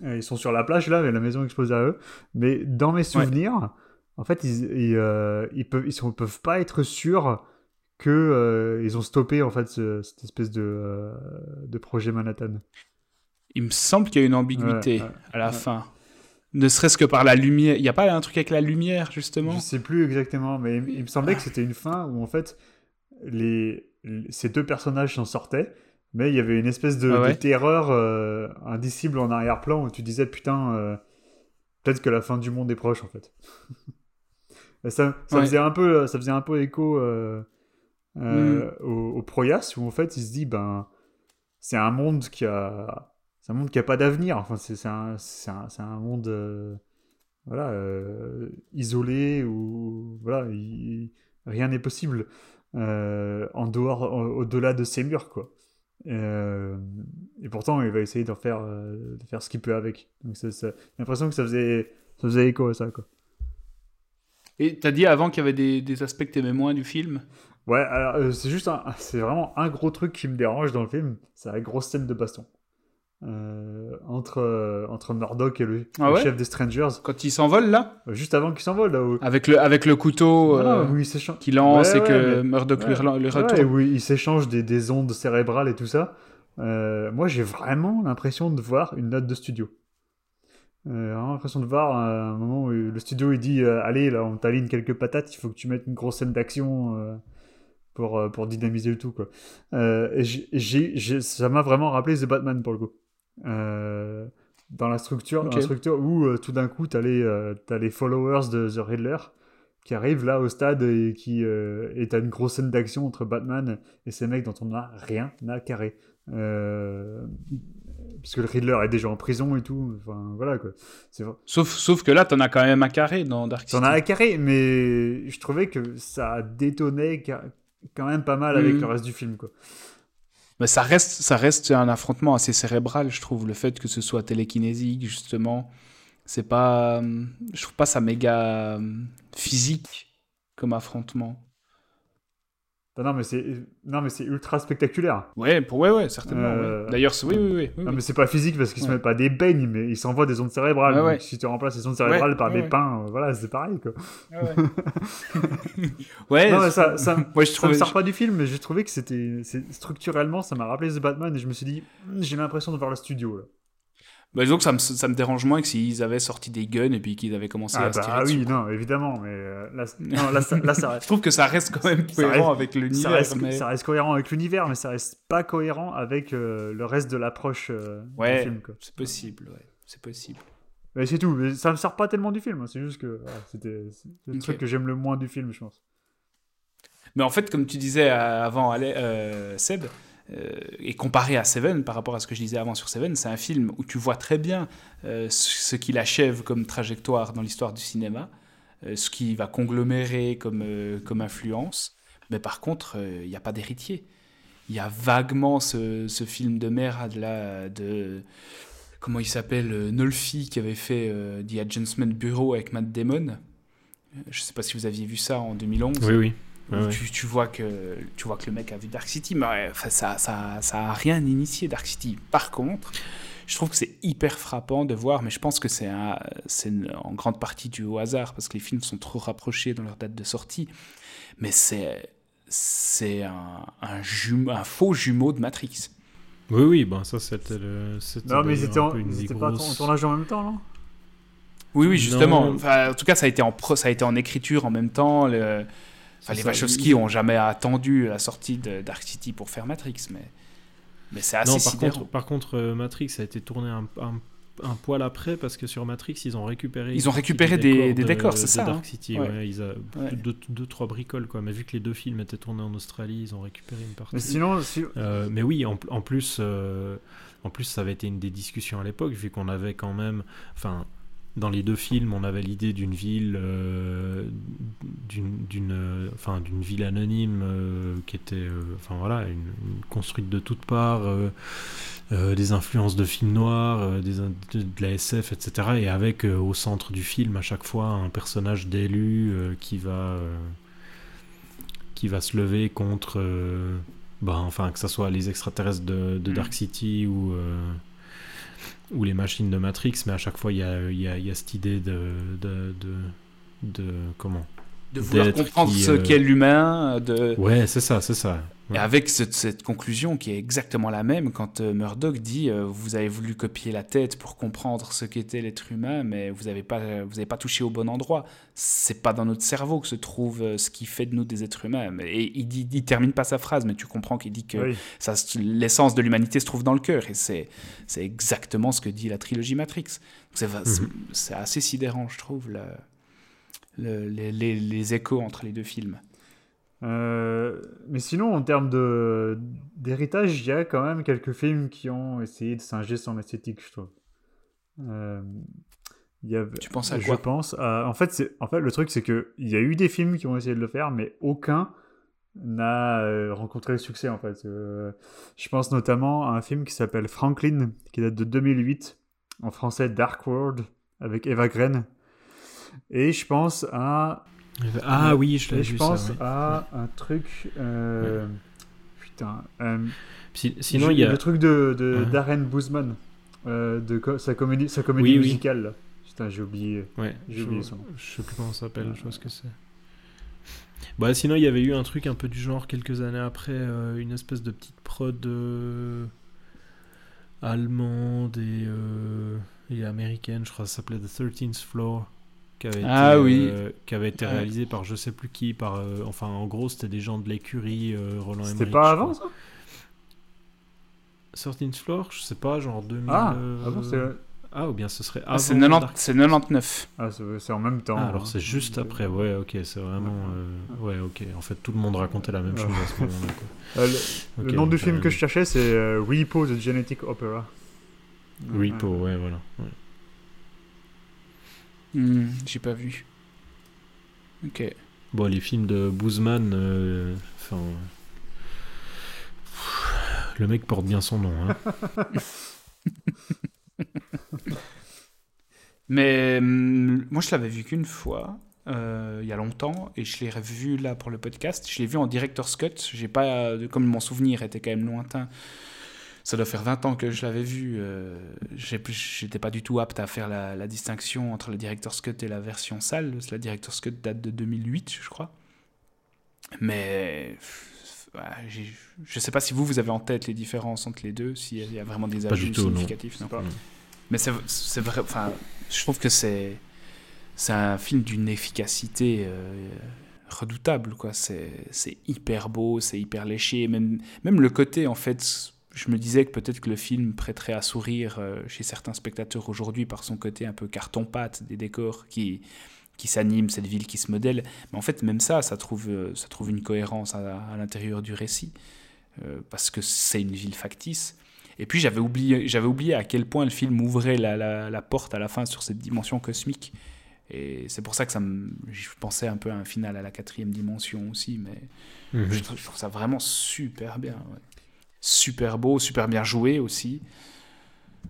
Ils sont sur la plage, là, mais la maison explose derrière eux. Mais dans mes souvenirs en fait, ils, ils, euh, ils peuvent, ils peuvent pas être sûrs que euh, ils ont stoppé en fait cette espèce de, euh, de projet Manhattan. Il me semble qu'il y a une ambiguïté à la fin. Ne serait-ce que par la lumière. Il n'y a pas un truc avec la lumière, justement? Je sais plus exactement, mais il, me semblait que c'était une fin où, en fait, les, ces deux personnages s'en sortaient, mais il y avait une espèce de, ah de terreur indicible en arrière-plan où tu disais, putain, peut-être que la fin du monde est proche, en fait. Ça, faisait un peu, ça faisait un peu écho euh, euh, mm. au, Proyas, où en fait il se dit, ben, c'est un monde qui a, un monde qui a pas d'avenir. Enfin, c'est un, un, un, monde, euh, voilà, isolé où, voilà, rien n'est possible en dehors, au-delà de ces murs, quoi. Et pourtant, il va essayer d'en faire, de faire ce qu'il peut avec. Donc, j'ai l'impression que ça faisait, ça faisait écho à ça, quoi. Et t'as dit avant qu'il y avait des, des aspects que t'aimais moins du film? Ouais, alors euh, c'est juste un, c'est vraiment un gros truc qui me dérange dans le film, c'est la grosse scène de baston. Euh, entre, euh, entre Murdoch et le, ah chef des Strangers. Quand il s'envole là Juste avant qu'il s'envole là. Avec, le, avec le couteau ah, qu'il lance et que Murdoch lui, retourne. oui, il s'échange des, des, ondes cérébrales et tout ça. moi j'ai vraiment l'impression de voir une note de studio. Euh, j'ai l'impression de voir un moment où le studio il dit euh, allez là on t'aligne quelques patates il faut que tu mettes une grosse scène d'action euh, pour, euh, pour dynamiser le tout quoi ça m'a vraiment rappelé The Batman pour le coup dans la structure, la structure où tout d'un coup t'as les, as les followers de The Riddler qui arrivent là au stade et qui et t'as une grosse scène d'action entre Batman et ces mecs dont on n'a rien à carrer puisque le Riddler est déjà en prison et tout. Enfin, voilà quoi. Sauf, sauf que là, t'en as quand même un carré dans Dark City. T'en as un carré, mais je trouvais que ça détonnait quand même pas mal avec mm. le reste du film quoi. Mais ça reste, ça reste un affrontement assez cérébral, je trouve. Le fait que ce soit télékinésique, justement, c'est pas. Je trouve pas ça méga physique comme affrontement. Non, mais c'est non, mais c'est ultra spectaculaire. Ouais, pour ouais, ouais, certainement. Euh, D'ailleurs, oui, oui, oui, Non, mais c'est pas physique parce qu'ils se mettent pas des beignes, mais ils s'envoient des ondes cérébrales. si tu remplaces les ondes cérébrales par des pains, euh, voilà, c'est pareil, quoi. ouais. non, mais ça, ça, Moi, je ça me sort pas du film, mais j'ai trouvé que c'était structurellement, ça m'a rappelé The Batman et je me suis dit, hmm, j'ai l'impression de voir le studio là. Bah, disons que ça me, ça me dérange moins que s'ils avaient sorti des guns et puis qu'ils avaient commencé ah à se bah, Ah oui, non, évidemment, mais euh, là, non, là, ça, là, ça Je trouve que ça reste quand même cohérent avec l'univers. Ça reste, mais... ça reste cohérent avec l'univers, mais ça reste pas cohérent avec euh, le reste de l'approche euh, ouais, du film. c'est possible, ouais, c'est possible. Mais c'est tout, mais ça me sert pas tellement du film, hein. c'est juste que c'était le truc que j'aime le moins du film, je pense. Mais en fait, comme tu disais avant, Seb, euh, et comparé à Seven, par rapport à ce que je disais avant sur Seven, c'est un film où tu vois très bien euh, ce qu'il achève comme trajectoire dans l'histoire du cinéma, euh, ce qui va conglomérer comme, influence. Mais par contre, il n'y a pas d'héritier. Il y a vaguement ce, ce, film de merde là, de. Comment il s'appelle Nolfi qui avait fait The Adjustment Bureau avec Matt Damon. Je ne sais pas si vous aviez vu ça en 2011. Oui, oui. Tu, vois que, tu vois que le mec a vu Dark City, mais ça, ça, ça a rien initié Dark City. Par contre, je trouve que c'est hyper frappant de voir, mais je pense que c'est en grande partie dû au hasard, parce que les films sont trop rapprochés dans leur date de sortie. Mais c'est c'est un, un, un, faux jumeau de Matrix. Oui, oui, ben ça c'était le. Non, mais ils étaient, en, pas en tournage en même temps, non? Oui, oui, justement. en tout cas, ça a, été en ça a été en écriture en même temps. Le... les Wachowski n'ont jamais attendu la sortie de Dark City pour faire Matrix, mais, mais c'est assez non, par contre, par contre, euh, Matrix a été tourné un, un un poil après parce que sur Matrix ils ont récupéré ils ont récupéré des, décors, c'est ça Dark hein. City ouais. ils a deux, trois bricoles quoi. Mais vu que les deux films étaient tournés en Australie ils ont récupéré une partie. Mais sinon euh, mais oui en, en plus euh, en plus ça avait été une des discussions à l'époque vu qu'on avait quand même enfin dans les deux films, on avait l'idée d'une ville, euh, d'une, enfin d'une ville anonyme qui était, enfin voilà, une, construite de toutes parts, euh, des influences de films noirs, euh, des, de, la SF, etc. Et avec euh, au centre du film à chaque fois un personnage d'élu qui va qui va se lever contre, bah, enfin que ce soit les extraterrestres de, de mm. Dark City ou ou les machines de Matrix, mais à chaque fois il y a, y, a, y a, cette idée de, de, de, de comment de vouloir comprendre ce qu'est l'humain. De... Ouais, c'est ça, c'est ça. Et avec cette, conclusion qui est exactement la même quand euh, Murdoch dit euh, vous avez voulu copier la tête pour comprendre ce qu'était l'être humain, mais vous n'avez pas vous avez pas touché au bon endroit. C'est pas dans notre cerveau que se trouve euh, ce qui fait de nous des êtres humains. Et il dit, il termine pas sa phrase, mais tu comprends qu'il dit que l'essence de l'humanité se trouve dans le cœur. Et c'est c'est exactement ce que dit la trilogie Matrix. C'est mhm. c'est assez sidérant, je trouve, le, les, les, les échos entre les deux films. Euh, mais sinon, en termes d'héritage, il y a quand même quelques films qui ont essayé de singer son esthétique, je trouve. Euh, y a, tu penses à quoi? Je pense en, fait, en fait, le truc, c'est qu'il y a eu des films qui ont essayé de le faire, mais aucun n'a euh, rencontré le succès, en fait. je pense notamment à un film qui s'appelle Franklin, qui date de 2008, en français Dark World, avec Eva Green. Et je pense à ah oui, je l'ai vu. Je pense à un truc. Euh, putain. Euh, sinon, il y a. Le truc de, de Darren Boozman, euh, de sa comédie, sa comédie musicale. Putain, j'ai oublié. Ouais, j'ai oublié son Je sais plus comment ça s'appelle, je vois ce que c'est. Bah, sinon, il y avait eu un truc un peu du genre quelques années après, une espèce de petite prod allemande et, et américaine, je crois que ça s'appelait The 13th Floor qui avait ah, été, oui. Euh, qui avait été réalisé par je sais plus qui, par euh, enfin en gros c'était des gens de l'écurie euh, Roland C'était pas avant ça? 13 Floor, je sais pas, genre 2000. Ah, ah, ah ou bien ce serait ah, c'est 99. Ah, c'est en même temps. Ah, alors c'est juste après, ouais, ok, c'est vraiment. ouais, ok. En fait, tout le monde racontait la même chose à ce moment-là. le, nom du film que je cherchais, c'est Repo the Genetic Opera. Repo, ouais, voilà. Hmm, j'ai pas vu. Ok. Bon, les films de Boozman, euh, enfin. le mec porte bien son nom. Hein. Mais hmm, moi, je l'avais vu qu'une fois. Euh, il y a longtemps et je l'ai revu là pour le podcast. Je l'ai vu en director's cut. J'ai pas, comme mon souvenir était quand même lointain, ça doit faire 20 ans que je l'avais vu. Euh, J'étais pas du tout apte à faire la, distinction entre le Director's Cut et la version sale. La Director's Cut date de 2008, je crois. Mais je sais pas si vous, vous avez en tête les différences entre les deux, s'il y a vraiment des ajouts significatifs. Non. Mais c'est vrai, enfin, je trouve que c'est un film d'une efficacité euh, redoutable. quoi. C'est hyper beau, c'est hyper léché. Même, même le côté, en fait je me disais que peut-être que le film prêterait à sourire euh, chez certains spectateurs aujourd'hui par son côté un peu carton-pâte des décors qui, qui s'animent, cette ville qui se modèle. Mais en fait, même ça, ça trouve, euh, ça trouve une cohérence à, l'intérieur du récit, euh, parce que c'est une ville factice. Et puis j'avais oublié, j'avais oublié à quel point le film ouvrait la, la, porte à la fin sur cette dimension cosmique. Et c'est pour ça que ça me, je pensais un peu à un final à la quatrième dimension aussi, mais mhm. je, trouve, ça vraiment super bien super beau, super bien joué aussi.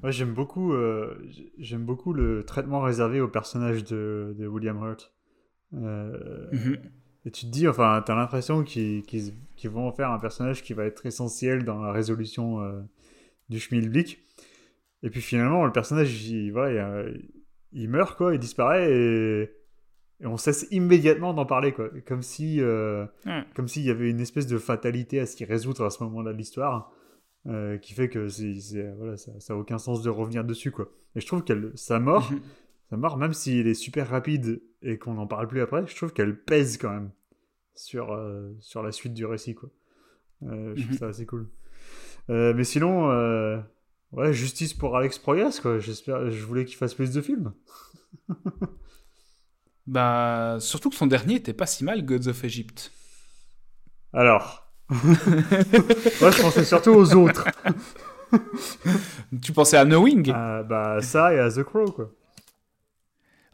Ouais, j'aime beaucoup, euh, j'aime beaucoup le traitement réservé au personnage de, de William Hurt. Euh, mhm. Et tu te dis, enfin, t'as l'impression qu'ils vont en faire un personnage qui va être essentiel dans la résolution euh, du schmilblick. Et puis finalement, le personnage, il, voilà, il, il meurt, quoi, il disparaît et, et on cesse immédiatement d'en parler, quoi. Comme si, euh, comme s'il y avait une espèce de fatalité à s'y résoudre à ce moment-là de l'histoire, euh, qui fait que c'est, c'est- voilà, ça, ça a aucun sens de revenir dessus, quoi. Et je trouve qu'elle, sa mort, Mhm. sa mort, même s'il est super rapide et qu'on n'en parle plus après, je trouve qu'elle pèse quand même sur, euh, sur la suite du récit, quoi. Euh, je trouve Mhm. ça assez cool. Mais sinon, ouais, justice pour Alex Proyas, quoi. J'espère, je voulais qu'il fasse plus de films. Bah, surtout que son dernier était pas si mal, Gods of Egypt. Alors. Moi, je pensais surtout aux autres. Tu pensais à Knowing? Ah, bah, ça et à The Crow, quoi.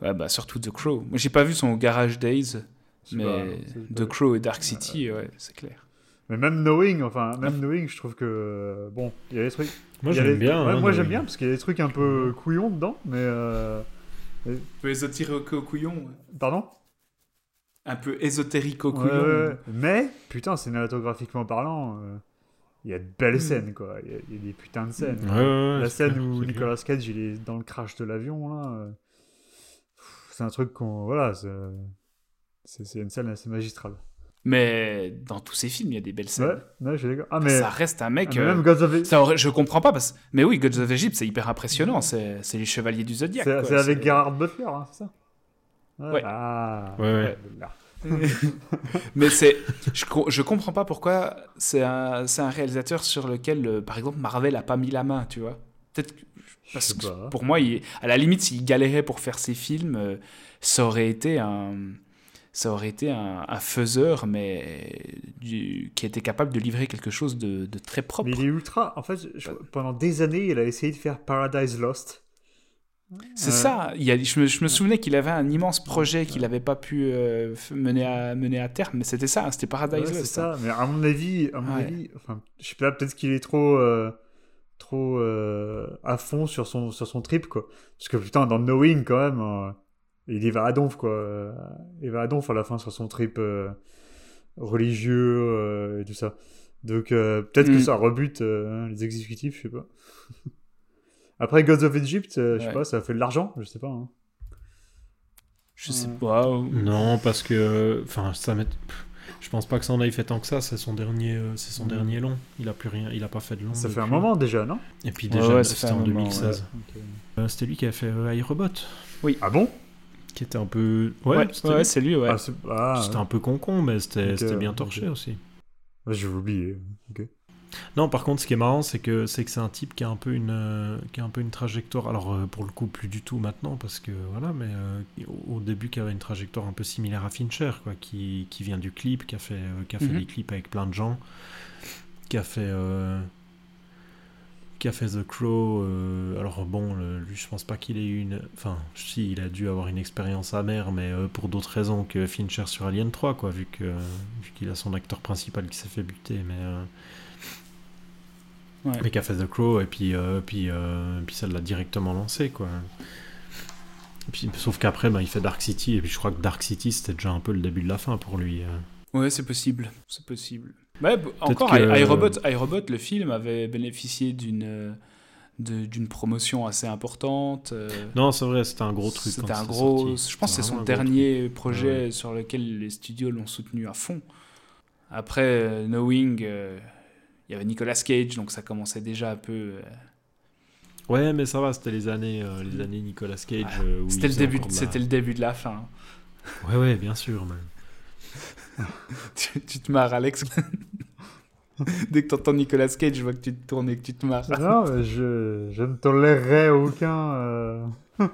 Ouais, bah, surtout The Crow. Moi, j'ai pas vu son Garage Days, mais pas, The pas- Crow et Dark City, ouais, c'est clair. Mais même Knowing, enfin, même Knowing, je trouve que. euh, Bon, il y a des trucs. Moi, j'aime bien. ouais, hein, moi, j'aime bien, parce qu'il y a des trucs un peu couillons dedans, mais. euh, Un peu ésotérique au couillon. Pardon? Un peu ésotérique au couillon. Mais, putain, cinématographiquement parlant, euh, il y a de belles Mm. scènes, quoi. Il y, a- il y a des putains de scènes. Ouais, La scène où. Nicolas Cage il est dans le crash de l'avion là, euh, c'est un truc qu'on voilà, c'est une scène assez magistrale. Mais dans tous ses films, il y a des belles scènes. Ouais, ouais, je suis d'accord. Ah mais, Ça reste un ah, mec. mais euh, même Gods of ça aurait- je comprends pas parce mais oui Gods of Egypt c'est hyper impressionnant c'est c'est les chevaliers du zodiaque c'est quoi, c'est avec c'est- Gerard Butler, hein, c'est ça? Ouais. Ah. Ouais, mais c'est je, co- je comprends pas pourquoi c'est un c'est un réalisateur sur lequel euh, par exemple Marvel a pas mis la main tu vois peut-être que- parce que pour moi il- à la limite s'il galérait pour faire ses films euh, ça aurait été un ça aurait été un, un faiseur mais du- qui était capable de livrer quelque chose de, de très propre Mais il est ultra. En fait, je- pendant des années, il a essayé de faire Paradise Lost. C'est Euh, ça. Il y a, je, me, je me souvenais qu'il avait un immense projet qu'il n'avait pas pu euh, mener, à, mener à terme, mais c'était ça, c'était Paradise Ouais, c'est Lost. hein. ça. Mais à mon avis, à mon Ouais. avis, enfin, je sais pas, peut-être qu'il est trop, euh, trop euh, à fond sur son, sur son trip, quoi. Parce que putain, dans Knowing, quand même, euh, il y va à donf, quoi. Il va à donf à la fin sur son trip euh, religieux euh, et tout ça. Donc euh, peut-être que Mm. ça rebute euh, les exécutifs, je sais pas. Après Gods of Egypt, euh, je sais Ouais. pas, ça a fait de l'argent, je sais pas. hein. Je sais Ouais. pas. ou- Non, parce que. Enfin, ça m'est- pff, Je pense pas que ça en ait fait tant que ça. C'est son dernier, euh, c'est son Mm. dernier long. Il a plus rien. Il a pas fait de long. Ça fait un moment déjà, non? Et puis déjà, ouais, c'était en moment, 2016. Ok. Euh, c'était lui qui a fait euh, iRobot, Ah bon? Qui était un peu. Ouais, Ouais, c'était ouais, lui. c'est lui, ouais. Ah, ah, C'était un peu con-con, mais c'était bien torché aussi. ouais, J'ai oublié. Ok. Non, par contre, ce qui est marrant, c'est que c'est que c'est un type qui a un peu une euh, qui a un peu une trajectoire. Alors euh, pour le coup, plus du tout maintenant, parce que voilà, mais euh, au, début, qui avait une trajectoire un peu similaire à Fincher, quoi, qui, qui vient du clip, qui a fait euh, qui a fait Mhm. des clips avec plein de gens, qui a fait euh, qui a fait The Crow. euh, alors bon, le- lui, je pense pas qu'il ait eu une. Enfin, si, il a dû avoir une expérience amère, mais euh, pour d'autres raisons que Fincher sur Alien 3, quoi, vu que vu qu'il a son acteur principal qui s'est fait buter, mais. euh, Ouais. mais qui a fait The Crow et puis euh, puis euh, puis ça l'a directement lancé quoi. Et puis, sauf qu'après bah, il fait Dark City et puis je crois que Dark City c'était déjà un peu le début de la fin pour lui. euh. Ouais, c'est possible. C'est possible. Ouais, encore, que- iRobot, iRobot, le film avait bénéficié d'une euh, d'une promotion assez importante. euh, Non c'est vrai c'était un gros truc. C'était un gros. sorti. Je pense que c'est son dernier projet Ouais. sur lequel les studios l'ont soutenu à fond. Après euh, Knowing, euh, il y avait Nicolas Cage, donc ça commençait déjà un peu. euh. Ouais mais ça va c'était les années euh, les années Nicolas Cage. Ah, C'était le début. la- C'était le début de la fin. Ouais ouais bien sûr. mais- tu, tu te marres, Alex. Dès que t'entends Nicolas Cage, je vois que tu te tournes et que tu te marres. Non, mais je, je ne tolérerai aucun. euh,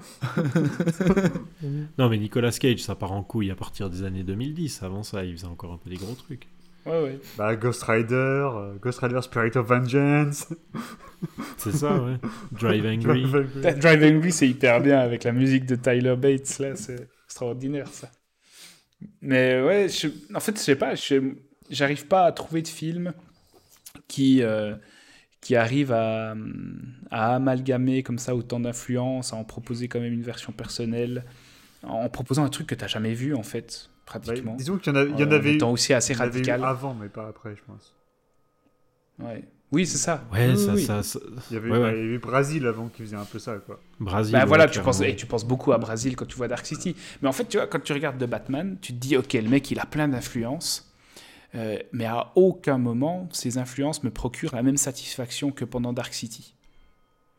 Non mais Nicolas Cage ça part en couille à partir des années 2010. Avant ça il faisait encore un peu des gros trucs. Ouais, ouais. Bah, Ghost Rider, euh, Ghost Rider Spirit of Vengeance. C'est ça ouais. Drive Angry. Drive Angry, c'est hyper bien avec la musique de Tyler Bates, là, c'est extraordinaire ça. Mais ouais, je- en fait, je sais pas, je- j'arrive pas à trouver de film qui, euh, qui arrive à, à amalgamer comme ça autant d'influences, à en proposer quand même une version personnelle, en proposant un truc que t'as jamais vu en fait, Bah, pratiquement. disons qu'il y en, a- il y en en avait eu. étant aussi assez il y en avait eu radical. avant, mais pas après, je pense. Ouais. Oui, c'est ça. Ouais, Oui, ça, oui. ça, ça- Il y avait, ouais, ouais. il y avait Brésil avant qui faisait un peu ça, quoi. Brésil. Bah ouais, voilà, tu penses, et tu penses beaucoup à Brésil quand tu vois Dark City. Mais en fait, tu vois, quand tu regardes The Batman, tu te dis, ok, le mec, il a plein d'influences, euh, mais à aucun moment, ces influences me procurent la même satisfaction que pendant Dark City.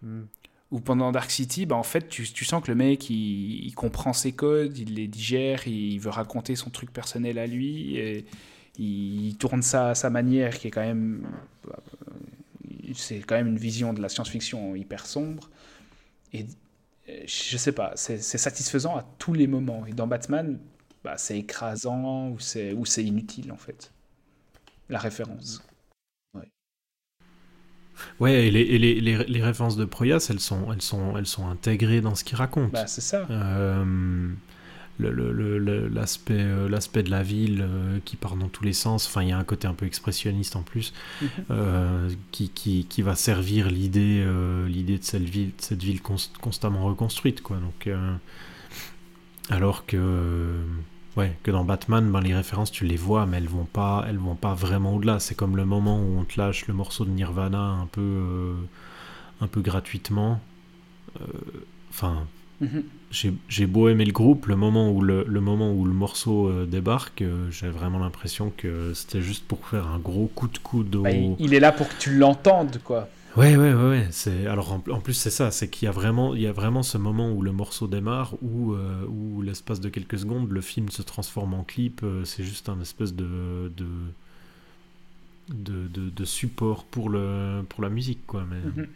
Hmm. Ou pendant Dark City, bah, en fait, tu, tu sens que le mec, il, il comprend ses codes, il les digère, il veut raconter son truc personnel à lui, et il tourne ça à sa manière, qui est quand même... euh, C'est quand même une vision de la science-fiction hyper sombre. Et euh, je sais pas, c'est satisfaisant à tous les moments. Et dans Batman, bah, c'est écrasant ou c'est inutile, en fait. La référence. Ouais, et les, et les, les, les références de Proyas, elles sont, elles, sont, elles sont intégrées dans ce qu'il raconte. Bah, c'est ça. Euh, l'aspect euh, l'aspect de la ville euh, qui part dans tous les sens enfin il y a un côté un peu expressionniste en plus Mhm. euh, qui, qui, qui va servir l'idée euh, l'idée de cette ville de cette ville cons- constamment reconstruite quoi donc euh, alors que ouais que dans Batman ben, les références tu les vois mais elles vont pas elles vont pas vraiment au-delà c'est comme le moment où on te lâche le morceau de Nirvana un peu euh, un peu gratuitement Euh, enfin Mhm. j'ai beau aimer le groupe, le moment où le, le, moment où le morceau euh, débarque, j'ai vraiment l'impression que c'était juste pour faire un gros coup de coude au... Bah, il, il est là pour que tu l'entendes, quoi. Ouais, ouais, ouais, ouais. C'est... Alors en, en plus, c'est ça, c'est qu'il y a, vraiment, il y a vraiment ce moment où le morceau démarre, où, euh, où l'espace de quelques secondes, le film se transforme en clip, euh, c'est juste un espèce de... de... De, de, de support pour, le, pour la musique, quoi. Mais... Mhm.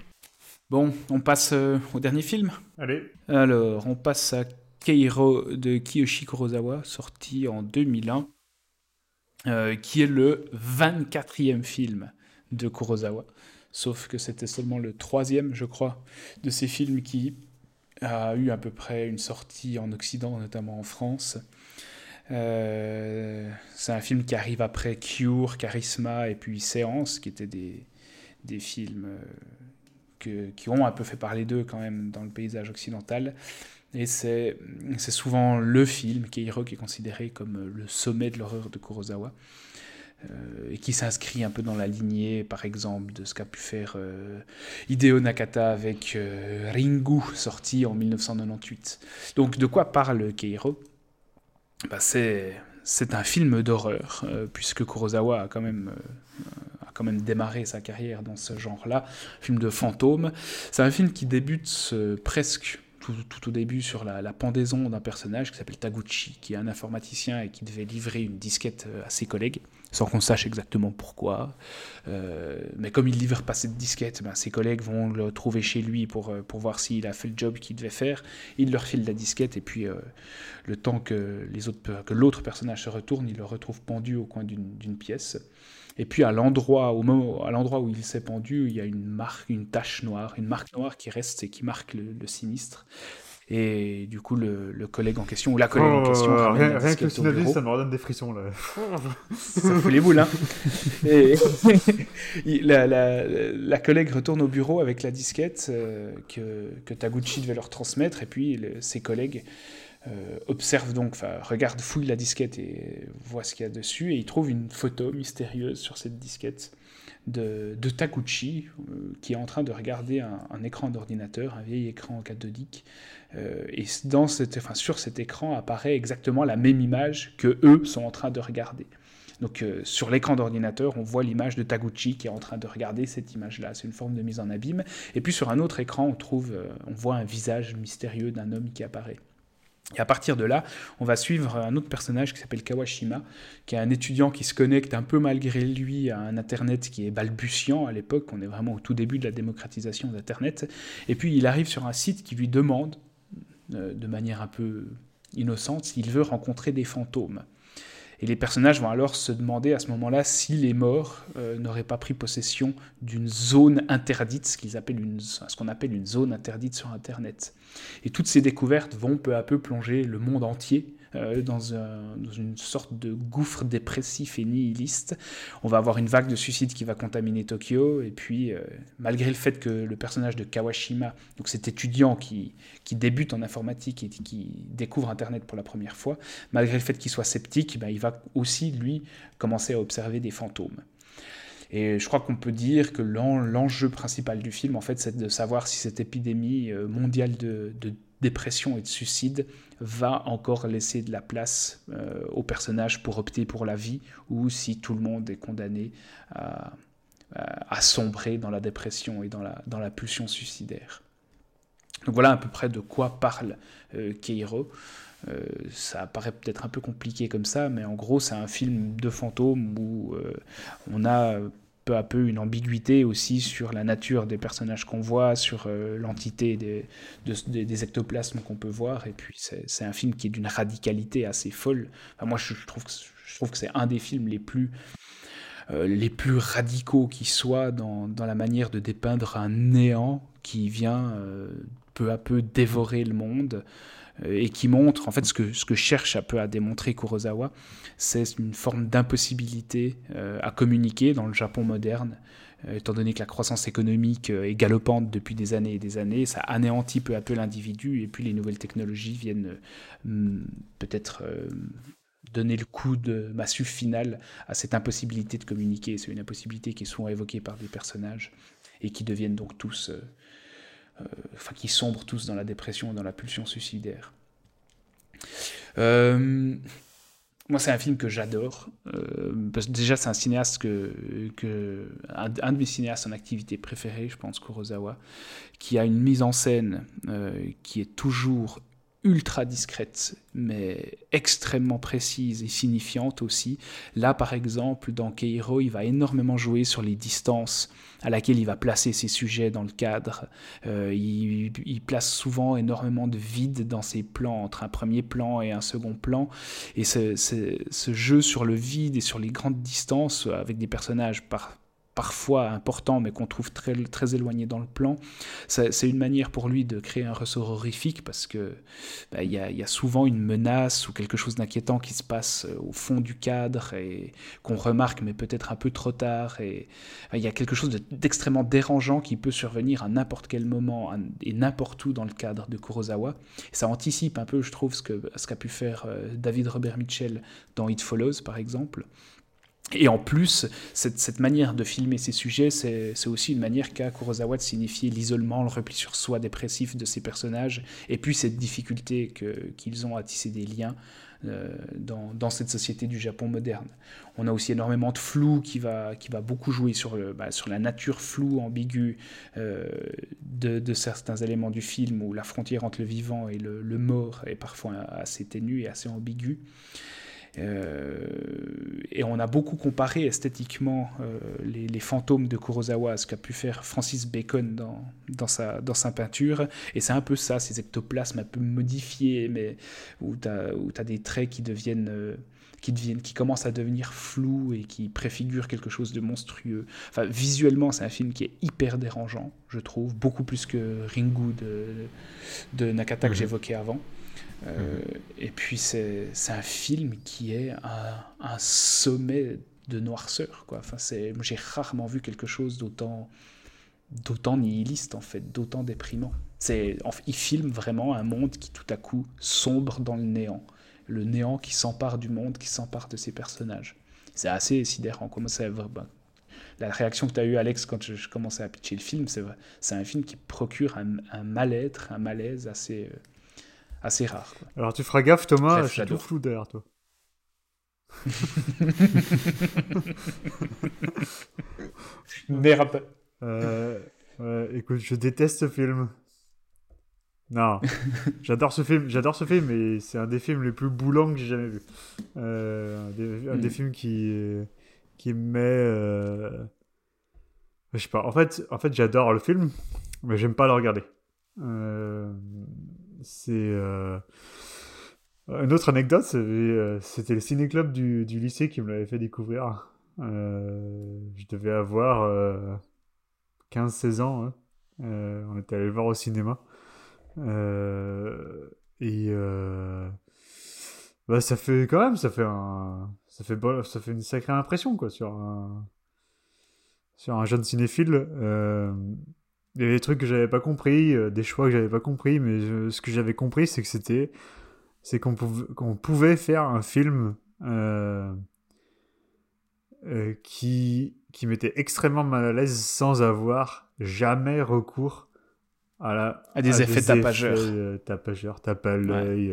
Bon, on passe euh, au dernier film? Allez, Alors, on passe à Keiro de Kiyoshi Kurosawa, sorti en 2001, euh, qui est le 24e film de Kurosawa. Sauf que c'était seulement le troisième, je crois, de ces films qui a eu à peu près une sortie en Occident, notamment en France. Euh, c'est un film qui arrive après Cure, Charisma et puis Séance, qui étaient des, des films euh, que- qui ont un peu fait parler d'eux quand même dans le paysage occidental. Et c'est c'est souvent le film, Keiro, qui est considéré comme le sommet de l'horreur de Kurosawa. Euh, et qui s'inscrit un peu dans la lignée, par exemple, de ce qu'a pu faire euh, Hideo Nakata avec euh, Ringu, sorti en 1998. Donc, de quoi parle Keiro? Bah, c'est, un film d'horreur, euh, puisque Kurosawa a quand même, démarré sa carrière dans ce genre-là, film de fantôme. C'est un film qui débute presque tout, au début sur la, pendaison d'un personnage qui s'appelle Taguchi, qui est un informaticien et qui devait livrer une disquette à ses collègues, sans qu'on sache exactement pourquoi. Euh, mais comme il livre pas cette disquette, ben, ses collègues vont le trouver chez lui pour, euh, pour voir s'il a fait le job qu'il devait faire. Il leur file la disquette et puis euh, le temps que les autres que l'autre personnage se retourne, il le retrouve pendu au coin d'une pièce. Et puis à l'endroit au moment à l'endroit où il s'est pendu, il y a une marque, une tache noire, une marque noire qui reste et qui marque le sinistre. Et du coup, le, le collègue en question, ou la collègue en question, Oh, ramène rien, la rien que ça me redonne des frissons là. Ça fout les boules, hein. Et la, la- la collègue retourne au bureau avec la disquette euh, que, que Taguchi devait leur transmettre, et puis le- ses collègues euh, observent donc, enfin, regardent, fouillent la disquette et voient ce qu'il y a dessus, et ils trouvent une photo mystérieuse sur cette disquette de, de Taguchi, euh, qui est en train de regarder un, un écran d'ordinateur, un vieil écran cathodique, euh, et sur cet écran apparaît exactement la même image que eux sont en train de regarder. Donc euh, sur l'écran d'ordinateur, on voit l'image de Taguchi qui est en train de regarder cette image-là. C'est une forme de mise en abîme. Et puis sur un autre écran, on trouve, euh, on voit un visage mystérieux d'un homme qui apparaît. Et à partir de là, on va suivre un autre personnage qui s'appelle Kawashima, qui est un étudiant qui se connecte un peu malgré lui à un Internet qui est balbutiant à l'époque. On est vraiment au tout début de la démocratisation d'Internet. Et puis il arrive sur un site qui lui demande, de manière un peu innocente, s'il veut rencontrer des fantômes. Et les personnages vont alors se demander à ce moment-là si les morts euh, n'auraient pas pris possession d'une zone interdite, ce qu'ils appellent une, ce qu'on appelle une zone interdite sur Internet. Et toutes ces découvertes vont peu à peu plonger le monde entier euh, dans, un- dans une sorte de gouffre dépressif et nihiliste. On va avoir une vague de suicides qui va contaminer Tokyo, et puis euh, malgré le fait que le personnage de Kawashima, donc cet étudiant qui, qui débute en informatique et qui découvre Internet pour la première fois, malgré le fait qu'il soit sceptique, ben, il va aussi, lui, commencer à observer des fantômes. Et je crois qu'on peut dire que l'enjeu principal du film, en fait, c'est de savoir si cette épidémie euh, mondiale de, dépression et de suicide va encore laisser de la place euh, aux personnages pour opter pour la vie, ou si tout le monde est condamné à, sombrer dans la dépression et dans la, dans la pulsion suicidaire. Donc voilà à peu près de quoi parle euh, Keiro. Euh, ça paraît peut-être un peu compliqué comme ça, mais en gros, c'est un film de fantômes où on a peu à peu une ambiguïté aussi sur la nature des personnages qu'on voit, sur euh, l'entité des, ectoplasmes qu'on peut voir. Et puis, c'est un film qui est d'une radicalité assez folle. moi, je, trouve que, c'est un des films les plus les plus radicaux qui soient dans, dans, la manière de dépeindre un néant qui vient peu à peu dévorer le monde. Euh, et qui montre en fait ce que, ce que cherche un peu à démontrer Kurosawa, c'est une forme d'impossibilité euh, à communiquer dans le Japon moderne, euh, étant donné que la croissance économique est galopante depuis des années et des années, ça anéantit peu à peu l'individu, et puis les nouvelles technologies viennent peut-être donner le coup de massue final à cette impossibilité de communiquer. C'est une impossibilité qui est souvent évoquée par des personnages et qui deviennent donc tous enfin qui sombrent tous dans la dépression, dans la pulsion suicidaire. Euh, moi, c'est un film que j'adore. Euh, déjà, c'est un cinéaste que un, de mes cinéastes en activité préférée, je pense, Kurosawa, qui a une mise en scène qui est toujours ultra discrète, mais extrêmement précise et signifiante aussi. Là, par exemple, dans Keiro, il va énormément jouer sur les distances à laquelle il va placer ses sujets dans le cadre. Euh, il, place souvent énormément de vide dans ses plans, entre un premier plan et un second plan. Et ce, ce jeu sur le vide et sur les grandes distances, avec des personnages par, parfois important, mais qu'on trouve très, très éloigné dans le plan. C'est une manière pour lui de créer un ressort horrifique parce que bah, il y, a, souvent une menace ou quelque chose d'inquiétant qui se passe euh, au fond du cadre et qu'on remarque, mais peut-être un peu trop tard. Et il y a quelque chose d'extrêmement dérangeant qui peut survenir à n'importe quel moment et n'importe où dans le cadre de Kurosawa. ça anticipe un peu, je trouve, ce qu'a ce qu'a pu faire euh, David Robert Mitchell dans It Follows, par exemple. Et en plus, cette, manière de filmer ces sujets, c'est aussi une manière qu'a Kurosawa de signifier l'isolement, le repli sur soi dépressif de ces personnages, et puis cette difficulté qu'ils ont à tisser des liens euh, dans, cette société du Japon moderne. On a aussi énormément de flou qui va, qui va beaucoup jouer sur, le, bah, sur la nature floue, ambiguë euh, de, certains éléments du film, où la frontière entre le vivant et le, le mort est parfois assez ténue et assez ambiguë. Euh, et on a beaucoup comparé esthétiquement euh, les, fantômes de Kurosawa à ce qu'a pu faire Francis Bacon dans, dans, sa, dans sa peinture. Et c'est un peu ça, ces ectoplasmes un peu modifiés, mais où tu as, as, des traits qui deviennent... Euh, qui, deviennent, qui commencent à devenir flous et qui préfigurent quelque chose de monstrueux. Enfin, visuellement, c'est un film qui est hyper dérangeant, je trouve, beaucoup plus que Ringu de, de Nakata que mhm. j'évoquais avant. Euh, et puis c'est un film qui est un, sommet de noirceur. Quoi. Enfin, j'ai rarement vu quelque chose d'autant d'autant nihiliste en fait, d'autant déprimant. C'est, il filme vraiment un monde qui tout à coup sombre dans le néant, le néant qui s'empare du monde, qui s'empare de ses personnages. C'est assez sidérant. Comment ça, ben, la réaction que tu as eue, Alex, quand je, commençais à pitcher le film, c'est, un film qui procure un, un mal-être, un malaise assez, euh, assez rare. Alors tu feras gaffe, Thomas, je suis tout flou derrière toi. Merde. Euh, écoute, je déteste ce film. Non, j'adore ce film, j'adore ce film, mais c'est un des films les plus boulants que j'ai jamais vu. Euh, un, des, hmm. films qui qui met, euh, je sais pas. En fait, en fait, j'adore le film, mais j'aime pas le regarder. Euh, c'est euh, une autre anecdote, euh, c'était le ciné-club du, du, lycée qui me l'avait fait découvrir. Euh, je devais avoir 15-16 ans. Hein. on était allé le voir au cinéma. et bah, ça fait quand même, ça fait un, ça fait, une sacrée impression quoi sur sur un jeune cinéphile. Il y avait des trucs que j'avais pas compris, euh, des choix que j'avais pas compris, mais ce que j'avais compris, c'est que c'était. C'est qu'on pouvait, qu'on pouvait faire un film euh, euh, qui qui m'était extrêmement mal à l'aise sans avoir jamais recours à, la, à des effets tapageurs. tapageurs, tape à l'œil,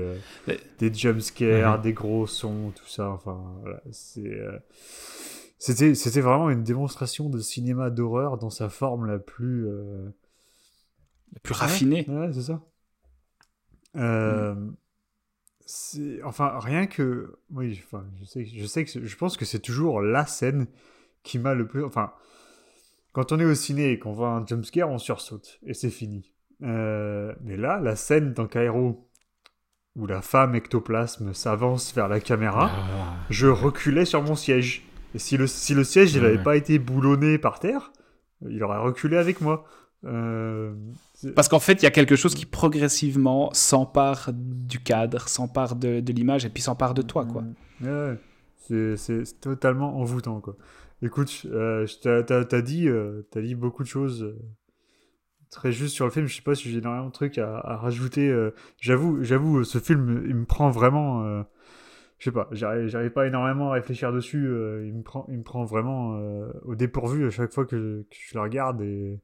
des jumpscares, Mhm. des gros sons, tout ça. Enfin, voilà, c'est. C'était, c'était vraiment une démonstration de cinéma d'horreur dans sa forme la plus. euh, Le plus raffiné. Ouais, c'est ça. Euh, c'est- Enfin, rien que. Oui, enfin, je sais, je sais que je pense que c'est toujours la scène qui m'a le plus. Enfin, quand on est au ciné et qu'on voit un jumpscare, on sursaute et c'est fini. Euh, mais là, la scène dans Cairo où la femme ectoplasme s'avance vers la caméra, Ah. je reculais sur mon siège. Et si le, si le siège il n'avait ouais. pas été boulonné par terre, il aurait reculé avec moi. Euh, Parce qu'en fait, il y a quelque chose qui progressivement s'empare du cadre, s'empare de, de l'image et puis s'empare de toi, quoi. Ouais. C'est- totalement envoûtant, quoi. Écoute, euh, t'as- dit, euh, t'as dit beaucoup de choses euh, très justes sur le film. Je sais pas si j'ai énormément de trucs à, à rajouter. J'avoue, j'avoue, ce film, il me prend vraiment. Je sais pas, j'arrive pas énormément à réfléchir dessus. euh, il, me prend, il me prend vraiment euh, au dépourvu à chaque fois que, que je le regarde. Et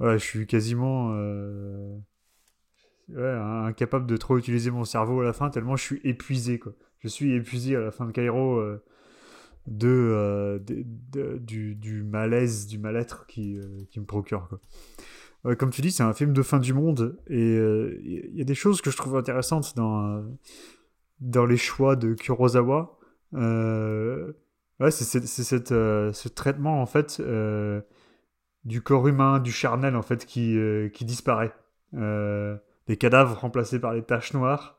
ouais, je suis quasiment. euh, incapable de trop utiliser mon cerveau à la fin, tellement je suis épuisé, quoi. Je suis épuisé à la fin de Cairo de, du, malaise, du mal-être qui, qui me procure, comme tu dis, c'est un film de fin du monde, et il y a des choses que je trouve intéressantes dans, dans les choix de Kurosawa. Euh, ouais, c'est euh, ce traitement, en fait, euh, du corps humain, du charnel, en fait, qui, euh, qui disparaît. Des cadavres remplacés par des taches noires,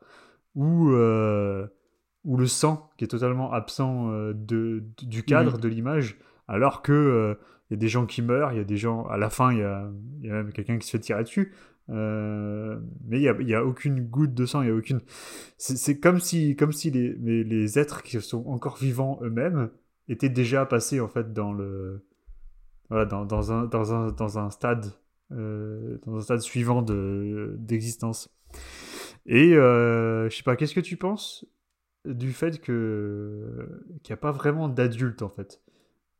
ou, ou le sang qui est totalement absent de, du cadre, de l'image, alors que il y a des gens qui meurent, il y a des gens, à la fin, il y a, il y a même quelqu'un qui se fait tirer dessus, euh, mais il n'y a, aucune goutte de sang, il y a aucune... C'est comme si, comme si les, les, êtres qui sont encore vivants eux-mêmes étaient déjà passés, en fait, dans le... Dans, dans, un, dans, un, dans un stade euh, dans un stade suivant de- d'existence. Et euh, je sais pas, qu'est-ce que tu penses du fait que qu'il n'y a pas vraiment d'adultes en fait?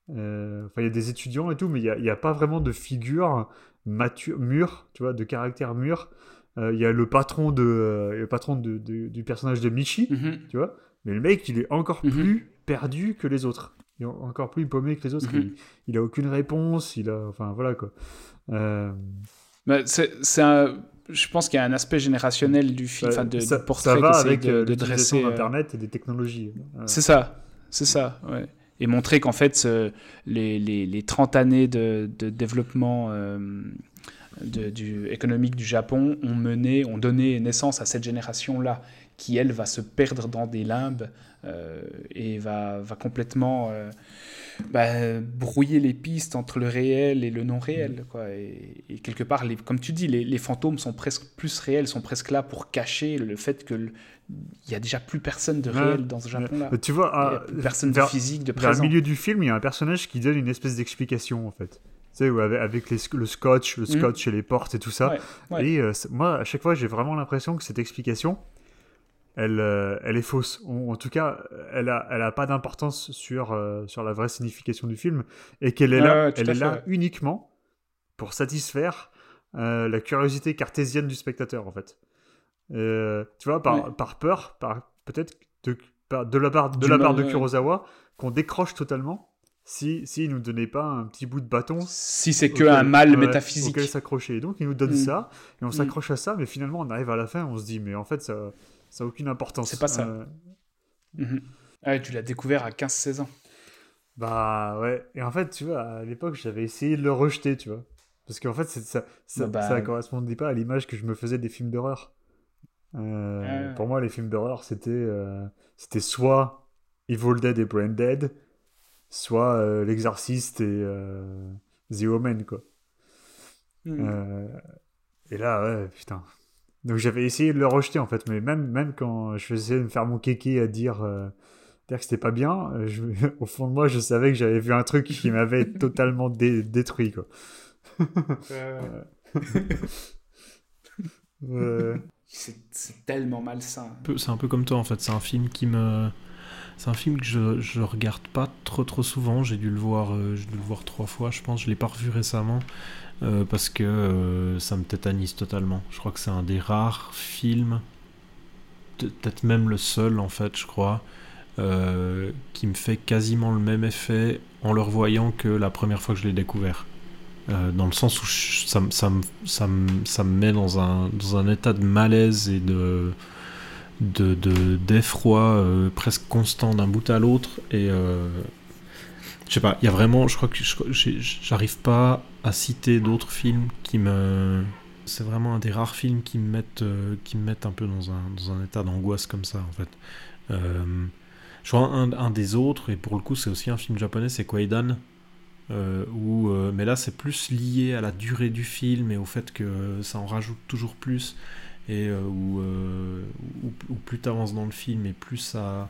Euh, Enfin, il y a des étudiants et tout, mais il n'y a, a pas vraiment de figure mature, mûre, tu vois, de caractère mûr. Euh, Il y a le patron, de, euh, le patron de, de- du personnage de Michi, Mhm. tu vois, mais le mec, il est encore Mhm. plus perdu que les autres. Il est encore plus paumé que les autres. Mhm. il, il a aucune réponse, il a... Enfin, voilà quoi. Euh, Bah, c'est c'est un- Je pense qu'il y a un aspect générationnel du film, enfin, de, ça, du portrait ça va avec de, de dresser. d'Internet et des technologies. C'est ça, c'est ça, ouais. Et montrer qu'en fait, ce- les, les, les 30 années de, développement euh, économique du Japon ont mené, ont donné naissance à cette génération-là, qui, elle, va se perdre dans des limbes euh, et va, complètement euh, bah, brouiller les pistes entre le réel et le non-réel. Quoi. Et, et quelque part, les, comme tu dis, les, les fantômes sont presque plus réels, sont presque là pour cacher le fait que il y a déjà plus personne de Ouais, réel dans ce Japon-là. Tu vois, a ah, personne de physique, de présent. milieu du film, il y a un personnage qui donne une espèce d'explication en fait. Tu sais, avec, les le scotch, le Mhm. scotch et les portes et tout ça. Ouais, ouais. Et euh, moi, à chaque fois, j'ai vraiment l'impression que cette explication, elle, euh, elle est fausse. En tout cas, elle a, elle a pas d'importance sur, euh, sur la vraie signification du film. Et qu'elle est là, elle est là uniquement pour satisfaire euh, la curiosité cartésienne du spectateur, en fait. Euh, tu vois, par, Ouais. par peur, par peut-être de, par- de la part de, Du la part de. Kurosawa, qu'on décroche totalement si, si il nous donnait pas un petit bout de bâton Si c'est que auquel- un mal ouais, métaphysique. s'accrocher. Donc, il nous donne Mm. ça, et on Mm. s'accroche à ça, mais finalement, on arrive à la fin, on se dit, mais en fait, ça ça a aucune importance. C'est pas ça. Euh, Mhm. Ah ouais, tu l'as découvert à 15-16 ans. bah ouais. Et en fait, tu vois, à l'époque, j'avais essayé de le rejeter, tu vois. Parce qu'en fait, ça, ça, Bah, bah, ça correspondait pas à l'image que je me faisais des films d'horreur. Euh, Ah. Pour moi, les films d'horreur, c'était euh, c'était soit Evil Dead et Brain Dead, soit L'Exorciste et The Omen, quoi. Mhm. Et là, ouais, putain. Donc j'avais essayé de le rejeter en fait, mais même, même quand je faisais me faire mon kéké à dire, euh, dire que c'était pas bien, euh, je- au fond de moi, je savais que j'avais vu un truc qui m'avait totalement dé- détruit quoi. Euh, C'est c'est tellement malsain. C'est un peu comme toi en fait. C'est un film qui me c'est un film que je, je regarde pas trop trop souvent. J'ai dû le voir, euh, dû le voir trois fois, je pense. Je l'ai pas revu récemment euh, parce que euh, ça me tétanise totalement. Je crois que c'est un des rares films, peut-être même le seul en fait, je crois, qui me fait quasiment le même effet en le revoyant que la première fois que je l'ai découvert. dans le sens où ça, ça, ça, ça, me met dans un, dans un état de malaise et de de d'effroi euh, presque constant d'un bout à l'autre et euh, je sais pas il y a vraiment je crois que j'arrive pas citer d'autres films qui me c'est vraiment un des rares films qui me mettent euh, qui me mettent un peu dans un, dans un état d'angoisse comme ça en fait. Je crois un, des autres et pour le coup c'est aussi un film japonais c'est Kwaidan où, mais là c'est plus lié à la durée du film et au fait que ça en rajoute toujours plus et euh, euh, où, plus tu avances dans le film et plus ça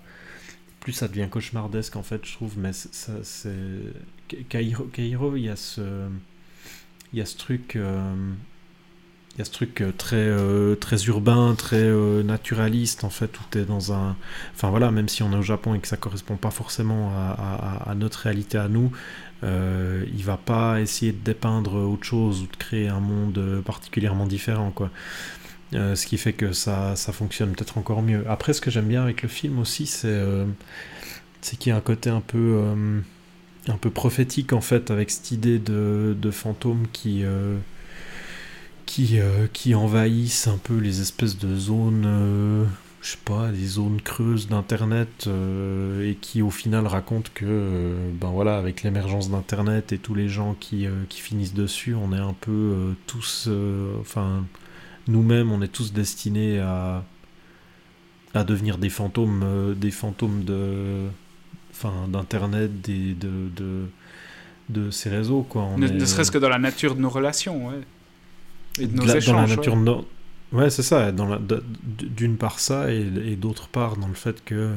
plus ça devient cauchemardesque en fait je trouve. Mais ça c'est Cairo il y a ce il y a ce truc euh, y a ce truc très très urbain très naturaliste en fait où tu es dans un enfin voilà même si on est au Japon et que ça correspond pas forcément à, à, notre réalité à nous euh, il va pas essayer de dépeindre autre chose ou de créer un monde particulièrement différent quoi euh, ce qui fait que ça, ça fonctionne peut-être encore mieux. Après, ce que j'aime bien avec le film aussi, c'est euh, qu'il y a un côté un peu, euh, un peu prophétique en fait, avec cette idée de, de fantômes qui, qui, qui envahissent un peu les espèces de zones, je sais pas, des zones creuses d'internet et qui au final racontent que, ben voilà, avec l'émergence d'internet et tous les gens qui, qui finissent dessus, on est un peu tous, enfin nous-mêmes, on est tous destinés à, à devenir des fantômes, euh, des fantômes de, enfin, d'internet, des, de, de, de, ces réseaux, quoi. ne, serait-ce que dans la nature de nos relations, ouais. Et de nos échanges. Dans la nature ouais. Ouais, c'est ça. D'une part ça, et, et d'autre part dans le fait que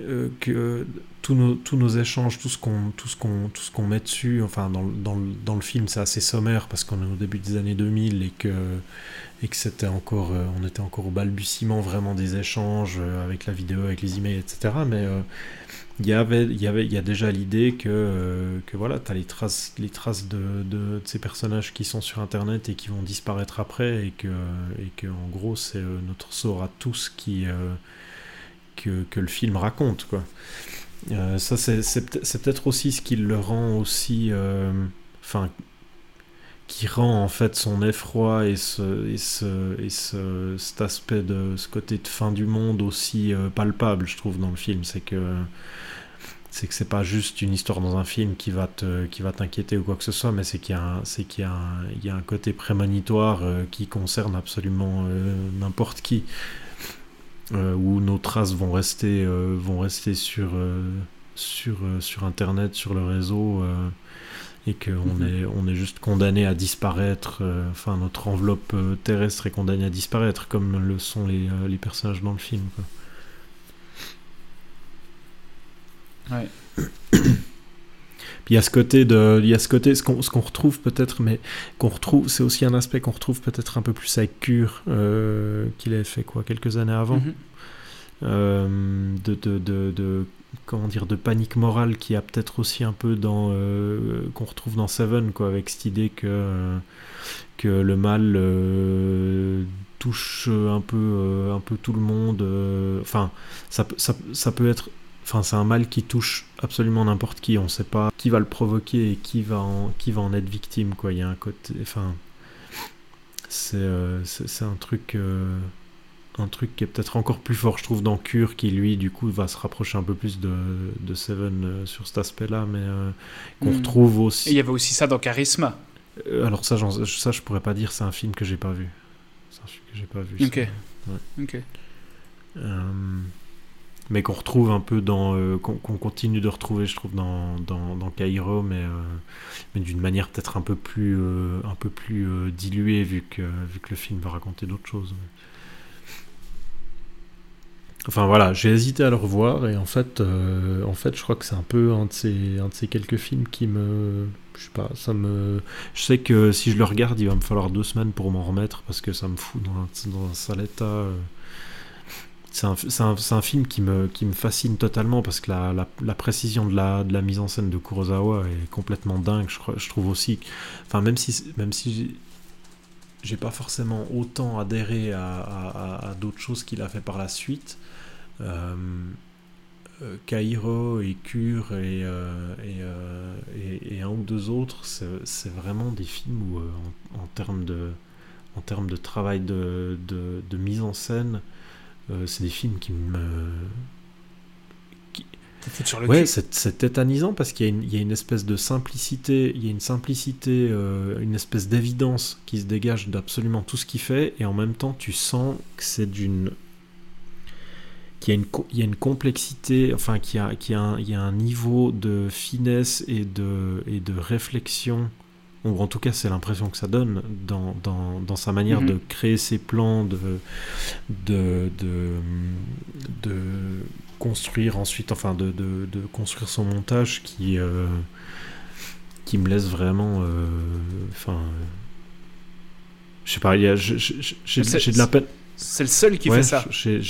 euh, euh, que tous nos, tous nos échanges, tout ce qu'on qu'on qu'on met dessus, enfin dans, dans, dans le film c'est assez sommaire parce qu'on est au début des années 2000 et que, et que c'était encore, euh, on était encore au balbutiement vraiment des échanges euh, avec la vidéo, avec les emails, etc. Mais il y avait, y avait, y a déjà l'idée que, que voilà, tu as les traces, les traces de, de, de, ces personnages qui sont sur Internet et qui vont disparaître après et que, et que en gros c'est notre sort à tous qui que, le film raconte. Quoi. Euh, ça, c'est peut-être aussi ce qui le rend aussi. Euh, enfin. qui rend en fait son effroi et, ce, et, ce, et ce, cet aspect de ce côté de fin du monde aussi euh, palpable, je trouve, dans le film. C'est que c'est que c'est pas juste une histoire dans un film qui va te qui va t'inquiéter ou quoi que ce soit mais c'est qu'il y a c'est qu'il y a un, il y a un côté prémonitoire qui concerne absolument n'importe qui euh, où nos traces vont rester, euh, vont rester sur, euh, sur, sur Internet, sur le réseau, et qu'on mhm. est, on est juste condamné à disparaître, enfin notre enveloppe terrestre est condamnée à disparaître, comme le sont les, les personnages dans le film. Quoi. Ouais. il y a ce côté de, il y a ce côté, ce qu'on, ce qu'on retrouve peut-être, mais qu'on retrouve, c'est aussi un aspect qu'on retrouve peut-être un peu plus avec Cure, euh, qu'il avait fait quoi, quelques années avant, mhm. euh, de, de, de, de, comment dire, de panique morale qui a peut-être aussi un peu dans, euh, qu'on retrouve dans Seven, quoi, avec cette idée que que le mal touche un peu, un peu tout le monde. Enfin, ça, ça, ça peut être Enfin, c'est un mal qui touche absolument n'importe qui. On ne sait pas qui va le provoquer et qui va en, qui va en être victime. Quoi. Il y a un côté. Enfin, c'est euh, un truc. Euh, un truc qui est peut-être encore plus fort, je trouve, dans Cure, qui lui, du coup, va se rapprocher un peu plus de, de Seven euh, sur cet aspect-là, mais qu'on hmm. retrouve aussi. Et il y avait aussi ça dans Charisma. alors, ça, ça, je pourrais pas dire, c'est un film que j'ai pas vu. C'est un film que j'ai pas vu. Ok. Ok mais qu'on retrouve un peu dans euh, qu'on continue de retrouver je trouve dans dans, dans Cairo mais euh, mais d'une manière peut-être un peu plus euh, un peu plus diluée vu que vu que le film va raconter d'autres choses. Enfin voilà j'ai hésité à le revoir et en fait en fait je crois que c'est un peu un de ces un de ces quelques films qui me je sais pas ça me je sais que si je le regarde il va me falloir deux semaines pour m'en remettre parce que ça me fout dans un, dans un sale état c'est un, un, un, film qui me, qui me fascine totalement parce que la, la, précision de la, de la mise en scène de Kurosawa est complètement dingue. Je, trouve aussi, enfin même si, même si j'ai pas forcément autant adhéré à, d'autres choses qu'il a fait par la suite. Euh, Cairo et Cure et, euh, euh, et, et, un ou deux autres, c'est vraiment des films où, en, termes de, en termes de travail de, de mise en scène, euh, c'est des films qui me. Qui... Sur le ouais, c'est tétanisant parce qu'il y, y, a une espèce de simplicité, il y a une simplicité, euh, une espèce d'évidence qui se dégage d'absolument tout ce qu'il fait, et en même temps, tu sens que c'est d'une. qu'il y, a une, il y a une complexité, enfin, qu'il y a, qu'il y a, un, il y a un niveau de finesse et de, et de réflexion ou en tout cas c'est l'impression que ça donne dans, dans, dans sa manière Mhm. de créer ses plans, de, de, de, de construire ensuite, enfin de, de, de construire son montage qui, euh, qui me laisse vraiment, euh, enfin, je sais pas, j'ai de la peine. C'est le seul qui Ouais, fait ça. C'est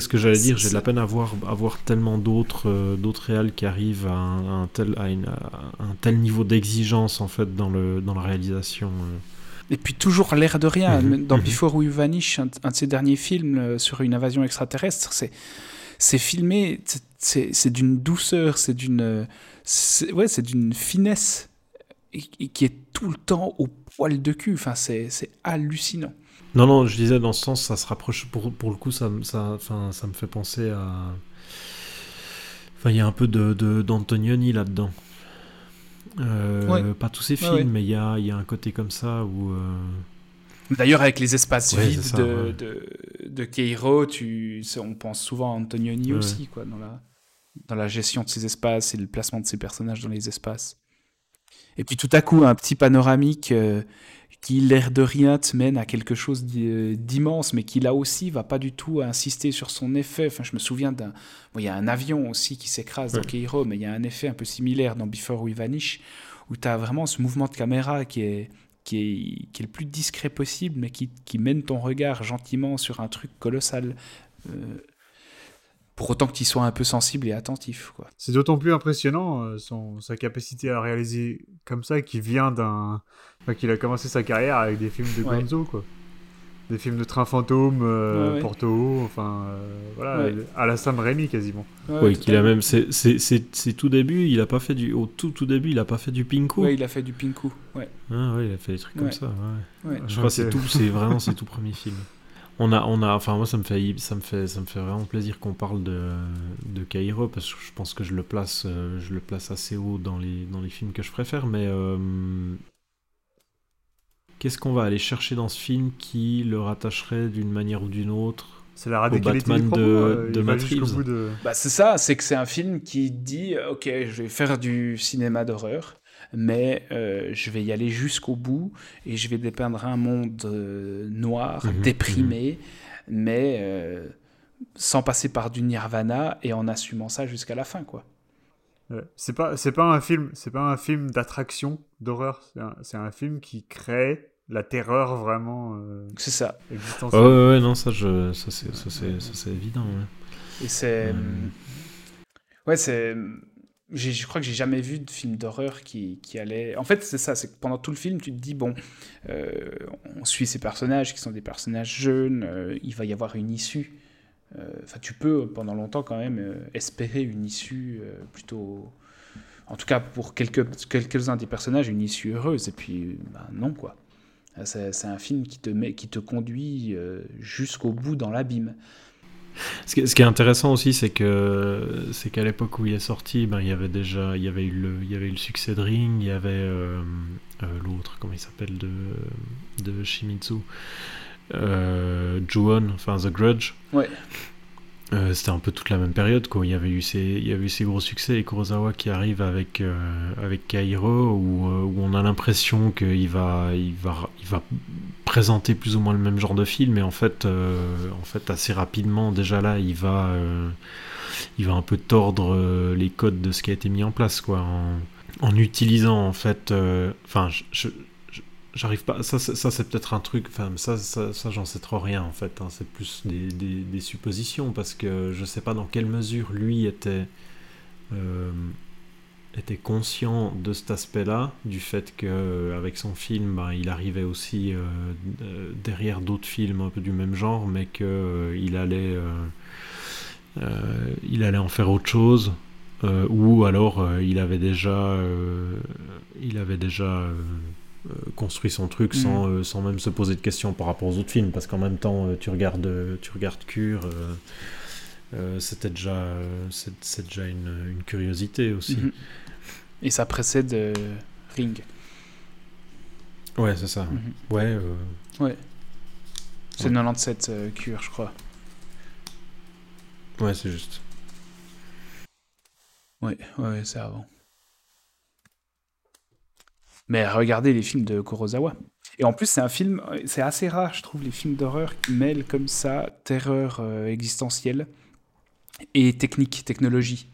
ce que j'allais dire. J'ai de C'est- la peine à voir, à voir tellement d'autres euh, d'autres réals qui arrivent à un, à un tel, à, une- à un tel niveau d'exigence en fait dans, le, dans la réalisation. euh. Et puis toujours l'air de rien. Mhm, Dans mhm. Before We Vanish, un, un de ses derniers films euh, sur une invasion extraterrestre, c'est c'est filmé, c'est- d'une douceur, c'est d'une ouais, c'est d'une finesse et, et qui est tout le temps au poil de cul. Enfin, c'est c'est hallucinant. Non, non, je disais dans ce sens, ça se rapproche. Pour, pour le coup, ça, me- ça, enfin, ça me fait penser à. Enfin, il y a un peu de de- d'Antonioni là-dedans. Euh, Ouais. Pas tous Ouais, films, ouais. mais il y a, y a un côté comme ça où. euh, D'ailleurs, avec les espaces vides ça, de, de, de Keiro, tu, on pense souvent à Antonioni aussi, quoi, dans la, dans la gestion de ces espaces et le placement de ces personnages dans les espaces. Et puis tout à coup, un petit panoramique euh, qui, l'air de rien, te mène à quelque chose d'i- d'immense, mais qui là aussi va pas du tout insister sur son effet. Enfin, je me souviens d'un. bon, il y a un avion aussi qui s'écrase dans. Keiro, mais il y a un effet un peu similaire dans Before We Vanish, où tu as vraiment ce mouvement de caméra qui est, qui est, qui est le plus discret possible, mais qui, qui mène ton regard gentiment sur un truc colossal. euh, pour autant que tu sois un peu sensible et attentif. C'est d'autant plus impressionnant euh, son, sa capacité à réaliser comme ça qui vient d'un. Enfin, qu'il a commencé sa carrière avec des films de Ouais. Gonzo, quoi. Des films de train fantôme, euh, Ouais, ouais. Porto, enfin, euh, voilà, Ouais. à la Sam Raimi quasiment. Oui, qu'il a même. C'est c'est- c'est- c'est tout début, il a pas fait du. Au tout, tout début, il a pas fait du pinku. Ouais, il a fait du pinku. Ouais. Ah ouais, il a fait des trucs Ouais. comme ça. Ouais. Ouais. Je crois que c'est tout, c'est vraiment ses tout premiers films. On a, on a, enfin moi ça me fait, ça me fait, ça me fait vraiment plaisir qu'on parle de, de Cairo parce que je pense que je le place, euh, je le place assez haut dans les, dans les films que je préfère. Mais euh, qu'est-ce qu'on va aller chercher dans ce film qui le rattacherait d'une manière ou d'une autre C'est la radicalité Batman du propos, de- euh, de Matt Reeves. de... Bah, c'est ça, c'est que c'est un film qui dit euh, Ok, je vais faire du cinéma d'horreur, mais euh, je vais y aller jusqu'au bout et je vais dépeindre un monde euh, noir, Mhm, déprimé, mais euh, sans passer par du nirvana et en assumant ça jusqu'à la fin. quoi. Ouais. C'est pas, c'est pas un film, c'est pas un film d'attraction, d'horreur. C'est un, c'est un film qui crée la terreur vraiment euh, C'est ça. Ouais, existentielle. ouais, ouais, non, ça, je, ça c'est, ça c'est, ça, c'est évident. ouais. Et c'est. Euh. Ouais, c'est. j'ai- Je crois que j'ai jamais vu de film d'horreur qui, qui allait. En fait, c'est ça, c'est que pendant tout le film, tu te dis, bon, euh, on suit ces personnages qui sont des personnages jeunes, euh, il va y avoir une issue. Euh, Enfin, tu peux pendant longtemps quand même euh, espérer une issue euh, plutôt. En tout cas, pour quelques, quelques-uns des personnages, une issue heureuse. Et puis, bah, non, quoi. C'est c'est un film qui te, met, qui te conduit euh, jusqu'au bout dans l'abîme. Ce qui, ce qui est intéressant aussi, c'est que c'est qu'à l'époque où il est sorti, ben, il y avait déjà, il y avait eu le, il y avait eu le succès de Ring, il y avait euh, euh, l'autre, comment il s'appelle de de Shimizu, euh, Ju-on, enfin The Grudge. Ouais. Euh, C'était un peu toute la même période, quoi. Il y avait eu ces, il y avait eu ces gros succès et Kurosawa qui arrive avec euh, avec Kairo, où, euh, où on a l'impression qu'il va, il va, il va présenter plus ou moins le même genre de film, et en fait, euh, en fait, assez rapidement, déjà là, il va, il va un peu tordre les codes de ce qui a été mis en place, quoi, en, utilisant en fait, enfin, je, J'arrive pas. Ça, ça c'est peut-être un truc. Enfin, ça, ça, ça, j'en sais trop rien en fait. hein. C'est plus des, des- suppositions parce que je sais pas dans quelle mesure lui était euh, était conscient de cet aspect-là, du fait que euh, avec son film, ben, il arrivait aussi euh, derrière d'autres films un peu du même genre, mais que euh, il allait il allait en faire autre chose. ou alors il avait déjà il avait déjà construit son truc sans, euh, sans même se poser de questions par rapport aux autres films parce qu'en même temps euh, tu regardes euh, tu regardes Cure euh, euh, c'était déjà euh, c'est, déjà une, une curiosité aussi Mhm. Et ça précède euh, Ring. ouais c'est ça Mhm. ouais euh, Ouais. C'est Ouais. 97 euh, Cure, je crois. ouais c'est juste Ouais, ouais, c'est avant. Mais regardez les films de Kurosawa. Et en plus, c'est un film, c'est assez rare, je trouve, les films d'horreur qui mêlent comme ça terreur euh, existentielle et technique, technologie.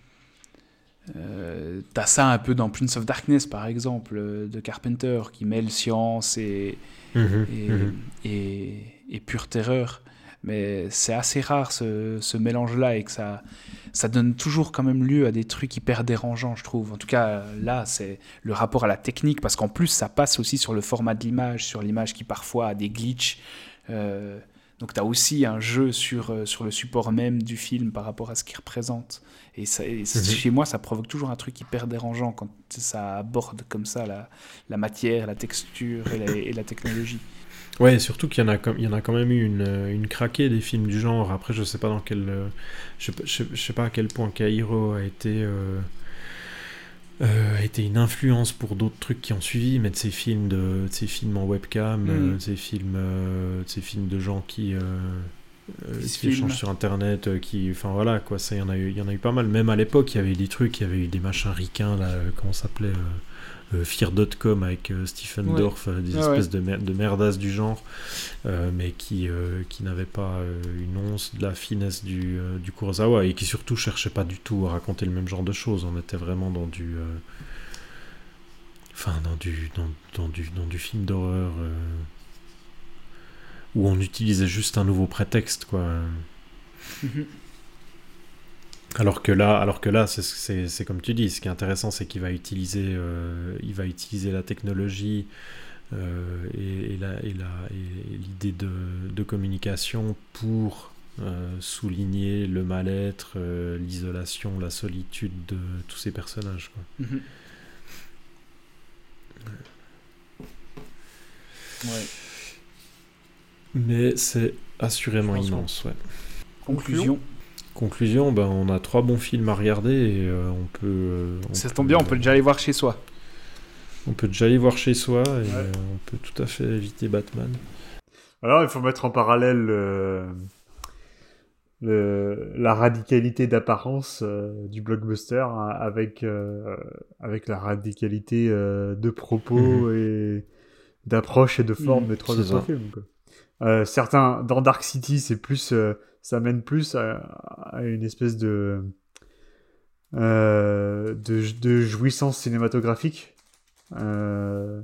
Euh, T'as ça un peu dans Prince of Darkness, par exemple, euh, de Carpenter, qui mêle science et, Mhm, et, mhm. et, et pure terreur. Mais c'est assez rare ce, ce mélange-là et que ça, ça donne toujours quand même lieu à des trucs hyper dérangeants, je trouve. En tout cas, là, c'est le rapport à la technique, parce qu'en plus, ça passe aussi sur le format de l'image, sur l'image qui parfois a des glitches. Euh, donc, tu as aussi un jeu sur, euh, sur le support même du film par rapport à ce qu'il représente. Et, ça, et Mhm. chez moi, ça provoque toujours un truc hyper dérangeant quand ça aborde comme ça la, la matière, la texture et la, et la technologie. Ouais, surtout qu'il y en a, il y en a quand même eu une, euh, une craquée des films du genre. Après, je sais pas dans quel, euh, je, sais pas- je, sais- je sais pas à quel point Cairo a été, euh, euh, a été une influence pour d'autres trucs qui ont suivi, mais de ces films de, de ces films en webcam, euh, de ces films, de ces films de gens qui, échangent sur internet, qui, enfin voilà quoi, ça, il y en a eu, il y en a eu pas mal. Même à l'époque, il y avait eu des trucs, il y avait eu des machins ricains là, comment ça s'appelait. Euh, Fear.com avec euh, Stephen Ouais. Dorff, euh, des Ah espèces ouais. de, mer- de merdasses du genre, mais qui, qui n'avaient pas une once de la finesse du, du Kurosawa et qui surtout cherchaient pas du tout à raconter le même genre de choses. On était vraiment dans du. Enfin, dans du, dans, dans du, dans du film d'horreur euh, où on utilisait juste un nouveau prétexte, quoi. Mhm. Alors que là, alors que là, c'est- c'est c'est comme tu dis. Ce qui est intéressant, c'est qu'il va utiliser, euh, il va utiliser la technologie euh, et, et la- et la- et l'idée de, de communication pour euh, souligner le mal-être, l'isolation, la solitude de tous ces personnages. Quoi. Mhm. Ouais. Mais c'est assurément immense. Ouais. Conclusion. Conclusion, ben, on a trois bons films à regarder et euh, on peut. euh, on Ça peut- tombe bien, on peut déjà aller voir chez soi. On peut déjà aller voir chez soi et euh, on peut tout à fait éviter Batman. Alors, il faut mettre en parallèle euh, le- la radicalité d'apparence euh, du blockbuster hein, avec, euh, avec la radicalité euh, de propos et d'approche et de forme Mhm, des trois autres ça. films. quoi. Euh, certains, dans Dark City, c'est plus, euh, ça mène plus à, une espèce de, euh, de, de jouissance cinématographique. Euh,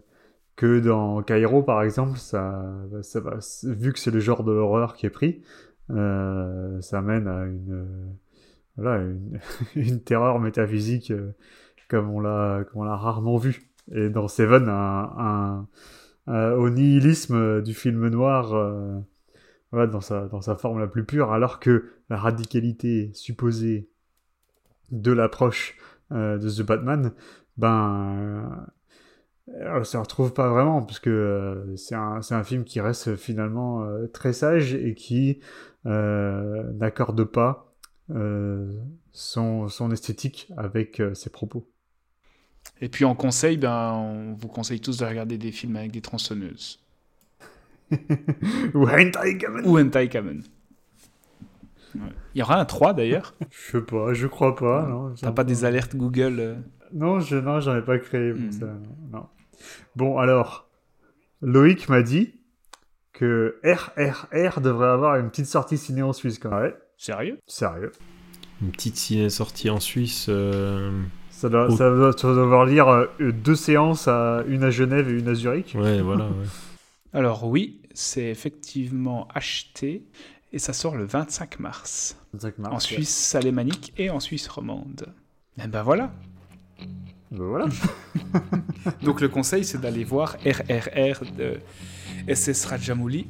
que dans Cairo par exemple ça, ça va vu que c'est le genre de l'horreur qui est pris euh, ça mène à une voilà une, terreur métaphysique comme on l'a rarement vu et dans Seven un, un- au nihilisme du film noir dans sa dans sa forme la plus pure alors que la radicalité supposée de l'approche euh, de The Batman ben euh, se retrouve pas vraiment parce que euh, c'est un, un film qui reste finalement euh, très sage et qui euh, n'accorde pas son, son esthétique avec ses propos. Et puis en conseil, ben, on vous conseille tous de regarder des films avec des tronçonneuses. Ou Hentai Kamen Ou Hentai Kamen. Ouais. Il y aura un 3 d'ailleurs. Je sais pas, je crois pas. non, T'as pas des alertes Google euh, Non, je non, j'en ai pas créé pour Hmm. ça. Non. Bon, alors, Loïc m'a dit que RRR devrait avoir une petite sortie ciné en Suisse quand même. Ouais, Sérieux? Sérieux. Une petite ciné sortie en Suisse. euh, Ça doit, ça doit, ça doit devoir lire euh, deux séances, à, une à Genève et une à Zurich. Ouais, voilà. ouais. Alors oui, c'est effectivement acheté et ça sort le 25 mars. 25 mars, en. Suisse alémanique et en Suisse romande. Et ben voilà. Ben voilà. Donc le conseil, c'est d'aller voir RRR de SS Rajamouli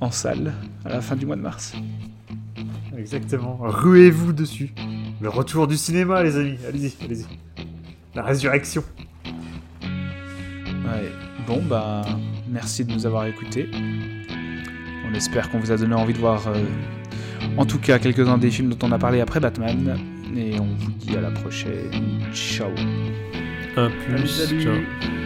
en salle à la fin du mois de mars. Exactement. Ruez-vous dessus. Le retour du cinéma, les amis. Allez-y, allez-y. La résurrection. Ouais. Bon, bah, merci de nous avoir écoutés. On espère qu'on vous a donné envie de voir, euh, en tout cas, quelques-uns des films dont on a parlé après Batman. Et on vous dit à la prochaine. Ciao. À plus. Salut, salut. Ciao.